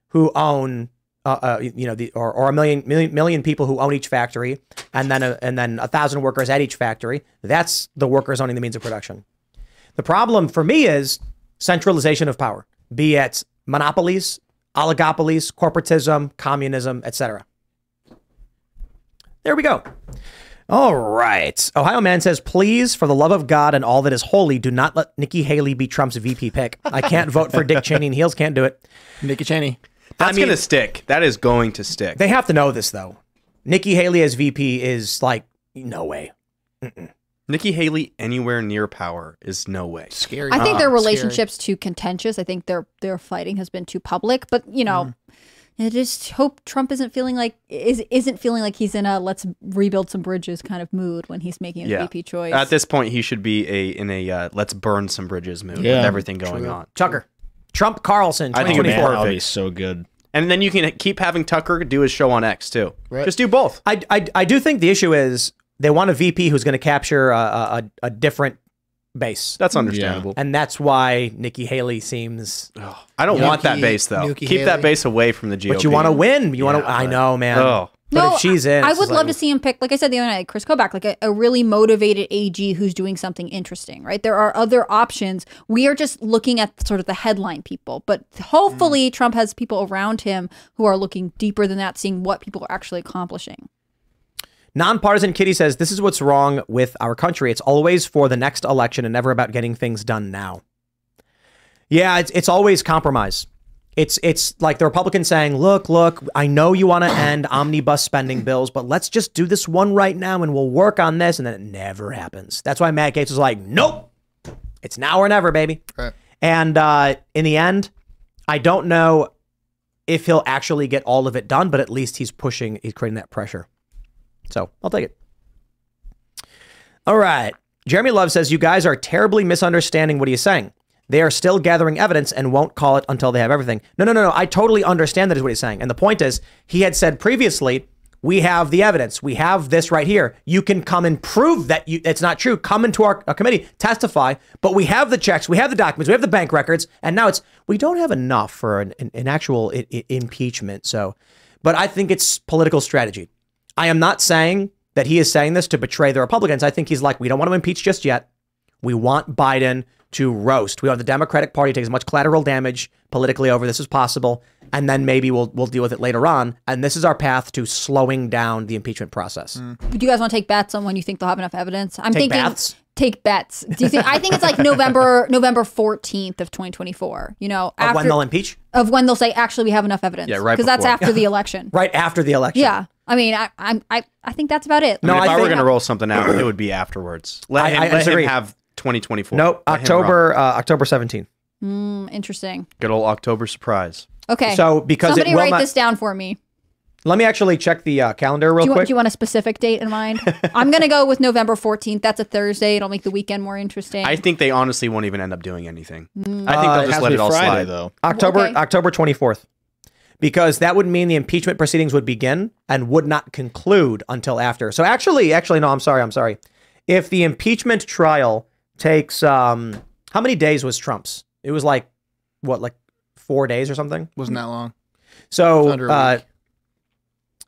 who own, uh, uh, you know, the or, or a million, million million people who own each factory, and then a, and then a thousand workers at each factory. That's the workers owning the means of production. The problem for me is centralization of power, be it monopolies, oligopolies, corporatism, communism, etc. There we go. All right. Ohio Man says, please, for the love of God and all that is holy, do not let Nikki Haley be Trump's VP pick. I can't vote for Dick Cheney and Heels can't do it. Nikki Cheney. That's I mean- gonna stick. That is going to stick. They have to know this, though. Nikki Haley as VP is like, no way. Nikki Haley anywhere near power is no way. Scary. I think their relationship's too contentious. I think their their fighting has been too public. But you know, Mm. I just hope Trump isn't feeling like is isn't feeling like he's in a let's rebuild some bridges kind of mood when he's making a Yeah. VP choice. At this point, he should be a in a uh, let's burn some bridges mood Yeah. with everything going True. on. Tucker. Trump Carlson, I think it'd be 2024. That'll be so good. And then you can keep having Tucker do his show on X too. Just do both. I, I, I do think the issue is they want a VP who's going to capture a, a, a- a different base. That's understandable. And that's why Nikki Haley seems. I don't want that Nuki- base though. Nuki keep that base away from the GOP. But you want to win. You want to. I know, man. Oh. But if she's in, I it's would just love like- to see him pick, like I said the other night, Chris Kobach, like a, a really motivated AG who's doing something interesting, right? There are other options. We are just looking at sort of the headline people, but hopefully mm. Trump has people around him who are looking deeper than that, seeing what people are actually accomplishing. Nonpartisan Kitty says this is what's wrong with our country. It's always for the next election and never about getting things done now. Yeah, it's it's always compromise. It's it's like the Republicans saying, "Look, look, I know you want to end omnibus spending bills, but let's just do this one right now and we'll work on this." And then it never happens. That's why Matt Gaetz was like, "Nope, it's now or never, baby." Right. And uh, in the end, I don't know if he'll actually get all of it done, but at least he's pushing, he's creating that pressure. So I'll take it. All right. Jeremy Love says, You guys are terribly misunderstanding what he's saying. They are still gathering evidence and won't call it until they have everything. No, no, no, no. I totally understand that is what he's saying. And the point is, he had said previously, we have the evidence. We have this right here. You can come and prove that you, it's not true. Come into our, our committee, testify. But we have the checks, we have the documents, we have the bank records, and now it's we don't have enough for an, an, an actual i- i- impeachment. So, but I think it's political strategy. I am not saying that he is saying this to betray the Republicans. I think he's like, we don't want to impeach just yet. We want Biden to roast. We want the Democratic Party to take as much collateral damage politically over this as possible, and then maybe we'll we'll deal with it later on. And this is our path to slowing down the impeachment process. Mm. Do you guys want to take bets on when you think they'll have enough evidence? I'm Take thinking bets? take bets. Do you think? I think it's like November [laughs] November 14th of 2024. You know, Of when they'll impeach? of when they'll say actually we have enough evidence. Yeah, right Because that's after the [laughs] election. Right after the election. Yeah. I mean, I, I'm I I think that's about it. I mean, if I, were going to roll something out, it would be afterwards. Let I- him, I let him have 2024. No, Let. October uh, October 17th. Hmm, interesting. Good old October surprise. Okay. So, because it somebody will write not- this down for me. Let me actually check the uh, calendar real do you, want, quick. do you want a specific date in mind? [laughs] I'm gonna go with November 14th. That's a Thursday. It'll make the weekend more interesting. I think they honestly won't even end up doing anything. Mm. I think Uh, they'll it just has let it all Friday, slide. though. October Okay. October 24th. Because that would mean the impeachment proceedings would begin and would not conclude until after. So actually, actually no, I'm sorry, I'm sorry. If the impeachment trial takes um how many days was Trump's? It was like what, like 4 days or something? Wasn't that long? So Under a uh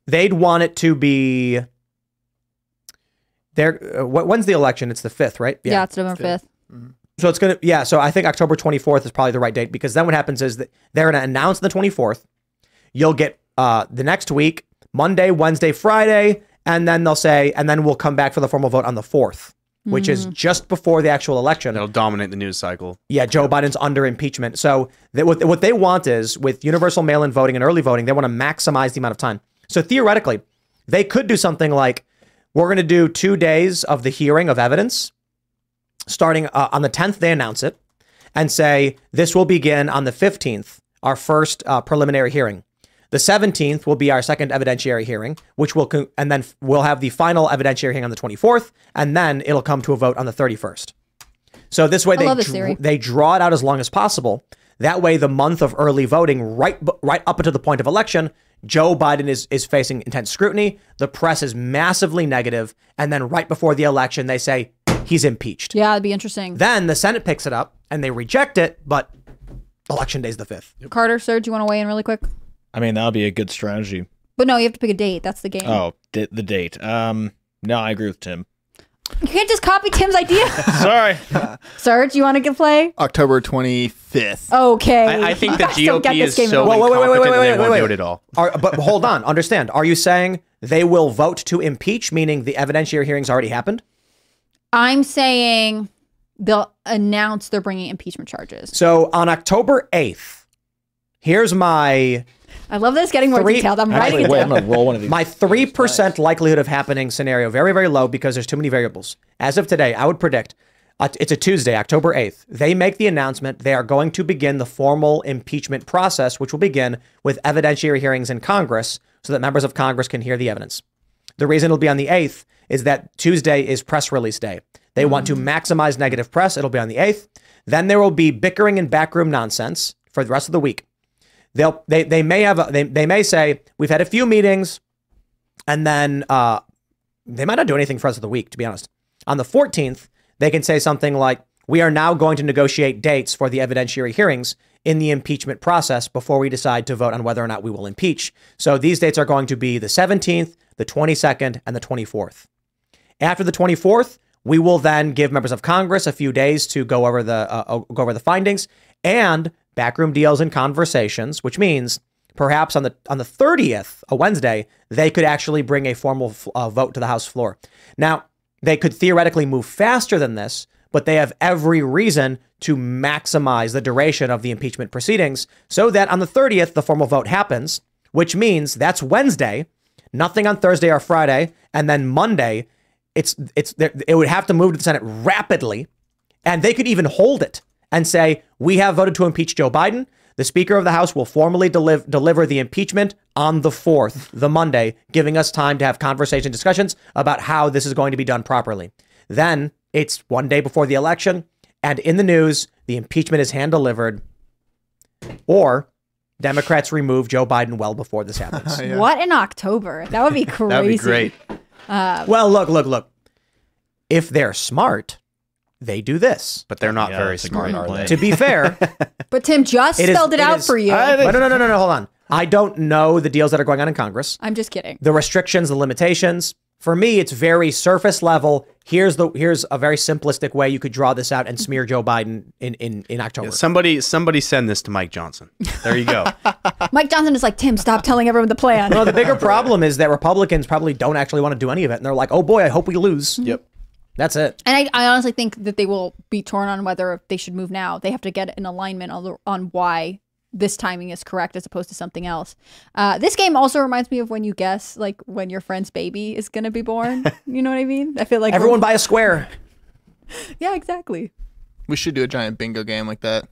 they'd want it to be there uh, when's the election? It's the 5th, right? yeah. it's November 5th. So it's gonna yeah. So I think October 24th is probably the right date because then what happens is that they're gonna announce the 24th. You'll get uh the next week Monday, Wednesday, Friday, and then they'll say and then we'll come back for the formal vote on the 4th, which is Mhm. just before the actual election. It'll dominate the news cycle. Yeah, Joe Biden's under impeachment. So they, what, what they want is with universal mail-in voting and early voting, they want to maximize the amount of time. So theoretically, they could do something like we're going to do two days of the hearing of evidence, starting uh, on the 10th. They announce it and say this will begin on the 15th, our first uh, preliminary hearing. The 17th will be our second evidentiary hearing, which will con- and then we'll have the final evidentiary hearing on the 24th, and then it'll come to a vote on the 31st. So this way they this dr- they draw it out as long as possible. That way, the month of early voting, right right up until the point of election, Joe Biden is is facing intense scrutiny. The press is massively negative, and then right before the election, they say he's impeached. Yeah, it'd be interesting. Then the Senate picks it up and they reject it, but election day's the fifth. Carter, sir, do you want to weigh in really quick? I mean, that would be a good strategy. But no, you have to pick a date. That's the game. Oh, di- the date. Um, no, I agree with Tim. You can't just copy Tim's idea. [laughs] Sorry. [laughs] Serge, you want to get play? October 25th. Okay. I, I think You the guys don't get GOP this is game at so all. Wait, wait, wait, wait, incompetent wait, that wait, they won't wait, do wait. it at all. Are, but hold on, understand. Are you saying they will vote to impeach, meaning the evidentiary hearings already happened? I'm saying they'll announce they're bringing impeachment charges. So on October 8th, here's my I love this getting more Three- detailed. I'm Actually, writing it wait, down. I'm gonna roll one of these. My [laughs] three percent likelihood of happening scenario very very low because there's too many variables. As of today, I would predict uh, it's a Tuesday, October eighth. They make the announcement they are going to begin the formal impeachment process, which will begin with evidentiary hearings in Congress, so that members of Congress can hear the evidence. The reason it'll be on the eighth is that Tuesday is press release day. They want to maximize negative press. It'll be on the eighth. Then there will be bickering and backroom nonsense for the rest of the week. They'll they they may have a, they they may say we've had a few meetings, and then uh, they might not do anything for us of the week. To be honest, on the 14th they can say something like we are now going to negotiate dates for the evidentiary hearings, in the impeachment process before we decide to vote on whether or not we will impeach. So these dates are going to be the 17th, the 22nd, and the 24th. After the 24th, we will then give members of Congress a few days to go over the uh, uh, go over the findings and backroom deals and conversations, which means perhaps on the on the 30th, a Wednesday, they could actually bring a formal uh, vote to the House floor. Now, they could theoretically move faster than this, but they have every reason to maximize the duration of the impeachment proceedings so that on the 30th the formal vote happens, which means that's Wednesday, nothing on Thursday or Friday, and then Monday it's it's it would have to move to the Senate rapidly, and they could even hold it and say we have voted to impeach Joe Biden. The Speaker of the House will formally deliver deliver the impeachment on the fourth, the Monday, giving us time to have conversation discussions about how this is going to be done properly. Then it's one day before the election, and in the news, the impeachment is hand delivered, or Democrats remove Joe Biden well before this [laughs] happens. What in October? That would be [laughs] crazy. That'd be great. Uh, Well, look, look, look. If they're smart, they do this. But they're not very smart, are they? To be fair, [laughs] but Tim just it is- spelled it, out is- for you. No, no, no, no, no, no. Hold on. I don't know the deals that are going on in Congress, I'm just kidding. the restrictions, the limitations. For me, it's very surface level. Here's the here's a very simplistic way you could draw this out and [laughs] smear Joe Biden in in in October. Somebody, somebody, send this to Mike Johnson. There you go. [laughs] Mike Johnson is like, Tim, stop telling everyone the plan. No, the bigger problem is that Republicans probably don't actually want to do any of it, and they're like, "Oh boy, I hope we lose." Yep. That's it. And I, I honestly think that they will be torn on whether they should move now. They have to get an alignment on, the, on why this timing is correct as opposed to something else. Uh, this game also reminds me of when you guess like when your friend's baby is going to be born. [laughs] you know what I mean? I feel like Everyone buy a square. [laughs] Yeah, exactly. We should do a giant bingo game like that.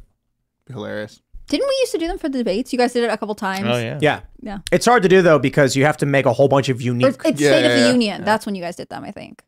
Be hilarious. Didn't we used to do them for the debates? You guys did it a couple times. Oh, yeah. Yeah. It's hard to do though because you have to make a whole bunch of Or unique. it's it's State of the Union. That's when you guys did them, I think.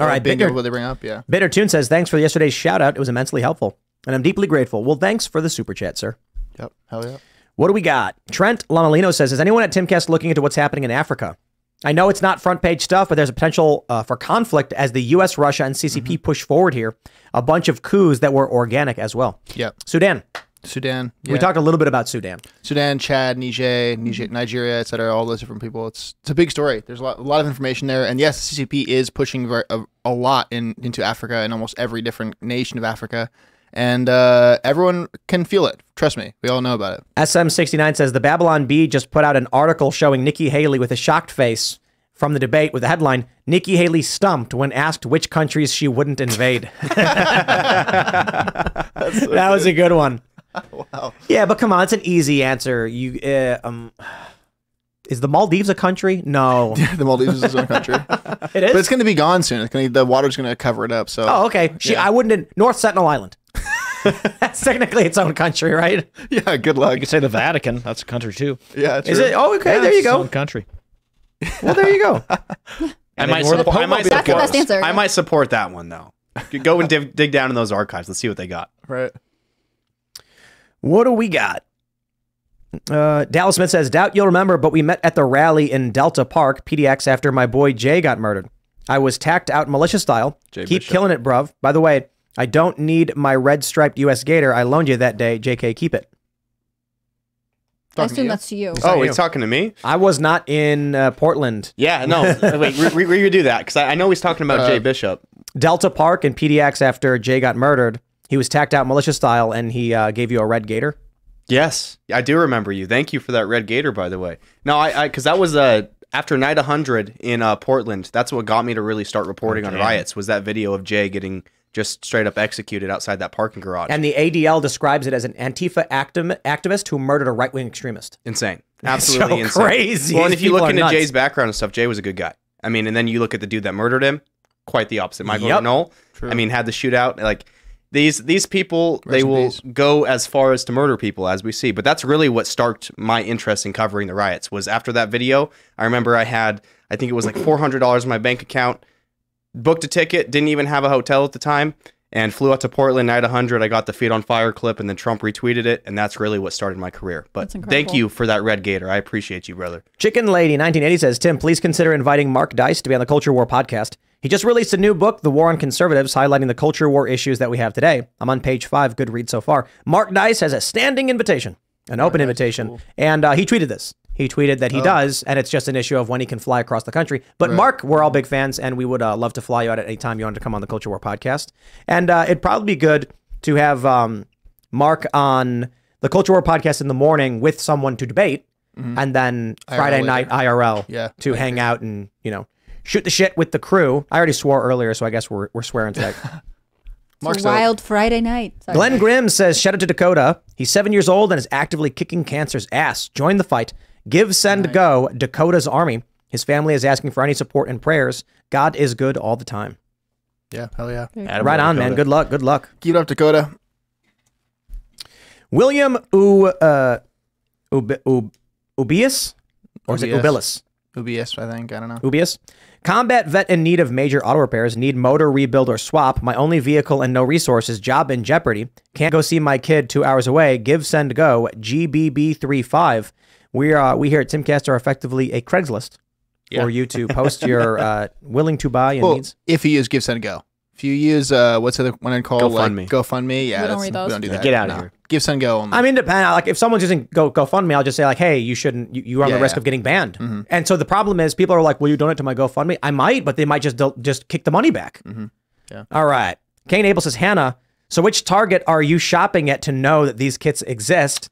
All right, bingo. Bitter, What they bring up, yeah. Bitter Tune says, "Thanks for yesterday's shout out. It was immensely helpful, and I'm deeply grateful." Well, thanks for the super chat, sir. Yep. Hell yeah. What do we got? Trent Lamalino says, "Is anyone at Timcast looking into what's happening in Africa?" I know it's not front page stuff, but there's a potential uh, for conflict as the U.S., Russia, and CCP push forward here. A bunch of coups that were organic as well. Yep. Sudan. Sudan. We talked a little bit about Sudan. Sudan, Chad, Niger, Niger Nigeria, et cetera, all those different people. It's it's a big story. There's a lot, a lot of information there, and yes, the CCP is pushing a, a lot in into Africa and almost every different nation of Africa, and uh, everyone can feel it. Trust me, we all know about it. SM69 says the Babylon Bee just put out an article showing Nikki Haley with a shocked face from the debate with the headline Nikki Haley stumped when asked which countries she wouldn't invade. [laughs] [laughs] that was a good one. [laughs] wow. Yeah, but come on, it's an easy answer. You uh, um is the Maldives a country? No. [laughs] the Maldives is [laughs] its own country. It is? but it's going to be gone soon. It's going to the water's going to cover it up. So Oh, okay. She, I wouldn't in North Sentinel Island. That's technically its own country, right? Yeah, good luck. You could say the Vatican. That's a country too. Yeah, Is it? Oh, okay. Yeah, there you it's its go. own country. Well, there you go. I might, ignore the support, I might That's the support. best answer. I might support that one though. Go and dig, dig down in those archives. Let's see what they got. Right. What do we got? Uh, Dallas Smith says, Doubt you'll remember, but we met at the rally in Delta Park, PDX, after my boy Jay got murdered. I was tacked out militia style. Jay Keep Bishop. killing it, bruv. By the way, I don't need my red striped US Gaiter. I loaned you that day. JK, keep it. I assume that's to you. Oh, he's talking to me. I was not in uh, Portland. Yeah, no. [laughs] wait, re- re- redo that because I, I know he's talking about Uh, Jay Bishop. Delta Park and PDX after Jay got murdered. He was tacked out militia style and he uh, gave you a red Gaiter. Yes, I do remember you. Thank you for that red gaiter, by the way. No, I because that was uh, after night 100 in uh, Portland. That's what got me to really start reporting on riots. Was that video of Jay getting just straight up executed outside that parking garage? And the ADL describes it as an Antifa actim- activist who murdered a right wing extremist. insane, [laughs] absolutely so insane. crazy. Well, and if you look into nuts. Jay's background and stuff, Jay was a good guy. I mean, and then you look at the dude that murdered him, quite the opposite. Michael Yep. Reinoehl. True. I mean, had the shootout. Like these these people, Rest they will peace. go as far as to murder people, as we see. But that's really what sparked my interest in covering the riots. Was after that video, I remember I had, I think it was like four hundred dollars in my bank account. Booked a ticket, didn't even have a hotel at the time. And flew out to Portland night 100. I got the Feet on Fire clip, and then Trump retweeted it, and that's really what started my career. But thank you for that red gaiter. I appreciate you, brother. Chicken Lady 1980 says, Tim, please consider inviting Mark Dice to be on the Culture War podcast. He just released a new book, The War on Conservatives, highlighting the culture war issues that we have today. I'm on page five. Good read so far. Mark Dice has a standing invitation, an open invitation, and uh, he tweeted this. He tweeted that he Oh. does, and it's just an issue of when he can fly across the country. But Right. Mark, we're all big fans, and we would uh, love to fly you out at any time you wanted to come on the Culture War podcast. And uh, it'd probably be good to have um, Mark on the Culture War podcast in the morning with someone to debate, Mhm. and then IRL Friday later. night IRL Yeah, to hang out and you know shoot the shit with the crew. I already swore earlier, so I guess we're we're swearing today. [laughs] It's a wild Friday night. Sorry. Glenn Grimm says, shout out to Dakota. He's seven years old and is actively kicking cancer's ass. Join the fight. Give, send, go. Dakota's army. His family is asking for any support and prayers. God is good all the time. Yeah, hell yeah. right on, man. Good luck. Good luck. Keep it up, Dakota. William U, uh, Ub, Ub, Ubius? Or is it Ubilis? Ubius, I think. I don't know. Ubius. Combat vet in need of major auto repairs, need motor rebuild or swap. My only vehicle and no resources. Job in jeopardy. Can't go see my kid two hours away. Give, send, go. GBB35. We are we here at Timcast are effectively a Craigslist for you to [laughs] post your uh, willing to buy and Well, needs. if you use Give Send Go. If you use uh, what's the other one I call GoFundMe. Like, GoFundMe, yeah, We don't that's- read those. we don't do Yeah, that. get outta No. here. Give some Go. Only. I'm independent. Like if someone's using Go GoFundMe, I'll just say like, hey, you shouldn't. You, you run Yeah, the risk yeah. of getting banned. Mhm. And so the problem is, people are like, will you donate to my GoFundMe? I might, but they might just del- just kick the money back. Mm-hmm. Yeah. All right. Kane Abel says, Hannah. So which Target are you shopping at to know that these kits exist?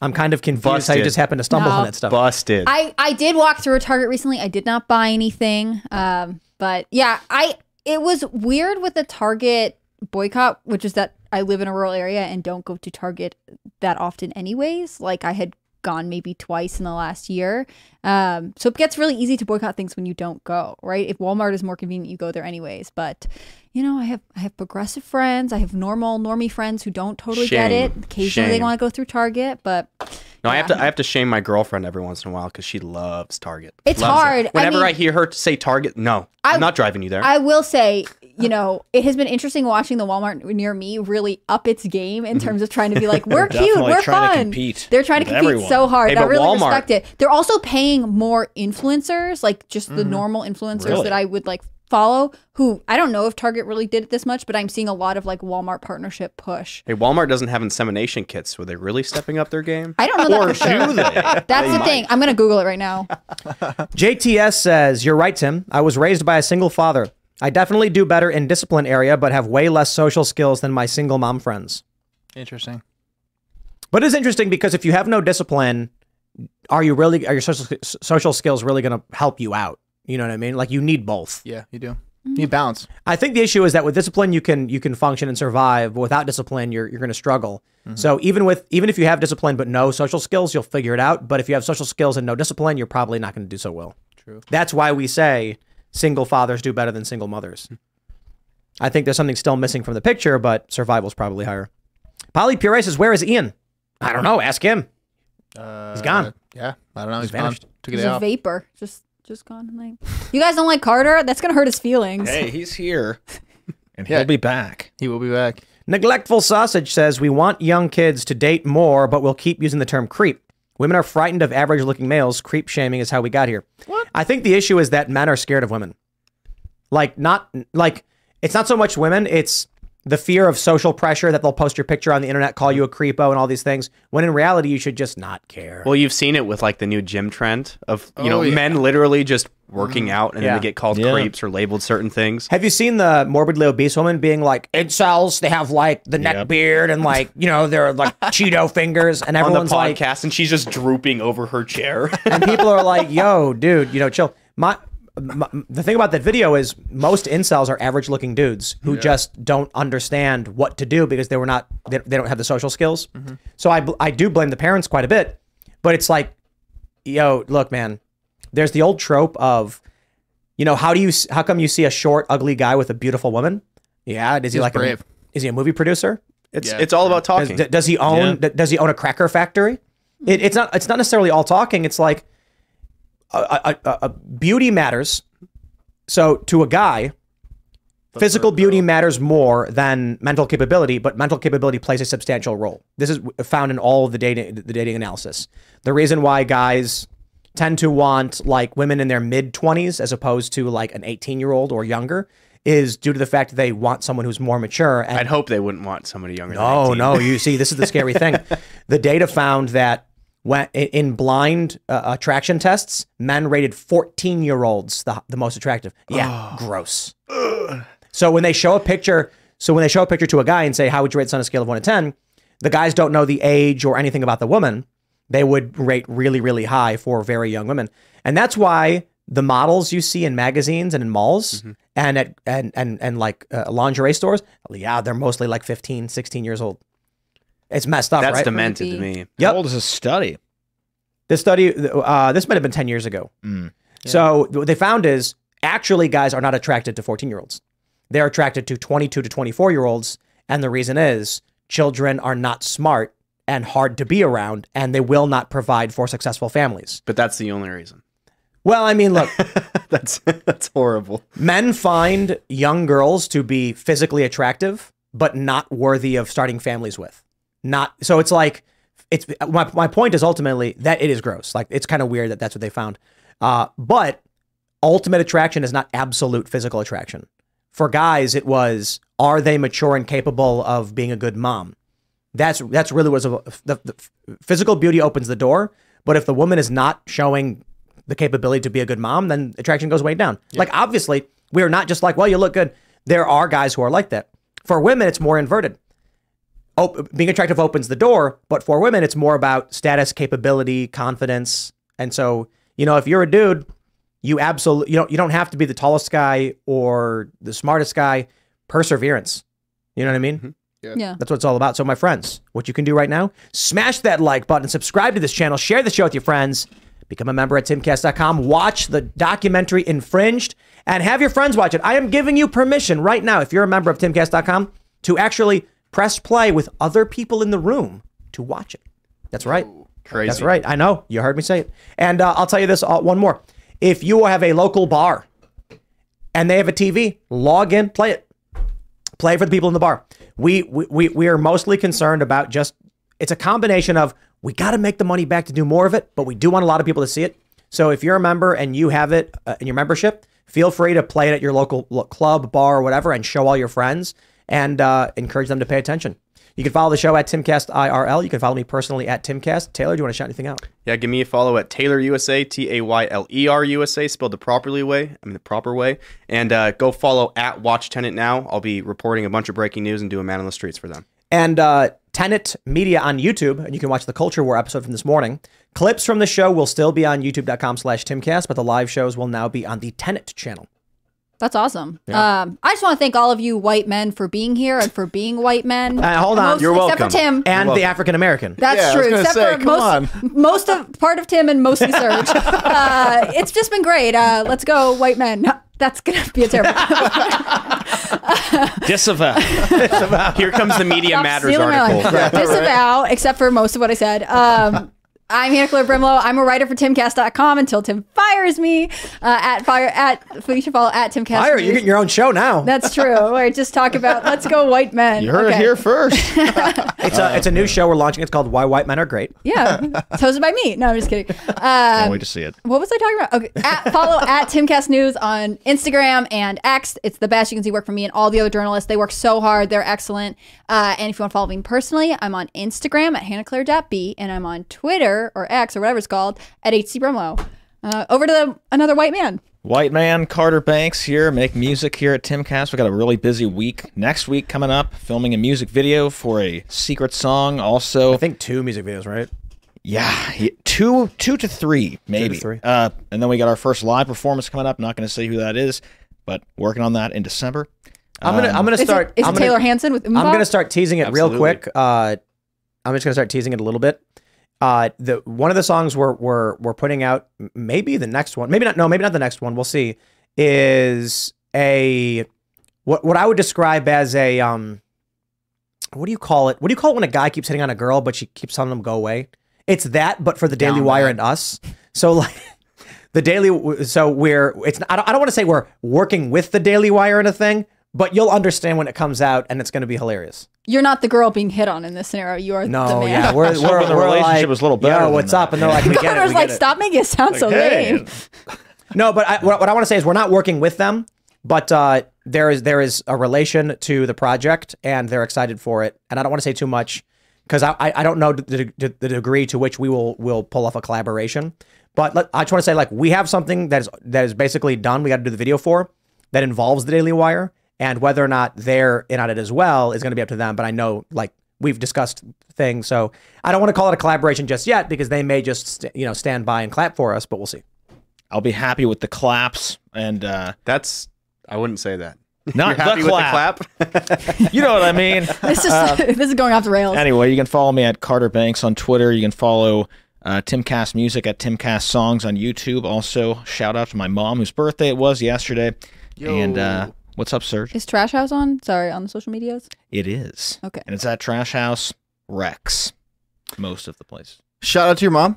I'm kind of confused how you just happened to stumble No. on that stuff. Busted. I I did walk through a Target recently. I did not buy anything. Um, but yeah, I it was weird with the Target boycott, which is that I live in a rural area and don't go to Target that often, anyways. Like I had gone maybe twice in the last year. Um, so it gets really easy to boycott things when you don't go, right? If Walmart is more convenient, you go there anyways. But you know, I have I have progressive friends, I have normal normie friends who don't totally get it. Shame. Occasionally they want to go through Target, but No, I have to. I have to shame my girlfriend every once in a while because she loves Target. It's Loves hard. I Whenever I, mean- hear her say Target, no, I, I- am not driving you there. I will say, you know, it has been interesting watching the Walmart near me really up its game in terms of trying to be like, [laughs] we're cute, definitely we're trying to fun. compete They're trying to compete everyone. so hard. Hey, I really Walmart- respect it. They're also paying more influencers, like just the Mhm. normal influencers Really? that I would like follow. Who I don't know if Target really did it this much, but I'm seeing a lot of like Walmart partnership push. hey, Walmart doesn't have insemination kits. Were they really stepping up their game? I don't know that Or for sure. do they? [laughs] That's They the might. thing. I'm gonna Google it right now. [laughs] JTS says, You're right, Tim. I was raised by a single father. I definitely do better in discipline area, but have way less social skills than my single mom friends. Interesting. But it's interesting because if you have no discipline, are you really are your social social skills really going to help you out? You know what I mean? Like you need both. Yeah, you do. You need balance. I think the issue is that with discipline you can you can function and survive, but without discipline you're you're going to struggle. So even with even if you have discipline but no social skills, you'll figure it out. But if you have social skills and no discipline, you're probably not going to do so well. True. That's why we say single fathers do better than single mothers. I think there's something still missing from the picture, but survival's probably higher. Polly Pure says, "Where is Ian?" I don't know. Ask him. Uh, He's gone. Yeah, I don't know. He's He's, gone. vanished. Took a He's a off. vapor. Just just gone. Like, you guys don't like Carter? That's gonna hurt his feelings. Hey, he's here. [laughs] And he'll be back. He will be back. Neglectful Sausage says, We want young kids to date more, but we'll keep using the term creep. Women are frightened of average looking males. Creep shaming is how we got here. What? I think the issue is that men are scared of women. Like, not, like, it's not so much women, it's the fear of social pressure that they'll post your picture on the internet, call you a creepo, and all these things, when in reality, you should just not care. Well, you've seen it with like the new gym trend of you oh, know Oh, yeah. men literally just working mm-hmm. out and Yeah. then they get called Yeah. creeps or labeled certain things. Have you seen the morbidly obese woman being like incels? They have like the neck beard and like you know they're like [laughs] Cheeto fingers, and on the everyone's like, podcast, and she's just drooping over her chair. and people are like, [laughs] "Yo, dude, you know, chill." My, my the thing about that video is most incels are average-looking dudes who just don't understand what to do because they were not they, they don't have the social skills. So I I do blame the parents quite a bit, but it's like, yo, look, man, there's the old trope of, you know, how do you how come you see a short, ugly guy with a beautiful woman? Yeah, does he He's like brave. A, is he a movie producer? It's Yeah. it's all about talking. d- does he own? d- Does he own a cracker factory? It, it's not. It's not necessarily all talking. It's like a, beauty matters. So to a guy, physical beauty matters more than mental capability, but mental capability plays a substantial role. This is found in all of the dating the dating analysis. The reason why guys, tend to want like women in their mid 20s as opposed to like an 18 year old or younger is due to the fact that they want someone who's more mature. And I'd hope they wouldn't want somebody younger. no, than 18. no. You see, this is the scary thing. [laughs] The data found that when in- in blind uh, attraction tests, men rated 14 year olds the, the most attractive. Yeah, [sighs] gross. So when they show a picture, so when they show a picture to a guy and say, "How would you rate this on a scale of one to 10? The guys don't know the age or anything about the woman. They would rate really, really high for very young women, and that's why the models you see in magazines and in malls and at and and and like uh, lingerie stores, yeah, they're mostly like 15, 16 years old. It's messed up, That's right? demented to me. Yep. How old is this study? This study, uh, this might have been 10 years ago. So what they found is actually guys are not attracted to 14 year olds. They're attracted to 22 to 24 year olds. And the reason is children are not smart and hard to be around, and they will not provide for successful families. But that's the only reason. Well, I mean, look, [laughs] that's that's horrible. men find young girls to be physically attractive, but not worthy of starting families with. Not so it's like it's my my point is ultimately that it is gross. Like it's kind of weird that that's what they found. Uh, but ultimate attraction is not absolute physical attraction. For guys, it was are they mature and capable of being a good mom? That's that's really was the, the physical beauty opens the door, but if the woman is not showing the capability to be a good mom, then attraction goes way down. Like obviously, we are not just like, well, you look good. There are guys who are like that. For women, it's more inverted. Op- being attractive opens the door, but for women, it's more about status, capability, confidence. And so, you know, if you're a dude, you absolutely you don't you don't have to be the tallest guy or the smartest guy. Perseverance. You know what I mean? Mm-hmm. Yeah. Yeah. That's what it's all about. So, my friends, what you can do right now, smash that like button, subscribe to this channel, share the show with your friends, become a member at timcast.com, watch the documentary Infringed, and have your friends watch it. I am giving you permission right now, if you're a member of timcast.com, to actually press play with other people in the room to watch it. That's right. Crazy. That's right. I know. You heard me say it. And uh, I'll tell you this uh, one more. If you have a local bar and they have a TV, log in, play it. Play for the people in the bar. We we we, we are mostly concerned about just it's a combination of we got to make the money back to do more of it, but we do want a lot of people to see it. So if you're a member and you have it uh, in your membership, feel free to play it at your local lo- club, bar, or whatever, and show all your friends and uh, encourage them to pay attention. You can follow the show at Timcast IRL. You can follow me personally at Timcast. Tayler, do you want to shout anything out? Yeah, give me a follow at Tayler USA, T A Y L E R USA, spelled the properly way. I mean the proper way. And uh, go follow at Watch Tenet now. I'll be reporting a bunch of breaking news and doing man on the streets for them. and uh, Tenet Media on YouTube, and you can watch the Culture War episode from this morning. Clips from the show will still be on youtube.com slash timcast, but the live shows will now be on the Tenet channel. That's awesome. Yeah. Um, I just want to thank all of you white men for being here and for being white men. Uh, hold on. Most- Except for Tim. And the African American. That's true. Except for most, [laughs] most of part of Tim and mostly Serge. [laughs] uh, it's just been great. Uh, let's go, white men. [laughs] That's gonna be a terrible. Disavow. Here comes the Media Stop Matters article. line. Disavow, except for most of what I said. Um, I'm Hannah Claire Brimelow. I'm a writer for TimCast.com until Tim fires me. Uh, at fire at you should follow at TimCast. Fire, News. you're getting your own show now. That's true. Where I just talk about let's go white men. [laughs] You heard it here first. [laughs] it's a it's a new show we're launching. It's called Why White Men Are Great. Yeah, it's hosted by me. No, I'm just kidding. Um, Can't wait to see it. What was I talking about? Okay, at, follow at Timcast News on Instagram and X. It's the best. You can see work from me and all the other journalists. They work so hard. They're excellent. Uh, and if you want to follow me personally, I'm on Instagram at hannahclaire.b and I'm on Twitter or X or whatever it's called at HC Brimelow. Uh, over to the, another white man. White man Carter Banks here, make music here at Timcast. We got a really busy week. Next week coming up, filming a music video for a secret song. Also, I think two music videos, right? Yeah, two, two to three, maybe. three. Uh, and then we got our first live performance coming up. Not going to say who that is, but working on that in December. I'm gonna I'm gonna start. is it I'm gonna- Tayler Hansen with I'm gonna start teasing it real quick. Uh, I'm just gonna start teasing it a little bit. Uh, the one of the songs we're we're we're putting out, maybe the next one, maybe not. No, maybe not the next one. We'll see. Is a what what I would describe as a um, what do you call it? What do you call it when a guy keeps hitting on a girl but she keeps telling him go away? It's that, but for the Daily Down Wire bad. and us. So like. [laughs] The Daily, so we're it's I don't, I don't want to say we're working with the Daily Wire in a thing, but you'll understand when it comes out, and it's going to be hilarious. You're not the girl being hit on in this scenario. You are the No, man. yeah, we're So we're, the we're relationship like, was a little better Yo, what's that. up? And they're like, we get it. Connor's we like, get it. stop making it sound so hey. lame. [laughs] No, but I, what, what I want to say is we're not working with them, but uh, there is there is a relation to the project, and they're excited for it. And I don't want to say too much because I, I I don't know the, the, the degree to which we will will pull off a collaboration. But let, I just want to say like we have something that is that is basically done. We got to do the video for that involves the Daily Wire, and whether or not they're in on it as well is going to be up to them. But I know like we've discussed things, so I don't want to call it a collaboration just yet because they may just st- you know stand by and clap for us, but we'll see. I'll be happy with the claps and uh That's I wouldn't say that. [laughs] Not You're happy the with the clap. [laughs] you know what I mean. [laughs] This is Um, this is going off the rails. Anyway, you can follow me at Carter Banks on Twitter. You can follow uh, Timcast Music at Timcast Songs on YouTube. Also, shout out to my mom whose birthday it was yesterday. And uh, what's up, Serge? Is Trash House on? Sorry, on the social medias. It is. Okay. And it's at Trash House Rex. Most of the place. Shout out to your mom.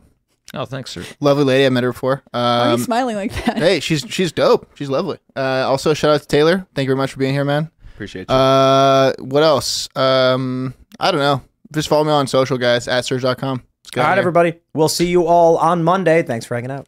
Oh, thanks, sir. Lovely lady. I met her before. Um, Why are you smiling like that? hey, she's she's dope. She's lovely. Uh, also, shout out to Tayler. Thank you very much for being here, man. Appreciate you. Uh, what else? Um, I don't know. Just follow me on social, guys. At Serge.com. Let's get All out right, here. everybody. We'll see you all on Monday. Thanks for hanging out.